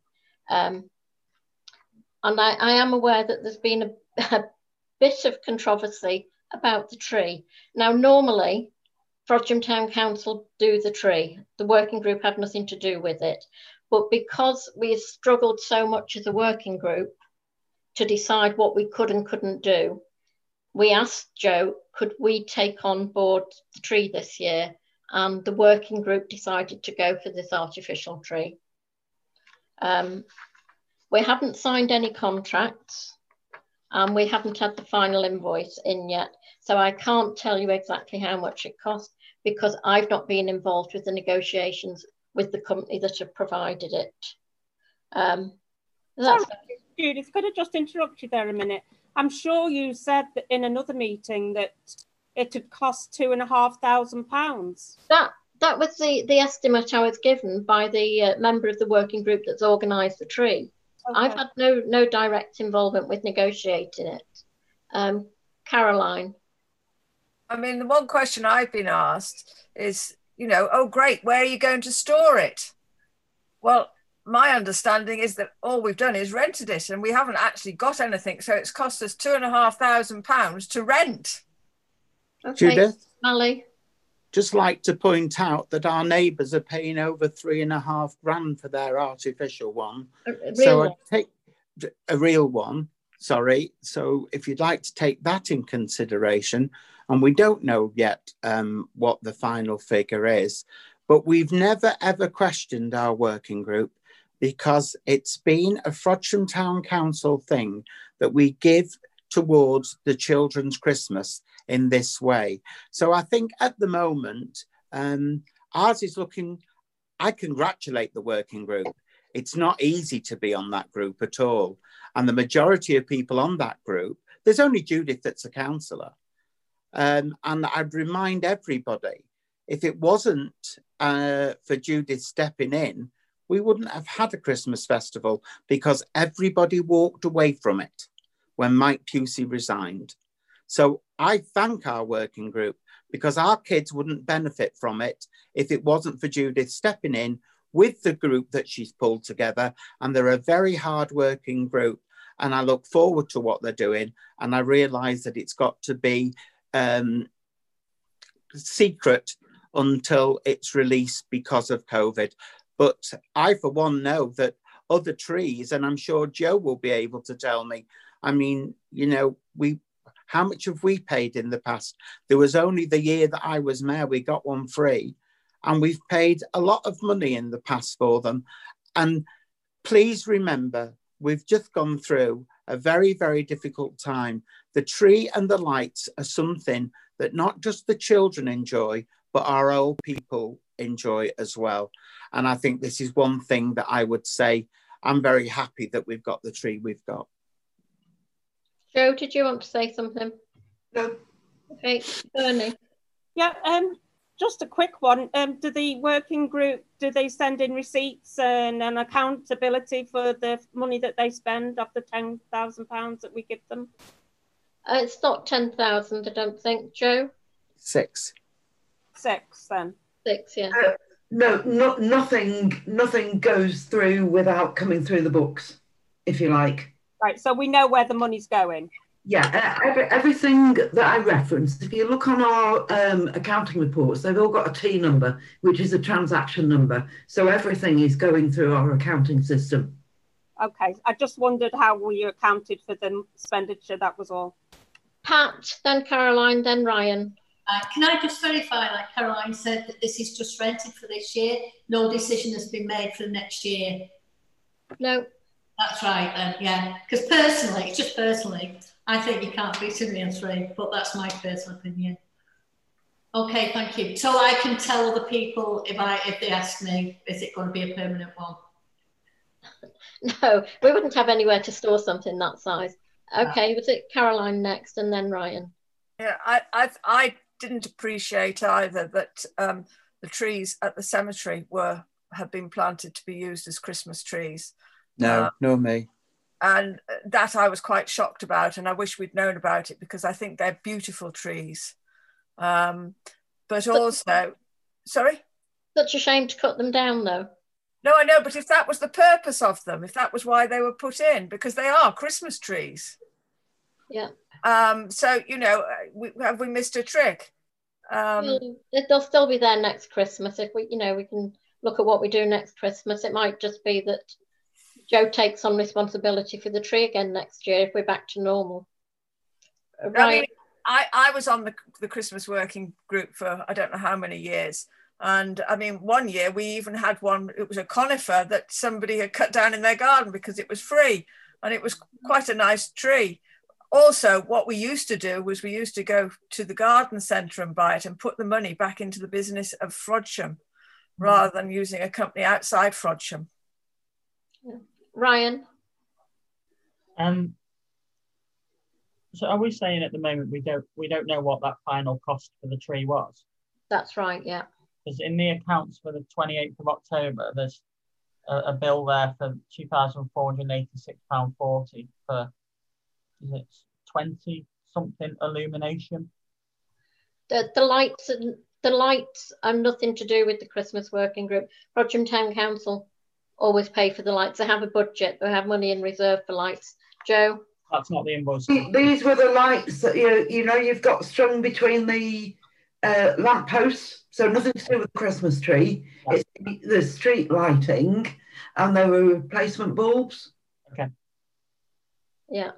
Um, and I, I, am aware that there's been a, a, bit of controversy about the tree. Now, normally, Frodsham Town Council do the tree. The working group had nothing to do with it. But because we struggled so much as a working group to decide what we could and couldn't do, we asked Joe, could we take on board the tree this year? And the working group decided to go for this artificial tree. Um, we haven't signed any contracts and we haven't had the final invoice in yet. So I can't tell you exactly how much it cost because I've not been involved with the negotiations with the company that have provided it. Um, Sorry, Judith, could I just interrupt you there a minute? I'm sure you said that in another meeting that it had cost two and a half thousand pounds. That that was the the estimate I was given by the uh, member of the working group that's organised the tree. Okay. I've had no no direct involvement with negotiating it. Um, Caroline. I mean, the one question I've been asked is, you know, oh great, where are you going to store it? Well, my understanding is that all we've done is rented it, and we haven't actually got anything. So it's cost us two and a half thousand pounds to rent. Okay, Judith? Molly. Just like to point out that our neighbours are paying over three and a half grand for their artificial one. A, a so one. I take a real one. Sorry. So if you'd like to take that in consideration, and we don't know yet um, what the final figure is, but we've never ever questioned our working group because it's been a Frodsham Town Council thing that we give towards the children's Christmas in this way. So I think at the moment, um, ours is looking, I congratulate the working group. It's not easy to be on that group at all. And the majority of people on that group, there's only Judith that's a councillor. Um, and I'd remind everybody if it wasn't uh, for Judith stepping in, we wouldn't have had a Christmas festival because everybody walked away from it when Mike Pusey resigned. So I thank our working group because our kids wouldn't benefit from it if it wasn't for Judith stepping in with the group that she's pulled together. And they're a very hard working group. And I look forward to what they're doing. And I realize that it's got to be um, secret until it's released because of COVID. But I, for one, know that other trees, and I'm sure Joe will be able to tell me. I mean, you know, we how much have we paid in the past? There was only the year that I was mayor, we got one free, and we've paid a lot of money in the past for them. And please remember, we've just gone through a very, very difficult time. The tree and the lights are something that not just the children enjoy, but our old people enjoy as well. And I think this is one thing that I would say I'm very happy that we've got the tree we've got. Joe, did you want to say something? No. Okay, Bernie. Yeah, um, just a quick one. Um, do the working group do they send in receipts and an accountability for the money that they spend of the ten thousand pounds that we give them? Uh, it's not ten thousand, I don't think, Joe. Six. Six then. Six, yeah. Uh, no, no, nothing, nothing goes through without coming through the books, if you like. Right, so we know where the money's going. Yeah, uh, every, everything that I referenced, if you look on our um, accounting reports, they've all got a T number, which is a transaction number. So everything is going through our accounting system. Okay, I just wondered how we accounted for the expenditure. That was all. Pat, then Caroline, then Ryan. Uh, can I just verify, like Caroline said, that this is just rented for this year? No decision has been made for the next year? No. That's right then, yeah. Because personally, just personally, I think you can't beat a real three, but that's my personal opinion. Okay, thank you. So I can tell the people if I if they ask me, is it going to be a permanent one? No, we wouldn't have anywhere to store something that size. Okay, was it Caroline next and then Ryan? Yeah, I, I, I didn't appreciate either that um, the trees at the cemetery were have been planted to be used as Christmas trees. No, Uh, no me. and that I was quite shocked about, and I wish we'd known about it because I think they're beautiful trees. Um, but also, sorry, Such a shame to cut them down, though. no, I know, but if that was the purpose of them, if that was why they were put in, because they are Christmas trees. Yeah. Um, so you know, uh, we, have we missed a trick? Um, Well, they'll still be there next Christmas if we, you know, we can look at what we do next Christmas. It might just be that Joe takes on responsibility for the tree again next year if we're back to normal. Right. I mean, I, I was on the, the Christmas working group for I don't know how many years. And I mean, one year we even had one, it was a conifer that somebody had cut down in their garden because it was free and it was quite a nice tree. Also, what we used to do was we used to go to the garden centre and buy it and put the money back into the business of Frodsham rather than using a company outside Frodsham. Ryan, Um, so are we saying at the moment we don't we don't know what that final cost for the tree was? that's right, yeah. Because in the accounts for the 28th of October, there's a, a bill there for £2,486.40 for, is it 20 something illumination? The, the lights and the lights are nothing to do with the Christmas working group. Frodsham Town Council always pay for the lights. They have a budget. They have money in reserve for lights. Joe, That's not the invoice. These were the lights that you you know you've got strung between the uh, lamp posts, so nothing to do with the Christmas tree. It's the street lighting, and there were replacement bulbs. Okay. Yeah.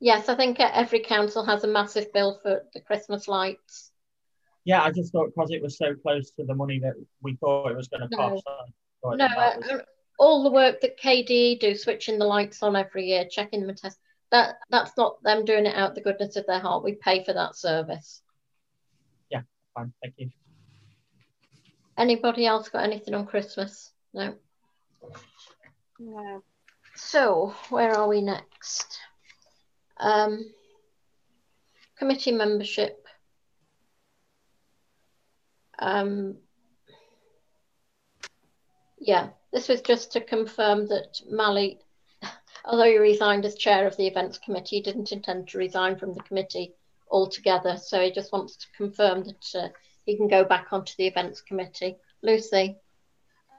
Yes, I think every council has a massive bill for the Christmas lights. Yeah, I just thought because it was so close to the money that we thought it was going to No. cost. I thought No, that was- uh, all the work that KDE do, switching the lights on every year, checking them and test that that's not them doing it out of the goodness of their heart. We pay for that service. yeah, fine, thank you. Anybody else got anything on Christmas? No. No. So where are we next? Um, committee membership. Um, yeah, this was just to confirm that Mally, although he resigned as chair of the events committee, he didn't intend to resign from the committee altogether. So he just wants to confirm that uh, he can go back onto the events committee. Lucy.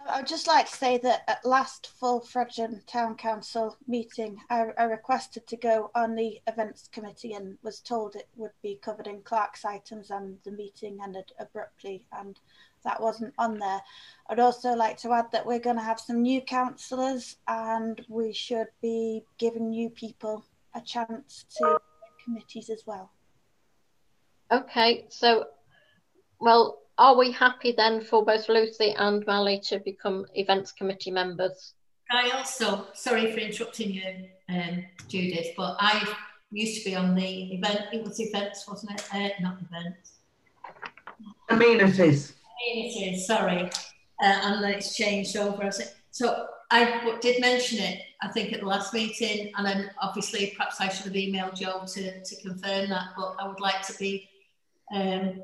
I'd just like to say that at last full Frodsham Town Council meeting, I, I requested to go on the events committee and was told it would be covered in Clerk's items and the meeting ended abruptly and that wasn't on there. I'd also like to add that we're going to have some new councillors and we should be giving new people a chance to committees as well. Okay, so, well, are we happy then for both Lucy and Mally to become events committee members? I also, sorry for interrupting you, um, Judith, but I used to be on the event, it was events, wasn't it? Uh, not events. Amenities. Amenities, sorry. Uh, and then it's changed over. So I did mention it, I think, at the last meeting, and then obviously perhaps I should have emailed Joe to, to confirm that, but I would like to be um,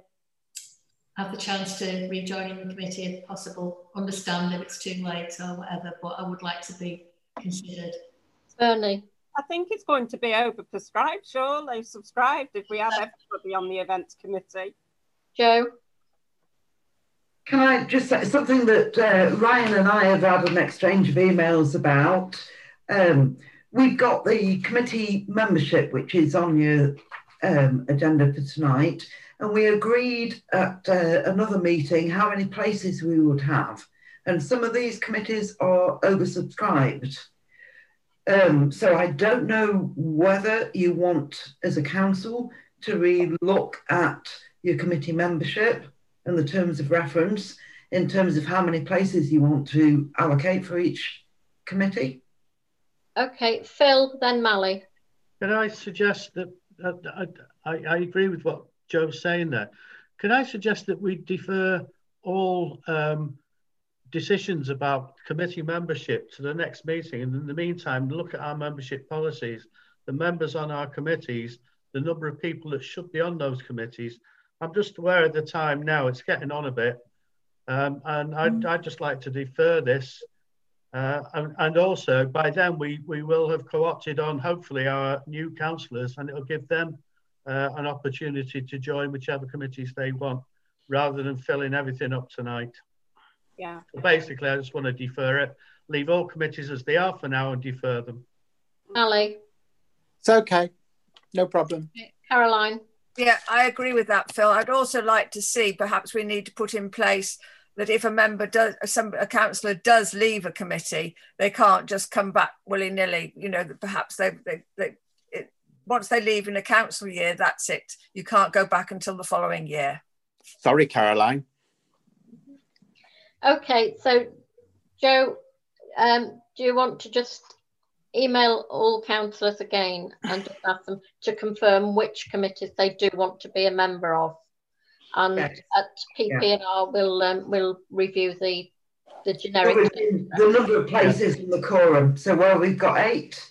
have the chance to rejoin in the committee if possible. Understand if it's too late or whatever, but I would like to be considered. Bernie. I think it's going to be overprescribed, surely, subscribed if we have everybody on the events committee. Joe? Can I just say something that uh, Ryan and I have had an exchange of emails about? Um, we've got the committee membership, which is on your um, agenda for tonight, and we agreed at uh, another meeting how many places we would have. And some of these committees are oversubscribed. Um, so I don't know whether you want, as a council, to re-look at your committee membership and the terms of reference in terms of how many places you want to allocate for each committee. Okay, Phil, then Mally. Can I suggest that uh, I, I, agree with what Joe's saying there? Can I suggest that we defer all um, decisions about committee membership to the next meeting, and in the meantime, look at our membership policies, the members on our committees, the number of people that should be on those committees. I'm just aware of the time now; it's getting on a bit, um, and I'd, mm. I'd, just like to defer this uh, and, and, also by then we, we will have co-opted on hopefully our new councillors and it'll give them uh, an opportunity to join whichever committees they want rather than filling everything up tonight. Yeah. So basically, I just want to defer it, leave all committees as they are for now and defer them. Ali. It's okay. No problem. Caroline. Yeah, I agree with that, Phil. I'd also like to see perhaps we need to put in place that if a member does, some a councillor does leave a committee, they can't just come back willy nilly. You know that perhaps they they, they it, once they leave in a council year, that's it. You can't go back until the following year. Sorry, Caroline. Okay, so Joe, um, do you want to just email all councillors again and just ask them to confirm which committees they do want to be a member of? and yes. at PP&R yeah. we'll um, we'll review the the generic the number of places in the quorum. So well, we've got eight,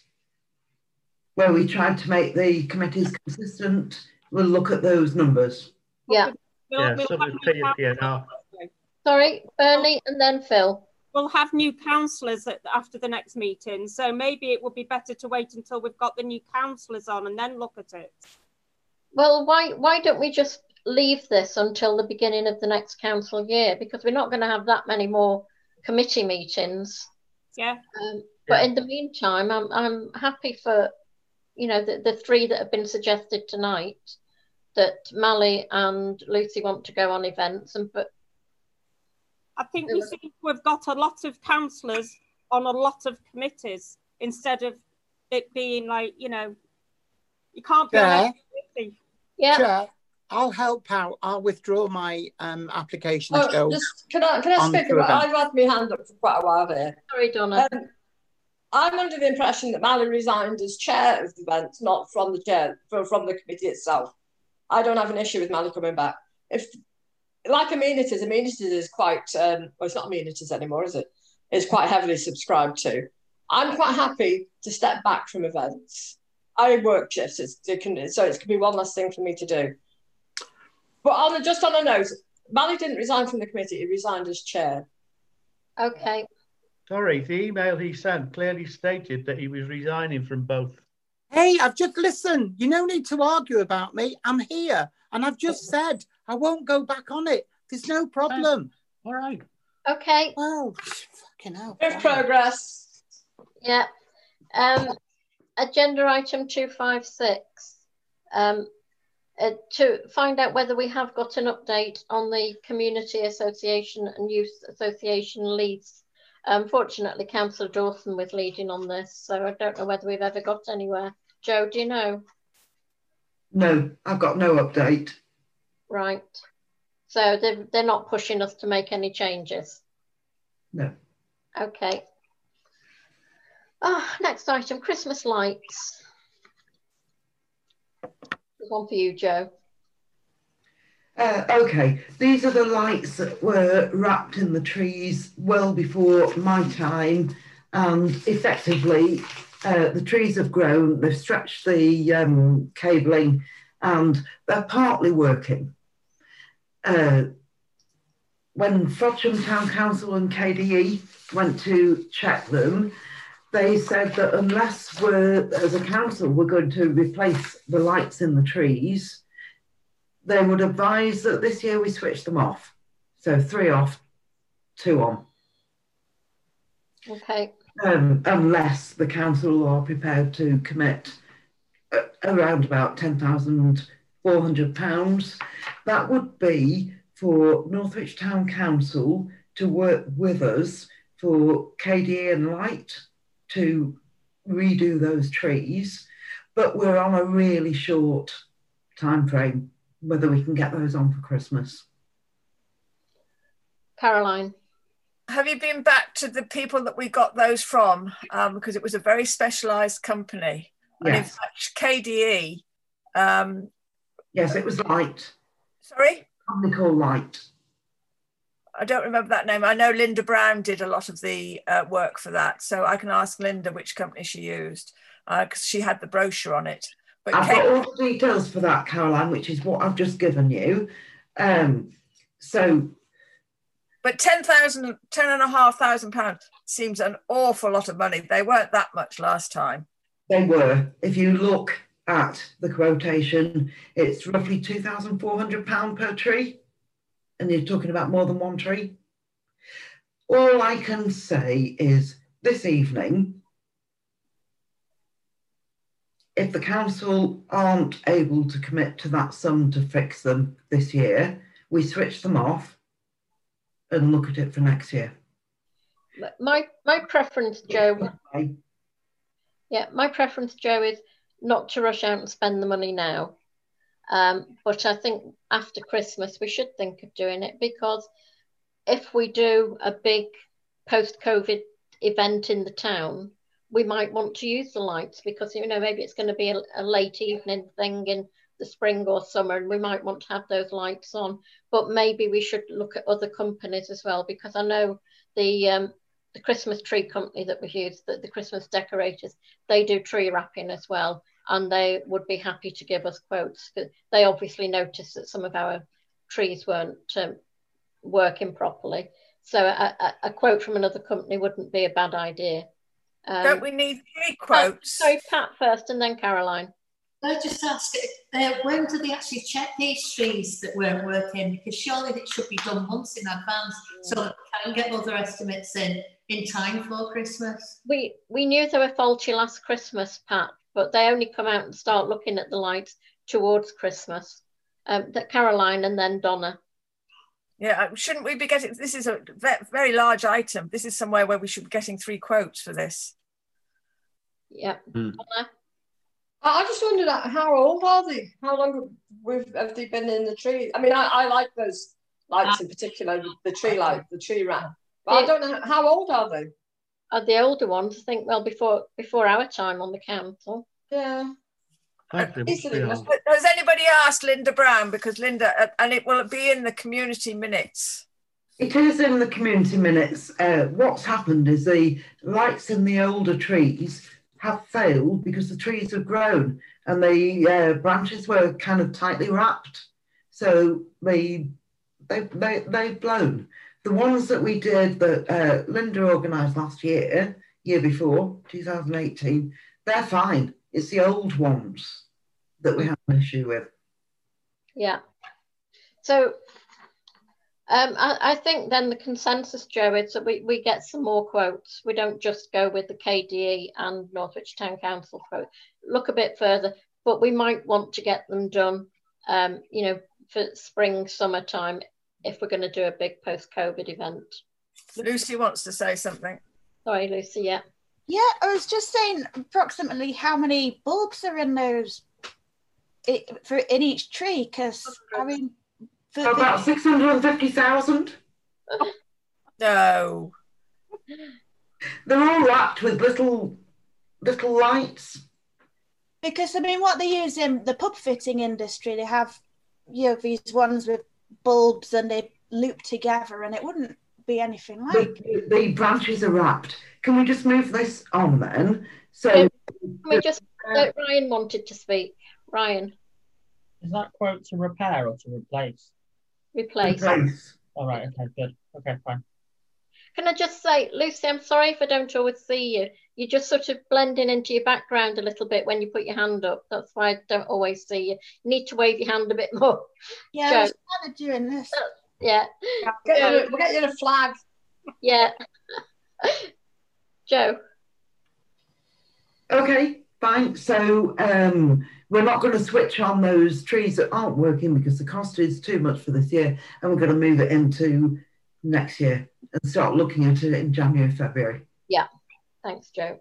where we tried to make the committees consistent, we'll look at those numbers. Yeah. yeah, so PP&R. Sorry, Bernie, and then Phil. We'll have new councillors after the next meeting, so maybe it would be better to wait until we've got the new councillors on and then look at it. Well, why why don't we just leave this until the beginning of the next council year because we're not going to have that many more committee meetings. Yeah. Um, but yeah. in the meantime, I'm I'm happy for, you know, the, the three that have been suggested tonight, that Mally and Lucy want to go on events and but. I think we seem to have got a lot of councillors on a lot of committees instead of it being like you know, you can't be yeah. on committee. Yeah. I'll help out. I'll withdraw my um, application oh, to go. Just, can I can I speak about? I've had my hand up for quite a while here. Sorry, Donna. Um, I'm under the impression that Mally resigned as chair of the event, not from the chair, from, the committee itself. I don't have an issue with Mally coming back. If, like amenities, amenities is quite, um, well, it's not amenities anymore, is it? It's quite heavily subscribed to. I'm quite happy to step back from events. I work shifts, it's, it can, so it can be one less thing for me to do. But on just on a note, Mally didn't resign from the committee; he resigned as chair. Okay. Sorry, the email he sent clearly stated that he was resigning from both. Hey, I've just listened. You no need to argue about me. I'm here, and I've just said I won't go back on it. There's no problem. All right. Okay. Well, fucking hell. Good progress. Yeah. Um, agenda item two five six. Um, uh, to find out whether we have got an update on the Community Association and Youth Association leads. Unfortunately, Councillor Dawson was leading on this, so I don't know whether we've ever got anywhere. Joe, do you know? No, I've got no update. Right. So they're, they're not pushing us to make any changes? No. Okay. Oh, next item, Christmas lights. There's one for you, Joe. Uh, okay, these are the lights that were wrapped in the trees well before my time, and effectively, uh, the trees have grown. They've stretched the um, cabling, and they're partly working. Uh, when Frodsham Town Council and KDE went to check them, they said that unless we're, as a council, we're going to replace the lights in the trees, they would advise that this year we switch them off. So three off, two on. Okay. Um, unless the council are prepared to commit uh, around about £10,400. That would be for Northwich Town Council to work with us for KDE and Light to redo those trees, but we're on a really short time frame whether we can get those on for Christmas. Caroline. Have you been back to the people that we got those from? Um, because it was a very specialised company. And in Yes. fact, KDE. Um, Yes, it was Light. sorry? Company called Light. I don't remember that name. I know Linda Brown did a lot of the uh, work for that. So I can ask Linda which company she used because she had the brochure on it. But I've K- got all the details for that, Caroline, which is what I've just given you. Um, so But 10,000, 10 and a half thousand pounds seems an awful lot of money. They weren't that much last time. they were. If you look at the quotation, it's roughly two thousand four hundred pound per tree, and you're talking about more than one tree. All I can say is this evening, if the council aren't able to commit to that sum to fix them this year, we switch them off and look at it for next year. My my preference, Joe. Yeah, my preference, Joe, is not to rush out and spend the money now. Um, but I think after Christmas we should think of doing it because if we do a big post-COVID event in the town, we might want to use the lights because you know maybe it's going to be a, a late evening thing in the spring or summer, and we might want to have those lights on. But maybe we should look at other companies as well because I know the um, the Christmas tree company that we use, the, the Christmas decorators, they do tree wrapping as well, and they would be happy to give us quotes. They obviously noticed that some of our trees weren't um, working properly, so a, a quote from another company wouldn't be a bad idea. Um, Don't we need three quotes? sorry, Pat first, and then Caroline. I just ask, uh, when do they actually check these trees that weren't working? Because surely it should be done months in advance so that we can get other estimates in in time for Christmas. We we knew they were faulty last Christmas, Pat, but they only come out and start looking at the lights towards Christmas. Um, that Caroline and then Donna. Yeah, uh, shouldn't we be getting? This is a very large item. This is somewhere where we should be getting three quotes for this. Yeah. I I just wondered how old are they? How long we've, they been in the tree? I mean, I, I like those lights in particular, the, the tree light, the tree wrap. But I don't know how old are they. Are the older ones? I think well before before our time on the council. Yeah. Easily. Has has anybody asked Linda Brown? Because Linda, uh, and it will be in the community minutes. It is in the community minutes. Uh, what's happened is the lights in the older trees have failed because the trees have grown and the uh, branches were kind of tightly wrapped. So they, they, they, they've blown. The ones that we did that uh, Linda organised last year, year before, 2018, they're fine. It's the old ones that we have an issue with. Yeah. So um, I, I think then the consensus, Joe, is that we, we get some more quotes. We don't just go with the KDE and Northwich Town Council quote. Look a bit further, but we might want to get them done, um, you know, for spring, summertime, if we're going to do a big post-COVID event. Lucy wants to say something. Sorry, Lucy. Yeah. Yeah, I was just saying approximately how many bulbs are in those i for in each tree because I mean for the- About 650,000. No. They're all wrapped with little little lights. because I mean what they use in the pub fitting industry they have you know these ones with bulbs and they loop together and it wouldn't be anything like The, the branches are wrapped. Can we just move this on then? So Can we just, uh, Ryan wanted to speak. Ryan, Is that quote to repair or to replace? replace. replace. All right. Okay. Good. Okay. Fine. Can I just say, Lucy, I'm sorry if I don't always see you. You're just sort of blending into your background a little bit when you put your hand up. That's why I don't always see you. You need to wave your hand a bit more. Yeah, Joe. I was kind of doing this. Yeah. Get you we'll get you a flag. Yeah. Joe. Okay, fine. So um, we're not going to switch on those trees that aren't working because the cost is too much for this year, and we're going to move it into next year and start looking at it in January, February. Yeah. Thanks, Joe.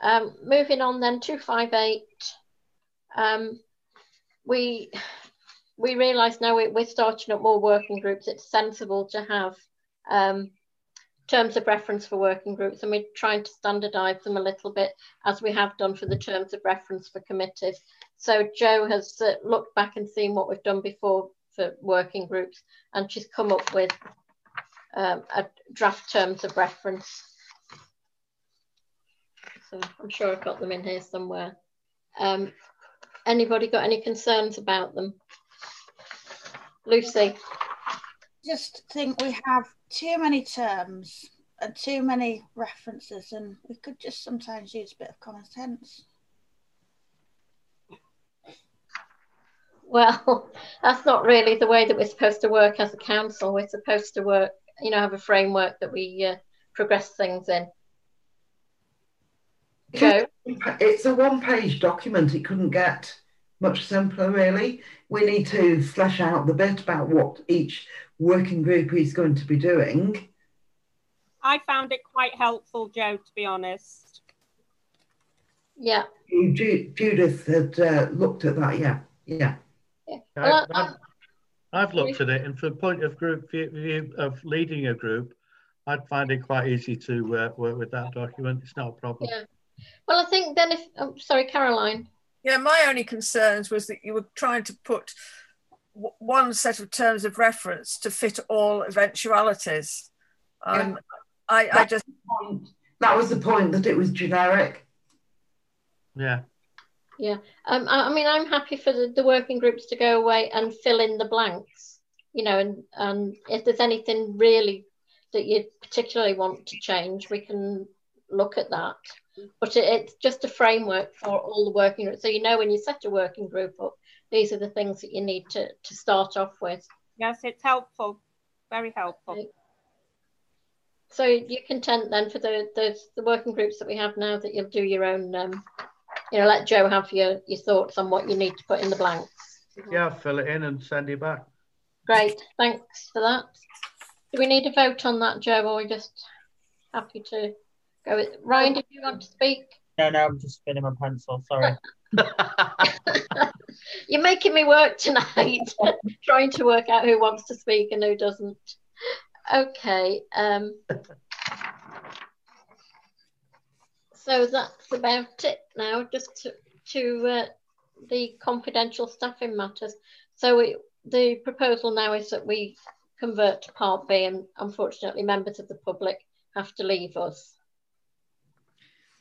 Um, moving on then, 258. Um, we we realise now we, we're starting up more working groups. It's sensible to have um, terms of reference for working groups, and we're trying to standardise them a little bit as we have done for the terms of reference for committees. So Joe has uh, looked back and seen what we've done before for working groups, and she's come up with um, a draft terms of reference. So I'm sure I've got them in here somewhere. Um, anybody got any concerns about them? Lucy? Just think we have too many terms and too many references, and we could just sometimes use a bit of common sense. Well, that's not really the way that we're supposed to work as a council. We're supposed to work, you know, have a framework that we uh, progress things in. Joe? It's a one page document. It couldn't get much simpler, really. We need to flesh out the bit about what each working group is going to be doing. I found it quite helpful, Joe, to be honest. Yeah. Ju- Judith had uh, looked at that, yeah, yeah. I, I've, I've looked at it, and from the point of group view, view of leading a group, I'd find it quite easy to uh, work with that document. It's not a problem. Yeah. Well, I think then if, oh, sorry, Caroline. Yeah, my only concerns was that you were trying to put w- one set of terms of reference to fit all eventualities. Um, I, I just That was the point that it was generic. Yeah. Yeah. Um, I, I mean, I'm happy for the, the working groups to go away and fill in the blanks, you know, and, and if there's anything really that you particularly want to change, we can look at that. But it, it's just a framework for all the working groups. So you know when you set a working group up, these are the things that you need to, to start off with. Yes, it's helpful. Very helpful. So you're content then for the, the the working groups that we have now that you'll do your own um, you know, let Joe have your, your thoughts on what you need to put in the blanks. Yeah, fill it in and send it back. Great, thanks for that. Do we need a vote on that, Joe, or are we just happy to go with Ryan, did you want to speak? No, no, I'm just spinning my pencil. Sorry. You're making me work tonight, trying to work out who wants to speak and who doesn't. Okay. Um, so that's about it now, just to, to uh, the confidential staffing matters. So we, the proposal now is that we convert to Part B, and unfortunately, members of the public have to leave us.